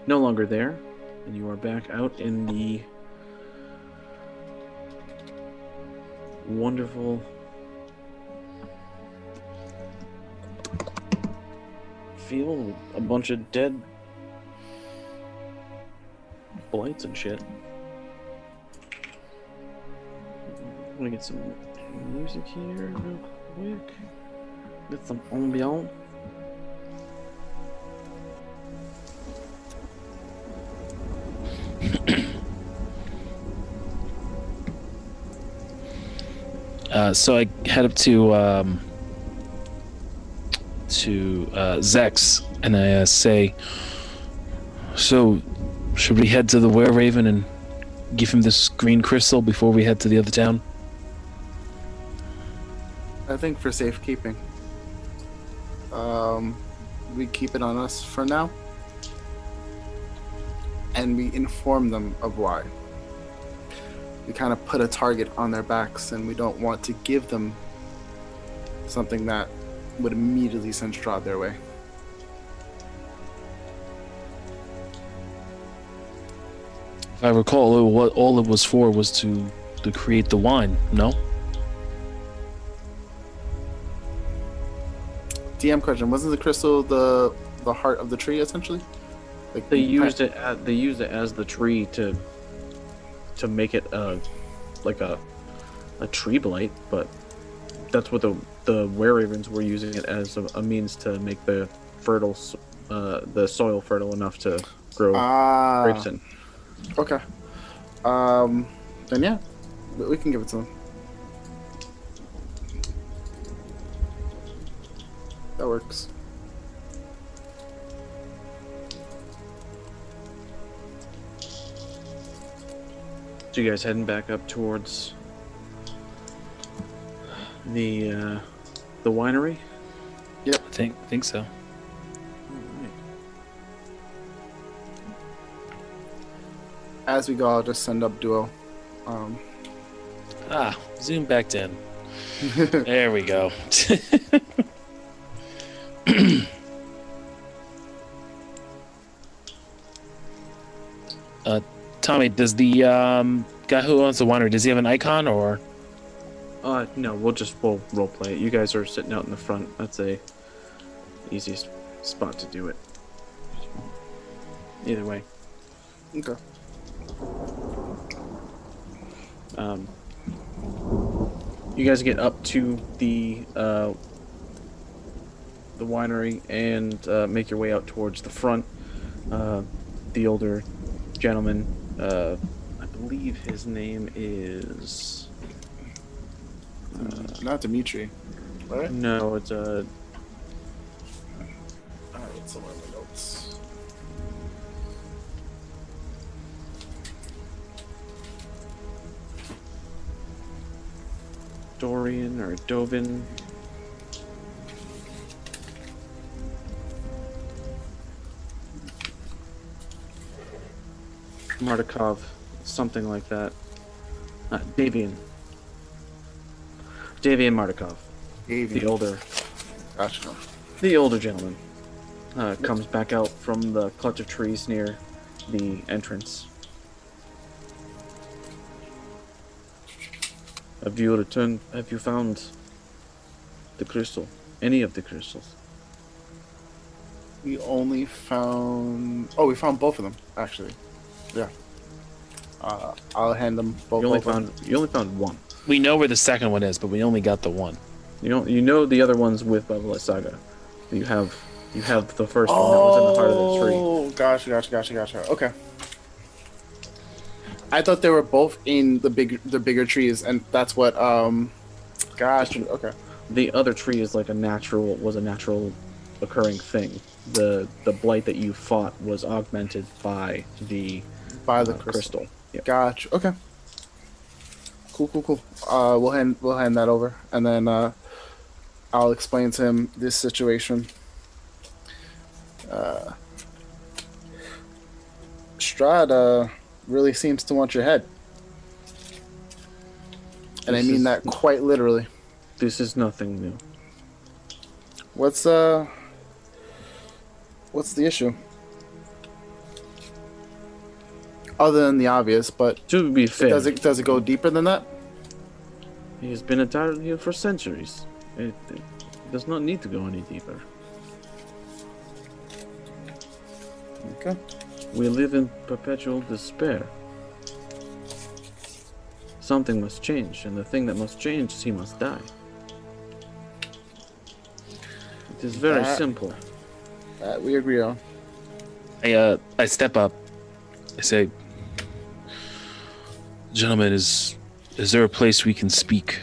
no longer there, and you are back out in the wonderful field. A bunch of dead blights and shit. I'm gonna get some music here real quick. Get some ambiance. Uh, so I head up to um, to uh, Zex and I uh, say, "So, should we head to the Were Raven and give him this green crystal before we head to the other town?" I think for safekeeping. Um, we keep it on us for now. And we inform them of why. We kind of put a target on their backs, and we don't want to give them something that would immediately send Strahd their way. If I recall, what all it was for was to to create the wine. No. DM question: Wasn't the crystal the the heart of the tree essentially? Like They we used it. As, they used it as the tree to to make it uh like a a tree blight, but that's what the the were ravens were using it as a, a means to make the fertile uh the soil fertile enough to grow Ah, grapes in. okay. Um, then yeah, we we can give it to them. That works. So you guys heading back up towards the uh the winery? Yep. I think I think so. As we go, I'll just send up duo. Um, Ah, zoom back in. There we go. Tommy, does the um, guy who owns the winery does he have an icon or? Uh, no, we'll just we'll role play it. You guys are sitting out in the front. That's a easiest spot to do it. Either way, okay. um, you guys get up to the uh, the winery and uh, make your way out towards the front. Uh, the older gentleman Uh, I believe his name is. Not Dimitri, right? No, it's uh, Alright, it's somewhere in my notes. Dorian or Dovin. Martikov, something like that. Uh, Davian. Davian Martikov, the older, Gotcha. the older gentleman, uh, comes back out from the clutch of trees near the entrance. Have you returned? Have you found the crystal? Any of the crystals? We only found. Oh, we found both of them actually. Yeah. Uh, I'll hand them both. You only over. found. You only found one. We know where the second one is, but we only got the one. You know. You know the other ones with Baba Lysaga. You have. You have the first one that was in the heart of the tree. Oh, gosh, gotcha, gotcha, gotcha. Okay. I thought they were both in the big, the bigger trees, and that's what. Um, gotcha. Okay. The other tree is like a natural. Was a natural occurring thing. The the blight that you fought was augmented by the By the uh, crystal. crystal. Yep. Gotcha. Okay. Cool, cool, cool. Uh, we'll hand we'll hand that over, and then uh, I'll explain to him this situation. Uh, Strahd uh, really seems to want your head, and I mean that quite literally. This is nothing new. What's uh, what's the issue? Other than the obvious, but To be fair, does it does it go deeper than that? he has been a tyrant here for centuries. It, it does not need to go any deeper. Okay. We live in perpetual despair. Something must change, and the thing that must change is he must die. It is very That- simple. That we agree on. I uh, I step up. I say, "Gentlemen, is is there a place we can speak,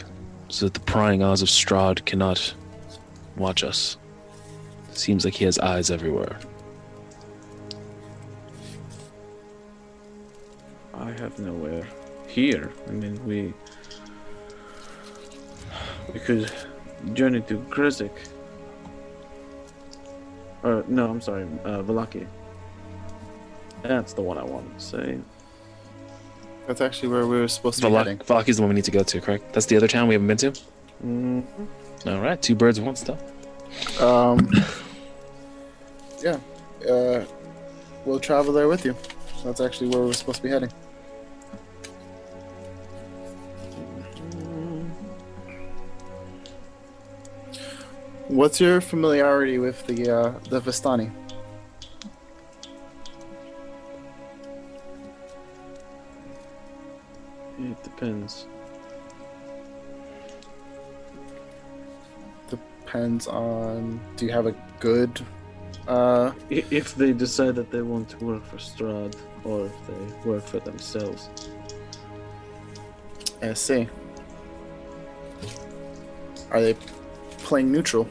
so that the prying eyes of Strahd cannot watch us? Seems like he has eyes everywhere." I have nowhere here. I mean, we we could journey to Krezk. Or no, I'm sorry, uh, Vallaki. That's the one I wanted to say. That's actually where we were supposed to be Valak- heading. Vallaki's the one we need to go to, correct? That's the other town we haven't been to. Mm, All right, two birds, one stone. Um, yeah, uh, we'll travel there with you. That's actually where we're supposed to be heading. What's your familiarity with the uh, the Vistani? It depends. Depends on. Do you have a good? Uh, If they decide that they want to work for Strahd, or if they work for themselves. I see. Are they playing neutral?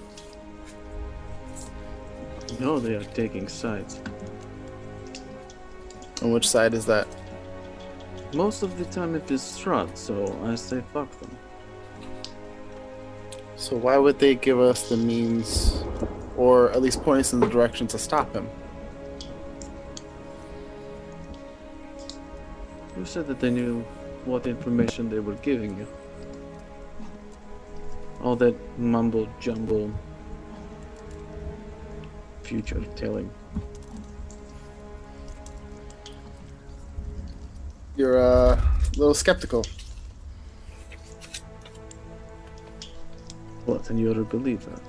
No, they are taking sides. And which side is that? Most of the time it is Strahd, so I say fuck them. So why would they give us the means, or at least point us in the direction to stop him? Who said that they knew what information they were giving you? All that mumble jumble future telling. You're uh, a little skeptical. What, Then you're a believer?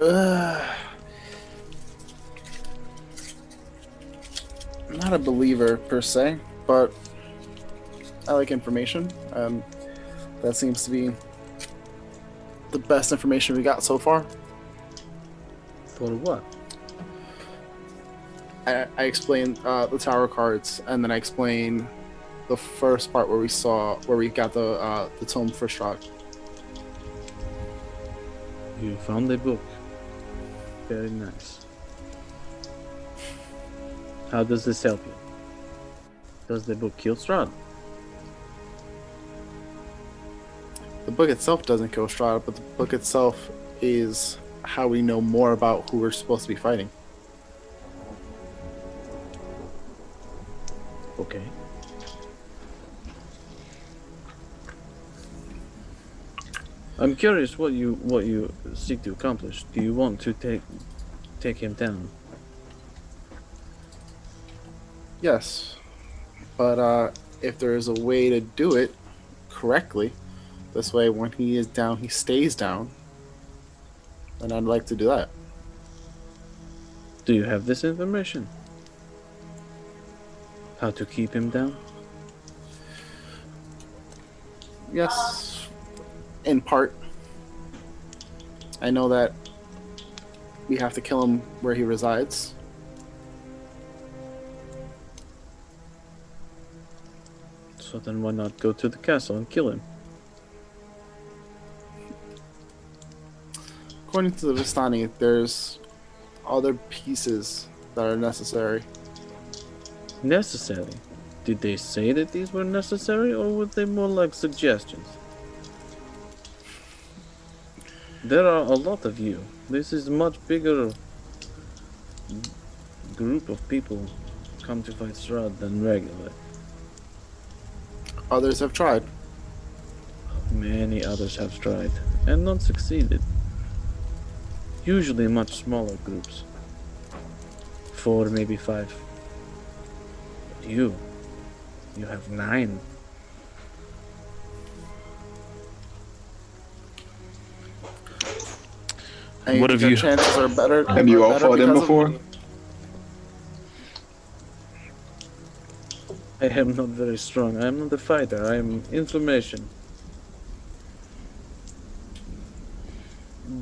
Uh, I'm not a believer per se, but I like information. Um, that seems to be the best information we got so far. For what? I, I explain uh, the tower cards, and then I explain the first part where we saw where we got the uh, the tome for Strahd. You found the book. Very nice. How does this help you? Does the book kill Strahd? The book itself doesn't kill Strahd, but the book itself is how we know more about who we're supposed to be fighting. Okay. I'm curious what you what you seek to accomplish. Do you want to take take him down? Yes, but uh, if there is a way to do it correctly, this way when he is down, he stays down. And I'd like to do that. Do you have this information? How to keep him down? Yes, in part. I know that we have to kill him where he resides. So then why not go to the castle and kill him? According to the Vistani, there's other pieces that are necessary. Necessary? Did they say that these were necessary, or were they more like suggestions? There are a lot of you. This is much bigger group of people come to fight Strahd than regular. Others have tried. Many others have tried and not succeeded. Usually much smaller groups. Four, maybe five. But you, you have nine. And What have our you- chances are better. Have you all fought him because of- before? I am not very strong. I am not a fighter. I am information.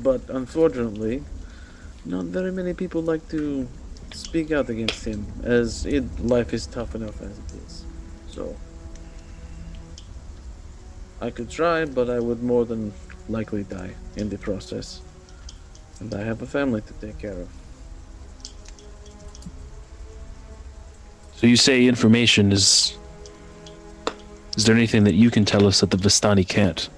But unfortunately, not very many people like to speak out against him, as it, life is tough enough as it is. So, I could try, but I would more than likely die in the process. And I have a family to take care of. So you say information is. Is there anything that you can tell us that the Vistani can't?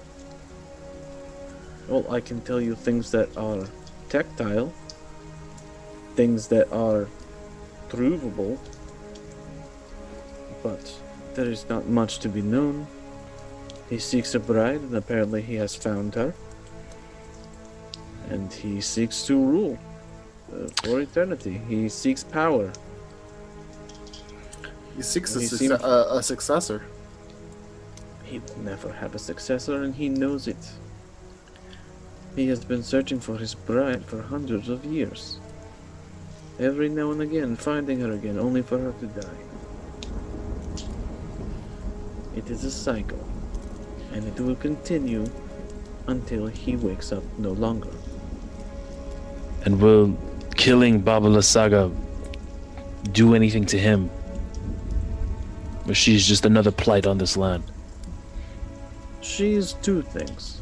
Well, I can tell you things that are tactile, things that are provable, but there is not much to be known. He seeks a bride, and apparently he has found her. And he seeks to rule uh, for eternity. He seeks power. He seeks a, He seems- a, a successor. He will never have a successor, and he knows it. He has been searching for his bride for hundreds of years. Every now and again, finding her again, only for her to die. It is a cycle, and it will continue until he wakes up no longer. And will killing Baba Saga do anything to him? Or she's just another plight on this land? She is two things.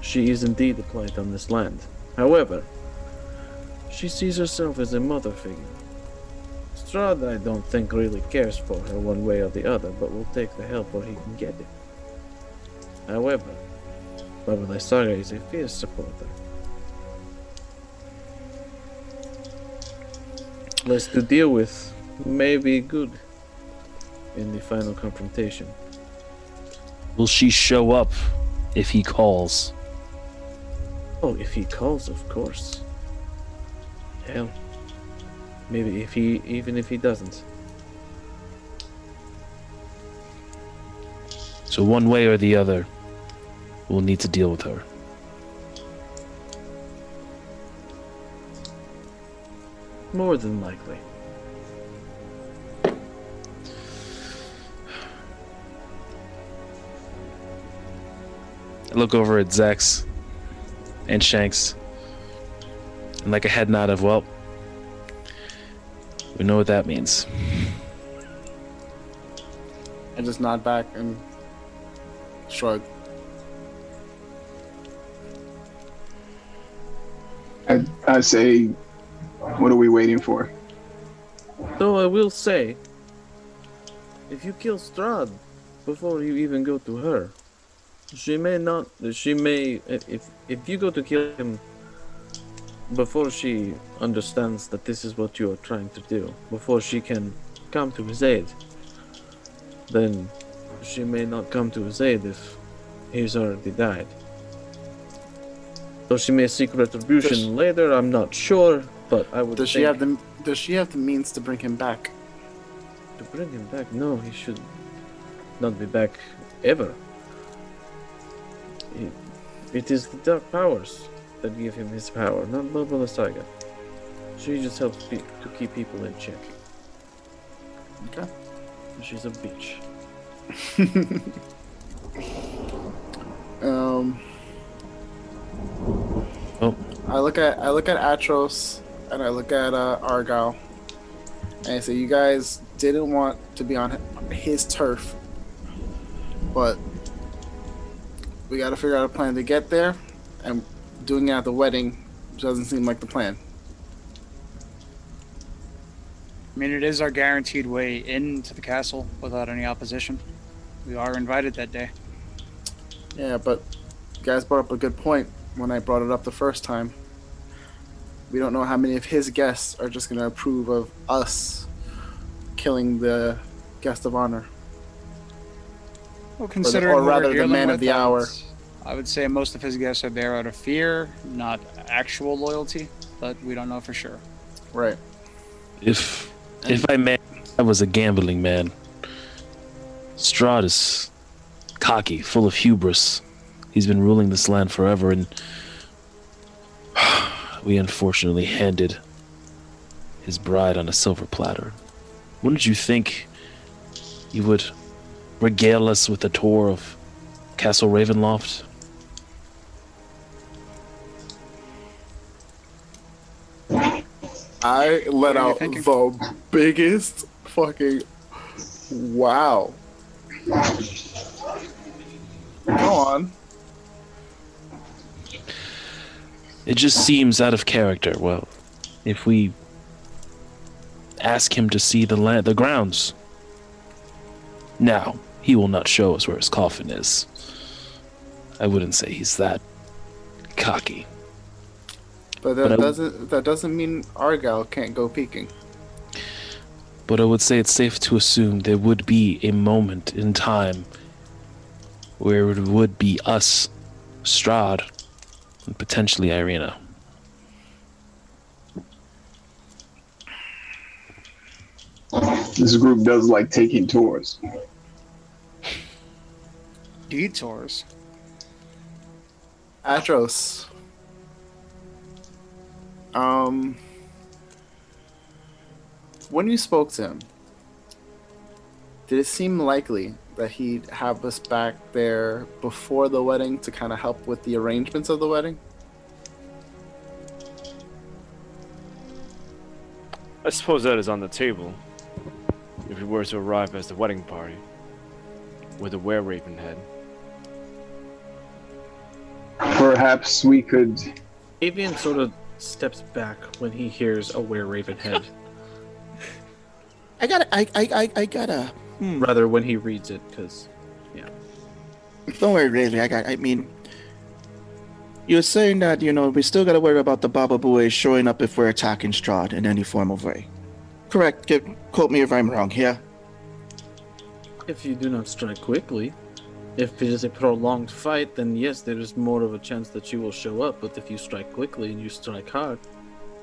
She is indeed a plight on this land. However, she sees herself as a mother figure. Strahd, I don't think, really cares for her one way or the other, but will take the help where he can get it. However, Baba Lysaga is a fierce supporter. Less to deal with may be good in the final confrontation. Will she show up if he calls? Oh, if he calls, of course. Hell, maybe if he, even if he doesn't. So one way or the other, we'll need to deal with her. More than likely. I look over at Zex and Shanks, and like a head nod of, well, We know what that means. I just nod back and shrug. I, I say, what are we waiting for? Though I will say, if you kill Strahd before you even go to her, she may not. She may. If if you go to kill him before she understands that this is what you are trying to do, before she can come to his aid, then she may not come to his aid if he's already died. So she may seek retribution Does- later. I'm not sure, but I would. Does she have the Does she have the means to bring him back? To bring him back? No, he should not be back ever. He, it is the Dark Powers that give him his power, not Baba Lysaga. She just helps pe- to keep people in check. Okay. She's a bitch. Um. Oh. I look at I look at Atros and I look at uh, Argyle, and I say, "You guys didn't want to be on his turf, but we got to figure out a plan to get there, and doing it at the wedding doesn't seem like the plan." I mean, it is our guaranteed way into the castle without any opposition. We are invited that day. Yeah, but you guys brought up a good point when I brought it up the first time. We don't know how many of his guests are just going to approve of us killing the guest of honor. Well, considering or who we're rather the man of the hour. I would say most of his guests are there out of fear, not actual loyalty, but we don't know for sure. Right. If if I may, I was a gambling man. Strahd is cocky, full of hubris. He's been ruling this land forever, and we unfortunately handed his bride on a silver platter. Wouldn't you think he would regale us with a tour of Castle Ravenloft? I let What are you out the biggest fucking wow. Go on. It just seems out of character. Well, if we ask him to see the land, the grounds. Now, he will not show us where his coffin is. I wouldn't say he's that cocky. But that But doesn't that doesn't mean Argyle can't go peeking. But I would say it's safe to assume there would be a moment in time where it would be us, Strahd, and potentially Ireena. This group does like taking tours. Detours. Atros. Um when you spoke to him, did it seem likely that he'd have us back there before the wedding to kind of help with the arrangements of the wedding? I suppose that is on the table. If we were to arrive as the wedding party with a were raven head. Perhaps we could. Avian sort of steps back when he hears a were raven head. I gotta, I, I, I, I gotta. Hmm. Rather, when he reads it, because yeah. Don't worry, really. I got. I mean, you're saying that you know we still gotta worry about the Baba Booey showing up if we're attacking Strahd in any form of way. Correct. Get, quote me if I'm wrong. Yeah. if you do not strike quickly, if it is a prolonged fight, then yes, there is more of a chance that she will show up. But if you strike quickly and you strike hard,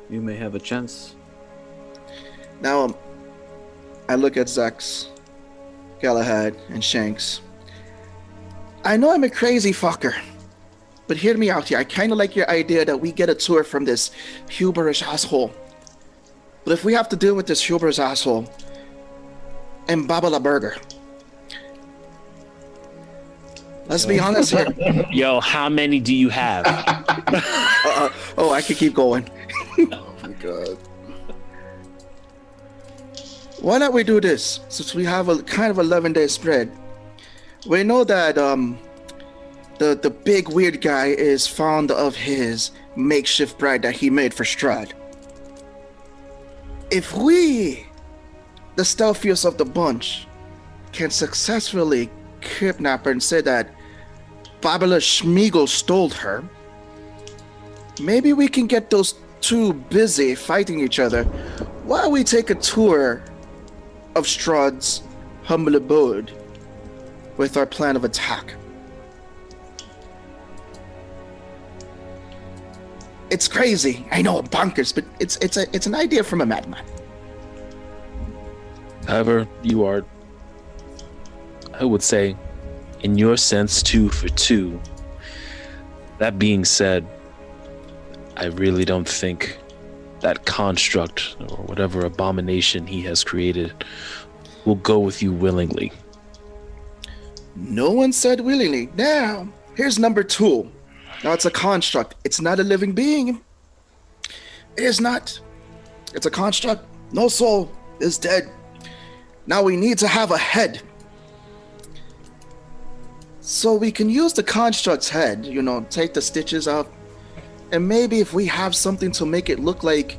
you may have a chance. Now, um, I look at Zex, Galahad, and Shanks. I know I'm a crazy fucker, but hear me out here. I kind of like your idea that we get a tour from this huberish asshole. But if we have to deal with this huberish asshole and Babala Burger, let's be honest here. Yo, how many do you have? Uh, oh, I could keep going. Oh my god. Why not we do this? Since we have a kind of 11 day spread, we know that um, the the big weird guy is fond of his makeshift bride that he made for Strahd. If we, the stealthiest of the bunch, can successfully kidnap her and say that Babila Schmiegel stole her, maybe we can get those two busy fighting each other while we take a tour of Strahd's humble abode with our plan of attack. It's crazy. I know, bonkers, but it's it's a it's an idea from a madman. However, you are, I would say, in your sense, two for two. That being said, I really don't think that construct or whatever abomination he has created will go with you willingly. No one said willingly. Now, here's number two. Now, it's a construct. It's not a living being. It is not. It's a construct. No soul is dead. Now we need to have a head. So we can use the construct's head, you know, take the stitches out. And maybe if we have something to make it look like,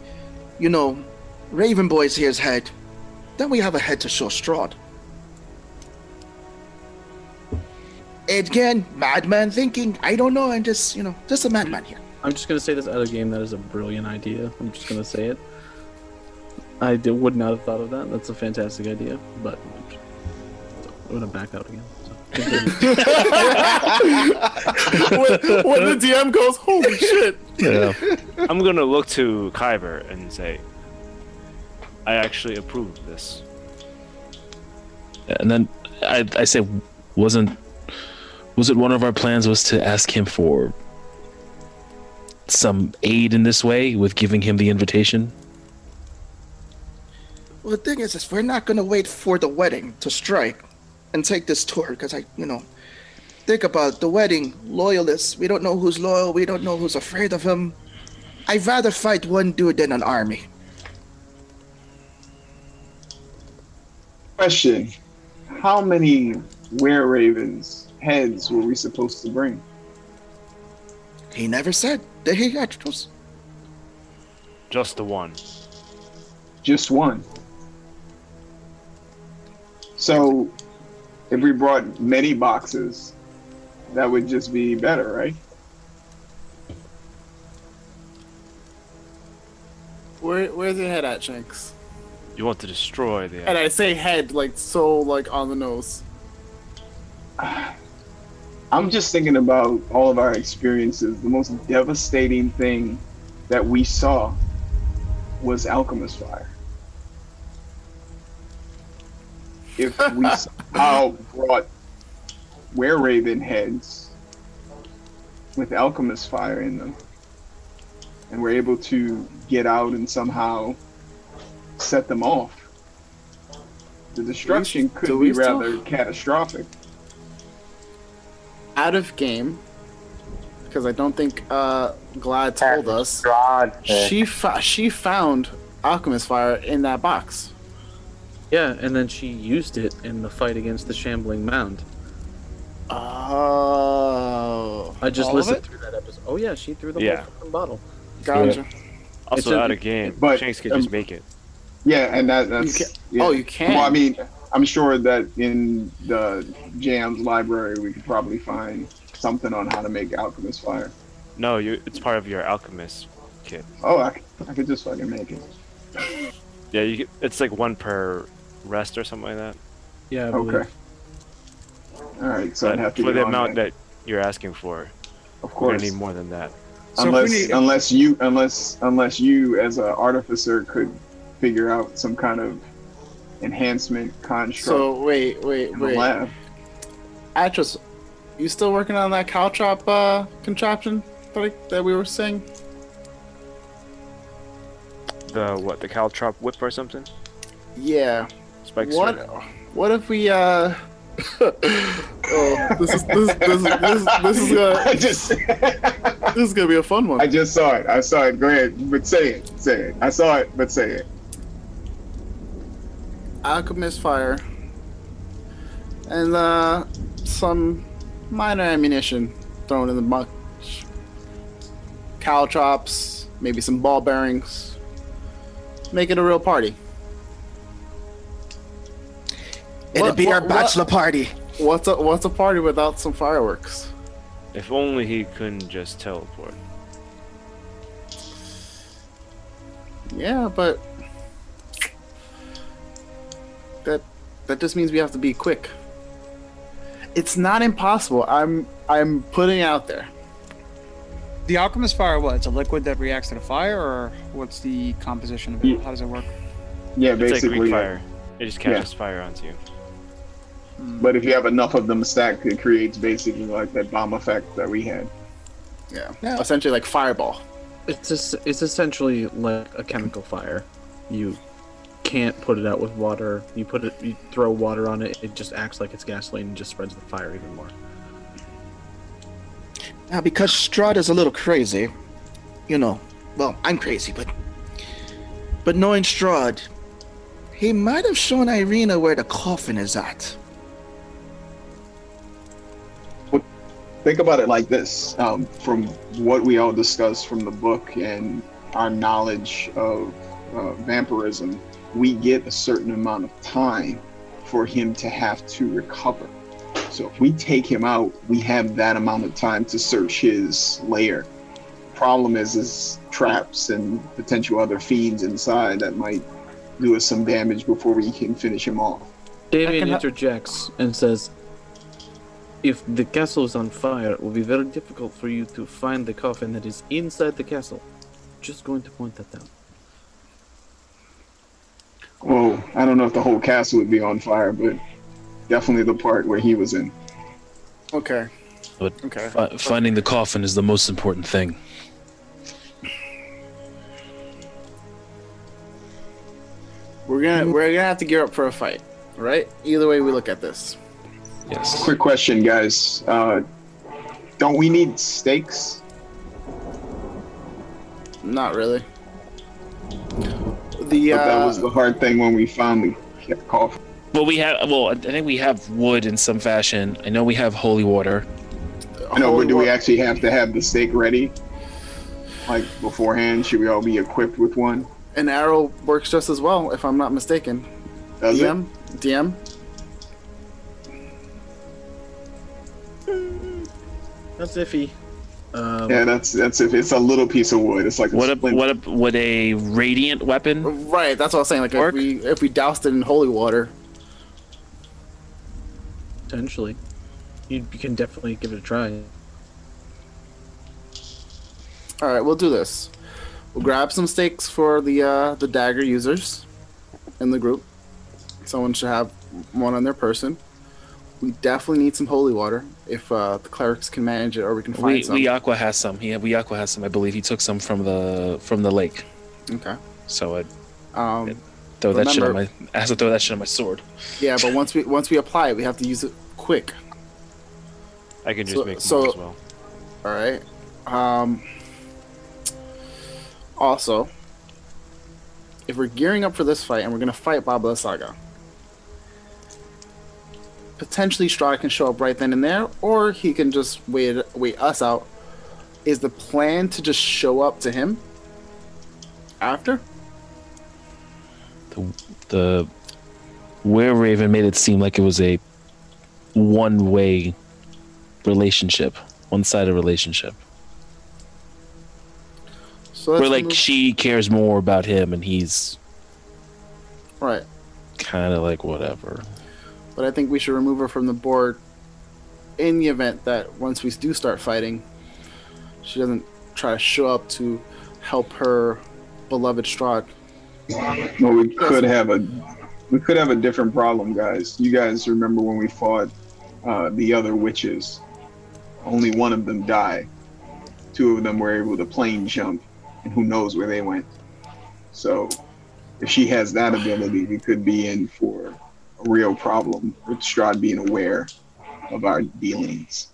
you know, Raven Boy's here's head, then we have a head to show Strahd. Again, madman thinking. I don't know. I'm just, you know, just a madman here. I'm just gonna say this other game. That is a brilliant idea. I'm just gonna say it. I did, would not have thought of that. That's a fantastic idea, but I'm gonna back out again. So. when, when the DM goes, holy shit. Yeah. I'm gonna look to Kyber and say, I actually approve of this. And then I, I say, wasn't was it one of our plans was to ask him for some aid in this way with giving him the invitation? Well, the thing is, is we're not gonna wait for the wedding to strike and take this tour because I, you know, think about the wedding loyalists. We don't know who's loyal. We don't know who's afraid of him. I'd rather fight one dude than an army. Question: How many were ravens heads were we supposed to bring? He never said Did he had those. Just the one. Just one. So, if we brought many boxes, that would just be better, right? Where, where's your head at, Shanks? You want to destroy the. And I say head like so, like on the nose. I'm just thinking about all of our experiences. The most devastating thing that we saw was alchemist fire. If we somehow brought were raven heads with alchemist fire in them, and we're able to get out and somehow set them off, the destruction could do be we still- rather catastrophic. Out of game, because I don't think uh, Glad told us. Strahd. She fo- she found alchemist fire in that box. Yeah, and then she used it in the fight against the shambling mound. Oh. I just All listened through that episode. Oh yeah, she threw the Yeah. whole fucking bottle. Gotcha. Also, It's a- out of game. but, Shanks could um, just make it. Yeah, and that that's can- yeah. Oh, you can. Well, I mean, I'm sure that in the Jams library we could probably find something on how to make alchemist fire. No, you. It's part of your alchemist kit. Oh, I, I could just fucking make it. Yeah, you. Get, it's like one per rest or something like that. Yeah, I believe. Okay. All right, so I'd have to for the amount that. that you're asking for, Of we're gonna need more than that. So we unless need- unless you unless unless you as an artificer could figure out some kind of enhancement construct So wait, wait, in the wait. lab. Atros, you still working on that caltrop uh, contraption that, I, that we were saying? The what? The caltrop whip or something? Yeah. Spike what? strike? What if we uh? oh, this is this is this is this this is gonna I just this is gonna be a fun one. I just saw it. I saw it. Go ahead, but say it. Say it. I saw it, but say it. alchemist fire, and uh, some minor ammunition thrown in the much. Caltrops, maybe some ball bearings. Make it a real party. It'll What- be our what- bachelor party. What's a what's a party without some fireworks? If only he couldn't just teleport. Yeah, but that that just means we have to be quick. It's not impossible. I'm I'm putting it out there. The alchemist fire, what? It's a liquid that reacts to the fire, or what's the composition of it? Yeah. How does it work? Yeah, It's like basically. Greek fire. It just catches fire onto you. But if you have enough of them stacked, it creates basically like that bomb effect that we had. Yeah. Yeah. Essentially like fireball. It's just, it's essentially like a chemical fire. You can't put it out with water. You put it, you throw water on it. It just acts like it's gasoline and just spreads the fire even more. Now, because Strahd is a little crazy, you know, well, I'm crazy, but but knowing Strahd, he might have shown Ireena where the coffin is at. Think about it like this: um, from what we all discussed from the book and our knowledge of uh, vampirism, we get a certain amount of time for him to have to recover. So if we take him out, we have that amount of time to search his lair. Problem is, is traps and potential other fiends inside that might do us some damage before we can finish him off. Damien interjects and says, "If the castle is on fire, it will be very difficult for you to find the coffin that is inside the castle." Just going to point that out. Well, I don't know if the whole castle would be on fire, but definitely the part where he was in. Okay. But Okay. fi- finding the coffin is the most important thing. We're gonna we're gonna have to gear up for a fight, right? Either way we look at this. Yes. Quick question, guys. Uh, don't we need stakes? Not really. The But that uh, was the hard thing when we found the coffin. Well, we have. Well, I think we have wood in some fashion. I know we have holy water. I know, but do we actually have to have the stake ready? Like beforehand? Should we all be equipped with one? an arrow works just as well, if I'm not mistaken. Does it? DM? DM, That's iffy. Um, Yeah, that's that's if it's a little piece of wood. It's like a What a what a would a radiant weapon? Right, that's what I was saying. Like Work? if we if we doused it in holy water, potentially, you, you can definitely give it a try. all right, we'll do this. We'll grab some stakes for the uh, the dagger users in the group. Someone should have one on their person. We definitely need some holy water if uh, the clerics can manage it, or we can find We some. we Aqua has some. He Weeaqua has some. I believe he took some from the from the lake. Okay. So I Um, throw that shit on my. I have to throw that shit on my sword. yeah, but once we once we apply it, we have to use it quick. I can just So- make so- as well. All right. Um. Also, if we're gearing up for this fight and we're gonna fight Baba Lysaga, potentially Strahd can show up right then and there, or he can just wait wait us out. Is the plan to just show up to him after? The the Were Raven made it seem like it was a one way relationship, one sided relationship. So Where like move- she cares more about him and he's right, kind of like whatever. But I think we should remove her from the board in the event that once we do start fighting, she doesn't try to show up to help her beloved Strahd. Well, we could have a we could have a different problem, guys. You guys remember when we fought uh, the other witches? Only one of them died. Two of them were able to plane jump, and who knows where they went. So, if she has that ability, we could be in for real problem with Strahd being aware of our dealings.